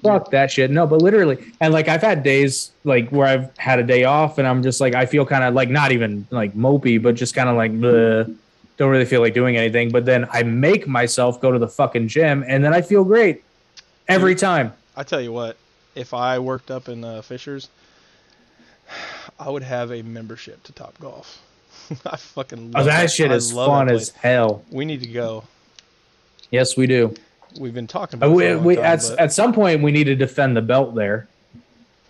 Fuck that shit. No, but literally, and like I've had days like where I've had a day off, and I'm just like I feel kind of like not even like mopey, but just kind of like bleh, don't really feel like doing anything. But then I make myself go to the fucking gym, and then I feel great every time. I tell you what, if I worked up in uh, Fishers, I would have a membership to Top Golf. I fucking Oh, love that shit I is fun as hell. We need to go. Yes, we do. We've been talking Uh, about we, a long we, time, at, but- at some point, we need to defend the belt there.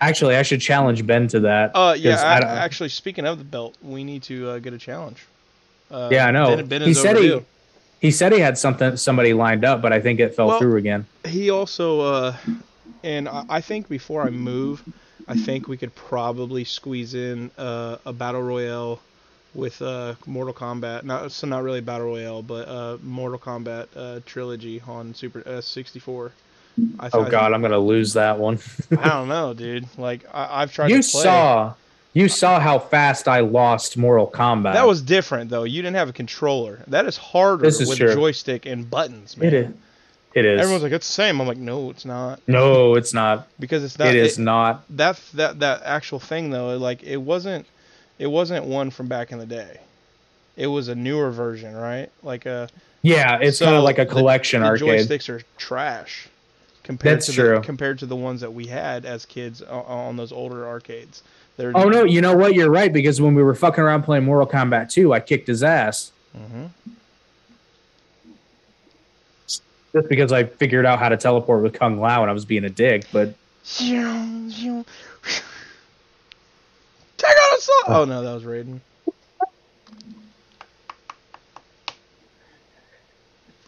Actually, I should challenge Ben to that. Uh, yeah. I I, actually, speaking of the belt, we need to uh, get a challenge. Uh, Yeah, I know. Ben, ben He said he- he said he had something somebody lined up, but I think it fell Well- through again. He also, uh, and I, I think before I move, I think we could probably squeeze in uh, a battle royale with uh, Mortal Kombat. Not so not really battle royale, but uh, Mortal Kombat uh, trilogy on Super uh, 64. I, Oh I- God, I'm gonna lose that one. I don't know, dude. Like I, I've tried you to play. saw, you saw how fast I lost Mortal Kombat. That was different though. You didn't have a controller. That is harder This is with true. joystick and buttons, man. it is. It is. Everyone's like, it's the same. I'm like, no, it's not. no, it's not. Because it's not. it is not. that that that actual thing though, like it wasn't it wasn't one from back in the day. It was a newer version, right? Like a Yeah, it's So kind of like a collection the arcade. joysticks are trash compared That's to true. The, compared to the ones that we had as kids on, on those older arcades. They're Oh no, you know what? You're right because when we were fucking around playing Mortal Kombat 2, I kicked his ass Mhm. just because I figured out how to teleport with Kung Lao and I was being a dick. But On. Oh no, that was Raiden.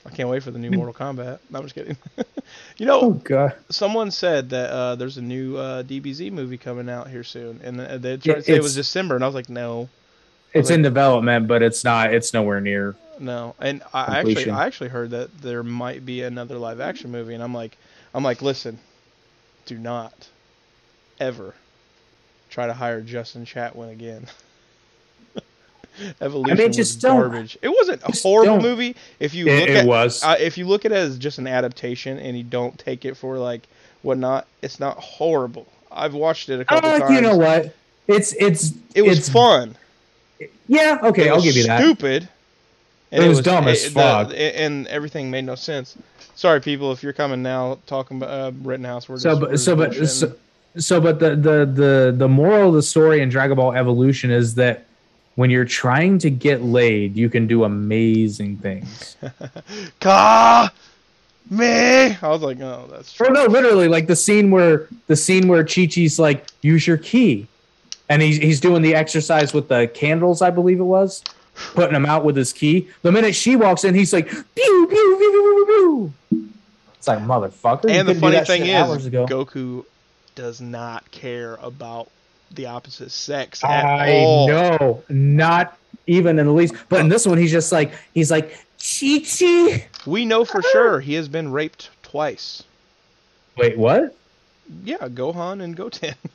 I can't wait for the new Mortal Kombat. No, I'm just kidding. you know, oh god, someone said that uh, there's a new uh, DBZ movie coming out here soon, and uh, they tried to say it was December, and I was like, no, it's in development, but it's not. It's nowhere near. no. And I actually, I actually heard that there might be another live action movie, and I'm like, I'm like, listen, do not ever try to hire Justin Chatwin again. Evolution just was don't- garbage. It wasn't a just horrible don't. movie if you It, look it at was. uh, if you look at it as just an adaptation and you don't take it for like whatnot, it's not horrible. I've watched it a couple Uh, times. you know what? It's it's It was it's, fun. Yeah, okay, It I'll was give you that. Stupid. It was dumb as the- and everything made no sense. Sorry, people, if you're coming now talking about uh, Rittenhouse, we're just, So, we're but so, but so, so, but the the the the moral of the story in Dragon Ball Evolution is that when you're trying to get laid, you can do amazing things. Ka me. I was like, oh, that's Or true. no, literally, like the scene where the scene where Chi Chi's like, use your key, and he's he's doing the exercise with the candles, I believe it was, putting them out with his key. The minute she walks in, he's like, pew pew pew pew pew pew. It's like motherfucker. And the funny thing is. Goku does not care about the opposite sex at I all. know, not even in the least. But in this one, he's just like he's like Chi Chi. We know for sure he has been raped twice. Wait, what? Yeah, Gohan and Goten.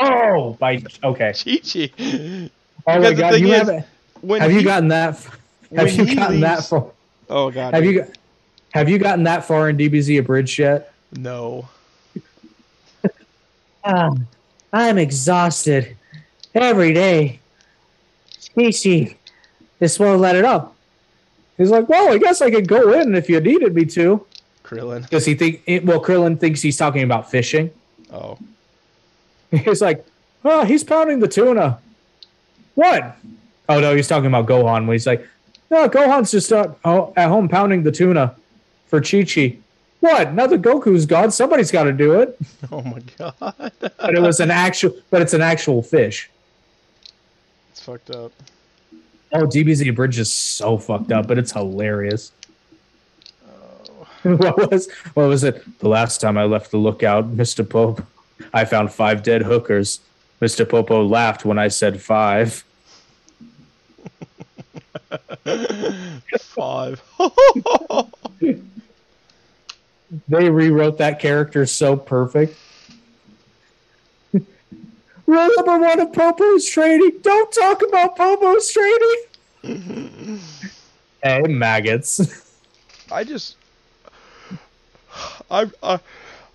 Oh, by okay. Chi Chi. Oh Because my god, you is, haven't. When Have he, you gotten that? Have you gotten that far? Oh god. Have you have you gotten that far in DBZ abridged yet? No. Um, I'm exhausted every day. Chi this won't let it up. He's like, well, I guess I could go in if you needed me to. Krillin. Because he think? Well, Krillin thinks he's talking about fishing. Oh. He's like, oh, he's pounding the tuna. What? Oh no, he's talking about Gohan. When he's like, no, Gohan's just uh, oh, at home pounding the tuna for Chi Chi. What? Now that Goku's gone, somebody's got to do it. Oh my god. But it was an actual, but it's an actual fish. it's fucked up. Oh, DBZ Abridged is so fucked up, but it's hilarious. Oh. what was what was it? The last time I left the lookout, Mr. Popo, I found five dead hookers. Mr. Popo laughed when I said five. Five. They rewrote that character so perfect. Rule number one of Popo's training: don't talk about Popo's training. hey, maggots. I just I've I,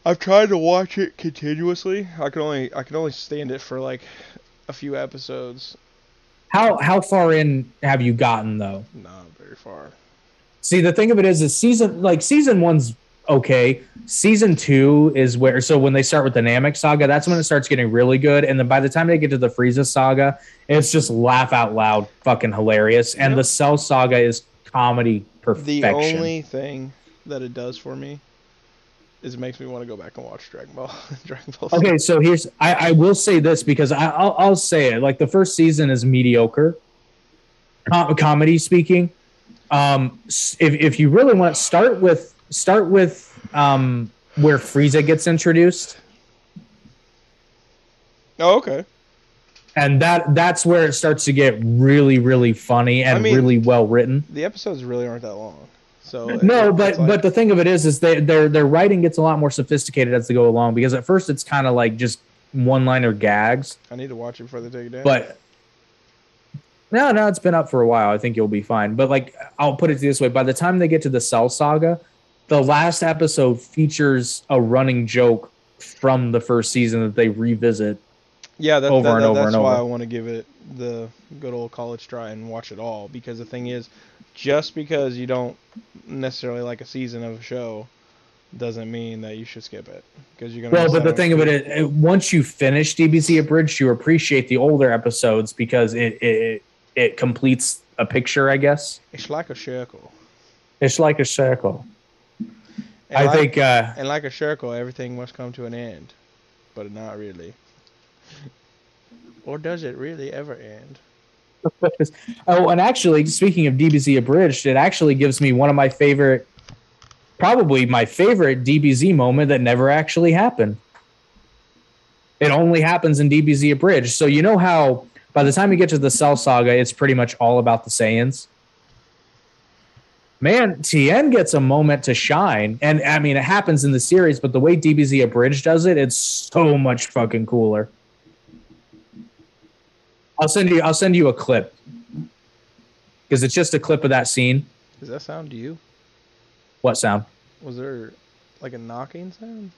I've tried to watch it continuously. I can only I can only stand it for like a few episodes. How how far in have you gotten though? Not very far. See, the thing of it is, is season like season one's okay. Season two is where so when they start with the Namek saga, that's when it starts getting really good. And then by the time they get to the Frieza saga, it's just laugh out loud, fucking hilarious. And Yep. the Cell saga is comedy perfection. The only thing that it does for me is it makes me want to go back and watch Dragon Ball. Dragon Ball. Z. Okay, so here's I, I will say this because I, I'll I'll say it like the first season is mediocre, Com- comedy speaking. Um, if if you really want, to start with start with um where Frieza gets introduced, Oh, okay. and that that's where it starts to get really really funny and I mean- really well written. The episodes really aren't that long, so No, it- but like- but the thing of it is, is they their their writing gets a lot more sophisticated as they go along because at first it's kind of like just one liner gags. I need to watch it before they take it down. But no, no, it's been up for a while. I think you'll be fine. But like, I'll put it this way: by the time they get to the Cell Saga, the last episode features a running joke from the first season that they revisit. yeah, that, over that- and that- over that's and why over. I want to give it the good old college try and watch it all. Because the thing is, just because you don't necessarily like a season of a show, doesn't mean that you should skip it. Because you're gonna. Well, but the thing of it is, once you finish DBZ Abridged, you appreciate the older episodes because it it it completes a picture. I guess it's like a circle. it's like a circle. I like, think. uh And like a circle, everything must come to an end, but not really. Or does it really ever end? oh, and actually, speaking of DBZ Abridged, it actually gives me one of my favorite, probably my favorite DBZ moment that never actually happened. It only happens in DBZ Abridged. So you know how by the time you get to the Cell Saga, it's pretty much all about the Saiyans. Man, Tien gets a moment to shine, and I mean it happens in the series, but the way DBZ Abridged does it, it's so much fucking cooler. I'll send you. I'll send you a clip because it's just a clip of that scene. Does that sound to you? What sound? Was there like a knocking sound?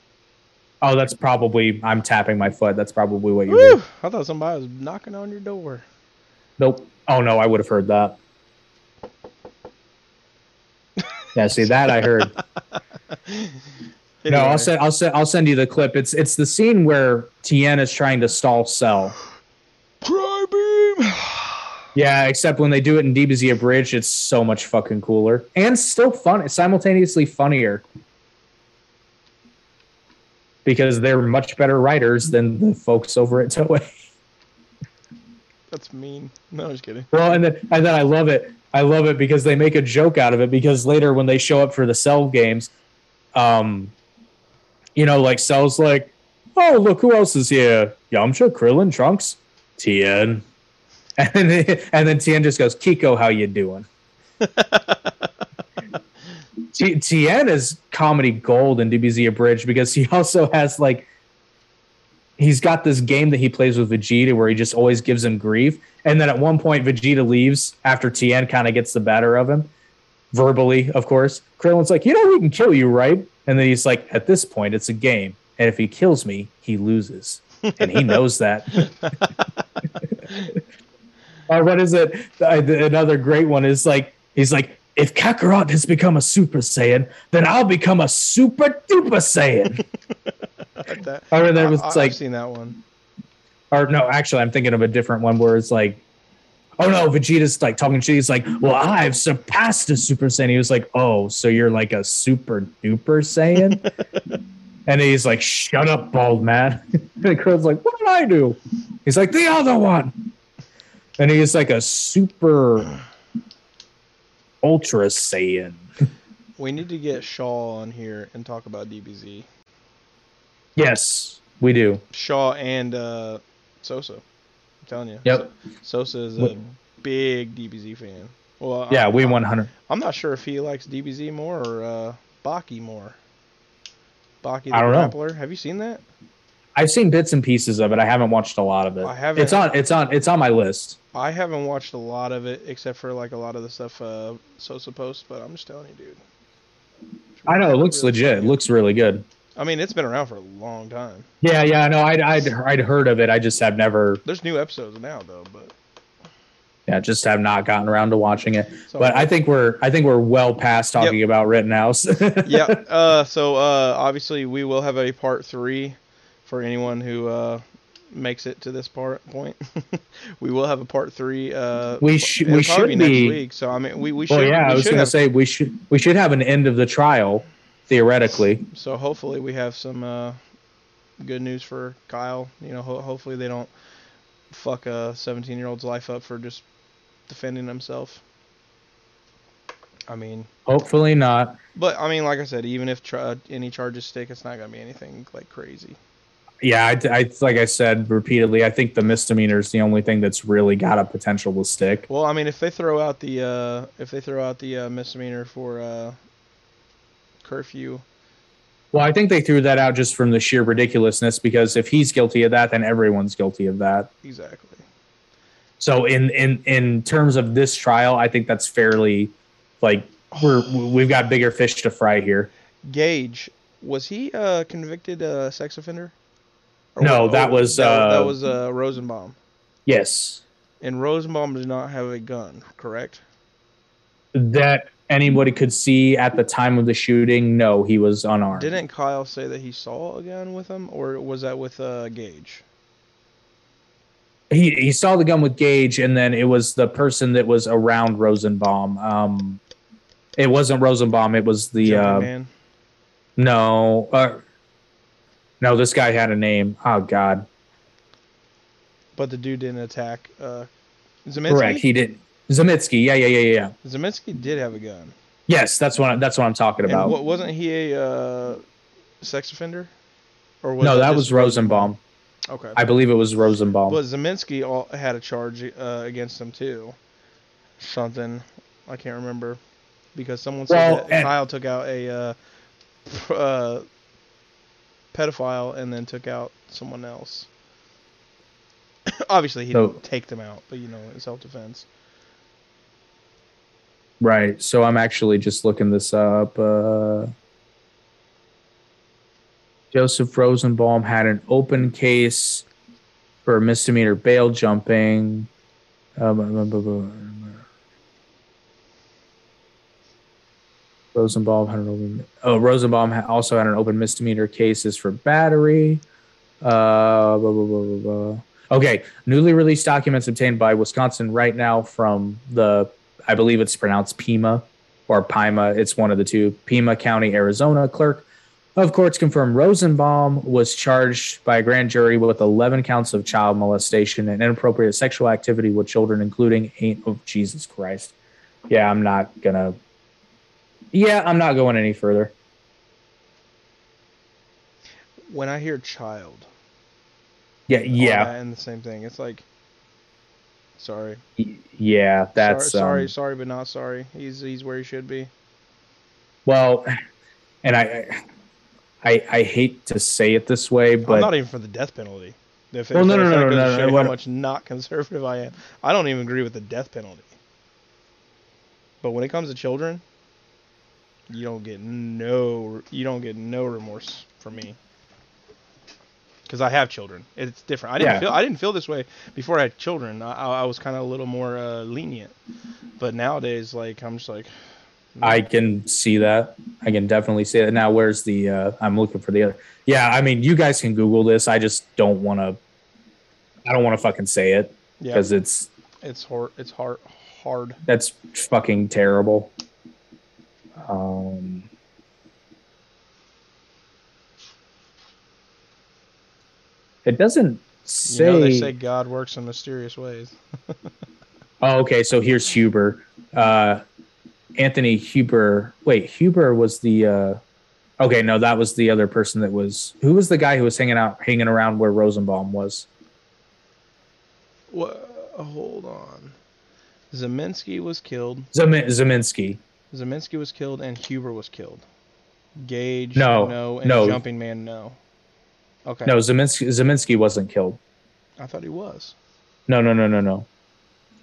Oh, that's probably I'm tapping my foot. That's probably what you Woo! I thought somebody was knocking on your door. Nope. Oh no, I would have heard that. Yeah, see that I heard. No, I'll send I'll send I'll send you the clip. It's it's the scene where Tien is trying to stall Cell. Tri-beam! Yeah, except when they do it in DBZ Abridged, it's so much fucking cooler and still fun, It's simultaneously funnier because they're much better writers than the folks over at Toei. That's mean. No, I'm just kidding. Well, and then and then I love it. I love it because they make a joke out of it because later when they show up for the Cell games, um, you know, like Cell's like, oh look who else is here? Yamcha, Krillin, Trunks, Tien, and then and then Tien just goes, Kiko, how you doing? T- Tien is comedy gold in DBZ Abridged because he also has like he's got this game that he plays with Vegeta where he just always gives him grief. And then at one point, Vegeta leaves after Tien kind of gets the better of him, verbally, of course. Krillin's like, You know, he can kill you, right? And then he's like, At this point, it's a game. And if he kills me, he loses. And he knows that. or what is it? Uh, the- Another great one is like, He's like, If Kakarot has become a Super Saiyan, then I'll become a Super Duper Saiyan. That. or there was I, I, like, I've seen that one. or no, actually, I'm thinking of a different one where it's like, oh no, Vegeta's like talking shit. He's like, well, I've surpassed a Super Saiyan. He was like, oh, so you're like a Super Duper Saiyan? and he's like, shut up, bald man. and Krill's like, what did I do? He's like, the other one. And he's like a Super Ultra Saiyan. We need to get Shaw on here and talk about DBZ. Yes, we do. Shaw and uh, Sosa. I'm telling you. Yep. Sosa is a big DBZ fan. Well, Yeah, I, we 100. I'm not sure if he likes DBZ more or uh, Baki more. Baki the I don't know. Grappler. Have you seen that? I've seen bits and pieces of it. I haven't watched a lot of it. I haven't- It's on. It's on. It's on my list. I haven't watched a lot of it except for like a lot of the stuff uh, Sosa posts, but I'm just telling you, dude. I know it looks really legit. It looks really good. I mean, it's been around for a long time. Yeah, yeah. No, I'd, I'd I'd heard of it. I just have never. There's new episodes now though, but Yeah, just have not gotten around to watching it. So, But I think we're I think we're well past talking about Rittenhouse. yeah. Uh, so uh, obviously we will have a part three for anyone who uh, makes it to this part point. we will have a part three. Uh, we should we should next be. week. So I mean, we we should. Well, yeah, we I was gonna have- say we should we should have an end of the trial theoretically. So hopefully we have some uh, good news for Kyle. You know, ho- hopefully they don't fuck a 17 year old's life up for just defending himself. I mean, Hopefully not. but I mean, like I said, even if tr- any charges stick, it's not gonna be anything like crazy. Yeah, I, I like I said repeatedly. I think the misdemeanor is the only thing that's really got a potential to stick. Well, I mean, if they throw out the uh, if they throw out the uh, misdemeanor for uh, curfew, Well, I think they threw that out just from the sheer ridiculousness because if he's guilty of that, then everyone's guilty of that. exactly. So in in in terms of this trial, I think that's fairly like we're we've got bigger fish to fry here. Gaige was he a convicted uh, sex offender? Or No, what- that was, that, uh, that was uh, Rosenbaum. Yes, And Rosenbaum does not have a gun, correct? that anybody could see at the time of the shooting. No, he was unarmed. Didn't Kyle say that he saw a gun with him, or was that with uh, Gaige? he he saw the gun with Gaige, and then it was the person that was around Rosenbaum. Um, it wasn't Rosenbaum. It was the uh, man. no, uh, no. This guy had a name. Oh God, But the dude didn't attack uh, Ziminski. correct. He did. Zemitsky. Yeah, yeah, yeah, yeah. Ziminski did have a gun. Yes, that's what that's what I'm talking And about. wa- wasn't he a uh, sex offender? Or no, that was Rosenbaum. Okay. I believe it was Rosenbaum. But Ziminski had a charge uh, against him too. Something I can't remember because someone said Well, that Kyle took out a uh, uh, pedophile and then took out someone else. Obviously, he So- didn't take them out, but you know, in self-defense. Right. So I'm actually just looking this up. Uh, Joseph Rosenbaum had an open case for misdemeanor bail jumping. Um, blah. Rosenbaum had an open. Oh, Rosenbaum also had an open misdemeanor cases for battery. Uh, blah, blah, blah. Okay, newly released documents obtained by Wisconsin right now from the I believe it's pronounced Pima or Pima. It's one of the two. Pima County, Arizona clerk of courts confirmed Rosenbaum was charged by a grand jury with 11 counts of child molestation and inappropriate sexual activity with children, including eight. Oh, Jesus Christ. Yeah, I'm not gonna. Yeah, I'm not going any further. When I hear child, Yeah, yeah, and the same thing. It's like, sorry, yeah. That's sorry, sorry, um, sorry, but not sorry. He's he's where he should be. well, and I, I, I hate to say it this way, I'm but not even for the death penalty. If, Well, if no, no, no, no, no, no, you how much not conservative I am. I don't even agree with the death penalty. But when it comes to children, you don't get no you don't get no remorse from me. Because I have children, it's different. I didn't Yeah. feel I didn't feel this way before I had children. I, I was kind of a little more uh, lenient, but nowadays, like I'm just like, I can see that. I can definitely see it. Now, where's the? Uh, I'm looking for the other. Yeah, I mean, you guys can Google this. I just don't want to. I don't want to fucking say it yeah, because it's it's hard. It's hard. Hard. that's fucking terrible. Um, it doesn't say. You know they say God works in mysterious ways. Oh, okay. So here's Huber. Uh, Anthony Huber. Wait, Huber was the. Uh, okay, no, that was the other person that was. Who was the guy who was hanging out, hanging around where Rosenbaum was? What? Hold on. Ziminski was killed. Zemin- Ziminski. Ziminski was killed, and Huber was killed. Gaige, No, no, and no. Jumping Man, no. Okay. No, Ziminski. Ziminski wasn't killed. I thought he was. No, no, no, no, no.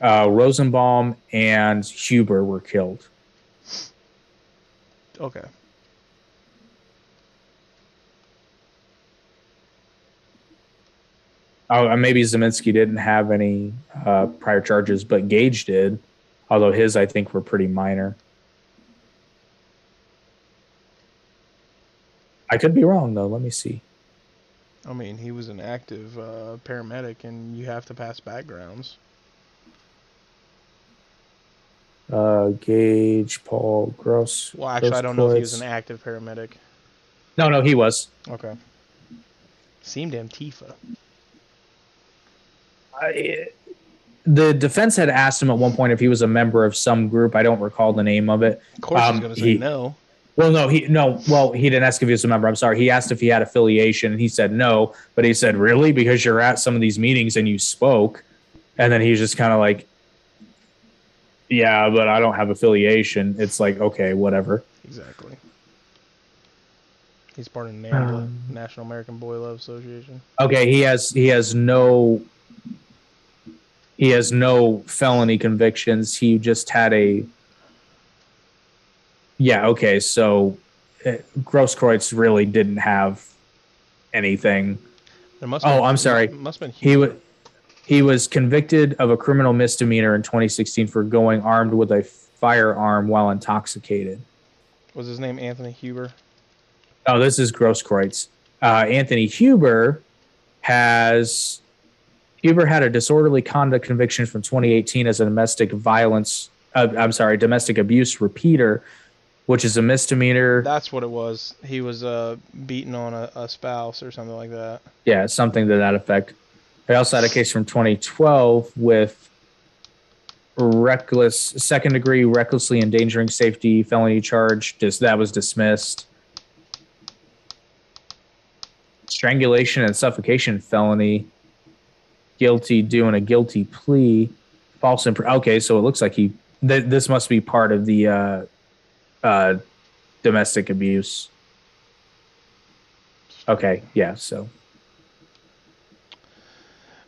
Uh, Rosenbaum and Huber were killed. Okay. Oh, maybe Ziminski didn't have any. uh, prior charges, but Gaige did, although his I think were pretty minor. I could be wrong though. Let me see. I mean, he was an active uh, paramedic, and you have to pass backgrounds. Uh, Gaige, Paul, Gross. Well, actually, Gross I don't know if he was an active paramedic. No, no, he was. Okay. Seemed Antifa. I, the defense had asked him at one point if he was a member of some group. I don't recall the name of it. Of course, Um, he's gonna say he- no. Well, no, he no. Well, he didn't ask if he was a member. I'm sorry. He asked if he had affiliation, and he said no. But he said, "Really? Because you're at some of these meetings and you spoke." And then he's just kind of like, "Yeah, but I don't have affiliation." It's like, okay, whatever. Exactly. He's part of NAMBLA, Um, National American Boy Love Association. Okay, he has he has no he has no felony convictions. He just had a yeah. Okay, so uh, Grosskreutz really didn't have anything. There must. Oh, I'm sorry. Must have been. He was he was convicted of a criminal misdemeanor in 2016 for going armed with a firearm while intoxicated. Was his name Anthony Huber? Oh, this is Grosskreutz. Uh, Anthony Huber has Huber had a disorderly conduct conviction from 2018 as a domestic violence. Uh, I'm sorry, domestic abuse repeater, which is a misdemeanor. That's what it was. He was uh beating on a, a spouse or something like that. Yeah, something to that effect. I also had a case from 2012 with reckless second degree recklessly endangering safety felony charge. Just that was dismissed. Strangulation and suffocation felony. Guilty doing a guilty plea. False imp- Okay, so it looks like he. Th- this must be part of the uh, uh, domestic abuse. Okay, yeah. So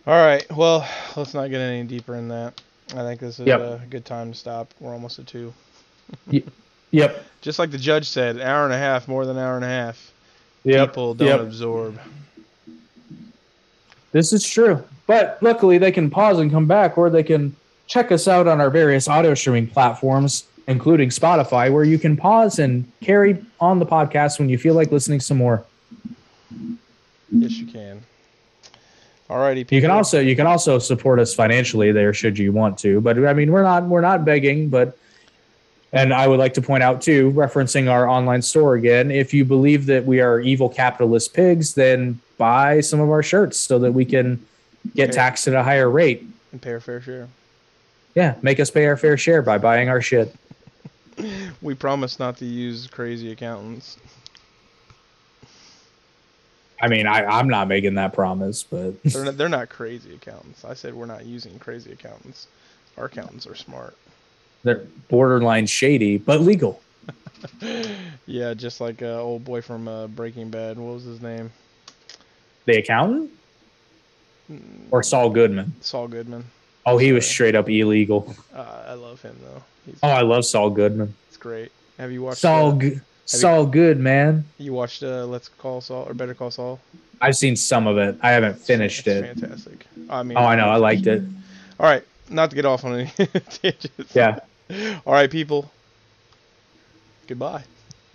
All right. Well, let's not get any deeper in that. I think this is Yep. a good time to stop. We're almost at two. yep. Just like the judge said, hour and a half, more than an hour and a half. Yep. People don't Yep. absorb. This is true. But luckily, they can pause and come back, or they can check us out on our various audio streaming platforms, including Spotify, where you can pause and carry on the podcast when you feel like listening some more. Yes, you can. Alrighty. People. You can also you can also support us financially there, should you want to. But I mean, we're not we're not begging, but. And I would like to point out too, referencing our online store again, if you believe that we are evil capitalist pigs, then buy some of our shirts so that we can get taxed at a higher rate. and pay our fair share. Yeah, make us pay our fair share by buying our shit. We promise not to use crazy accountants. I mean, I, I'm not making that promise, but They're not, they're not crazy accountants. I said we're not using crazy accountants. Our accountants are smart. they're borderline shady, but legal. Yeah, just like uh, old boy from uh, Breaking Bad. What was his name? The accountant or Saul Goodman? Saul Goodman. Oh, he was straight up illegal. Uh, I love him though. He's, Oh, I love Saul Goodman. it's great. Have you watched? Saul, uh, G- Saul Good, man. you watched uh, Let's Call Saul or Better Call Saul? I've seen some of it. I haven't finished It's it. Fantastic. I mean, Oh, I know. I liked it. All right, not to get off on any tangents. Yeah. All right, people. Goodbye.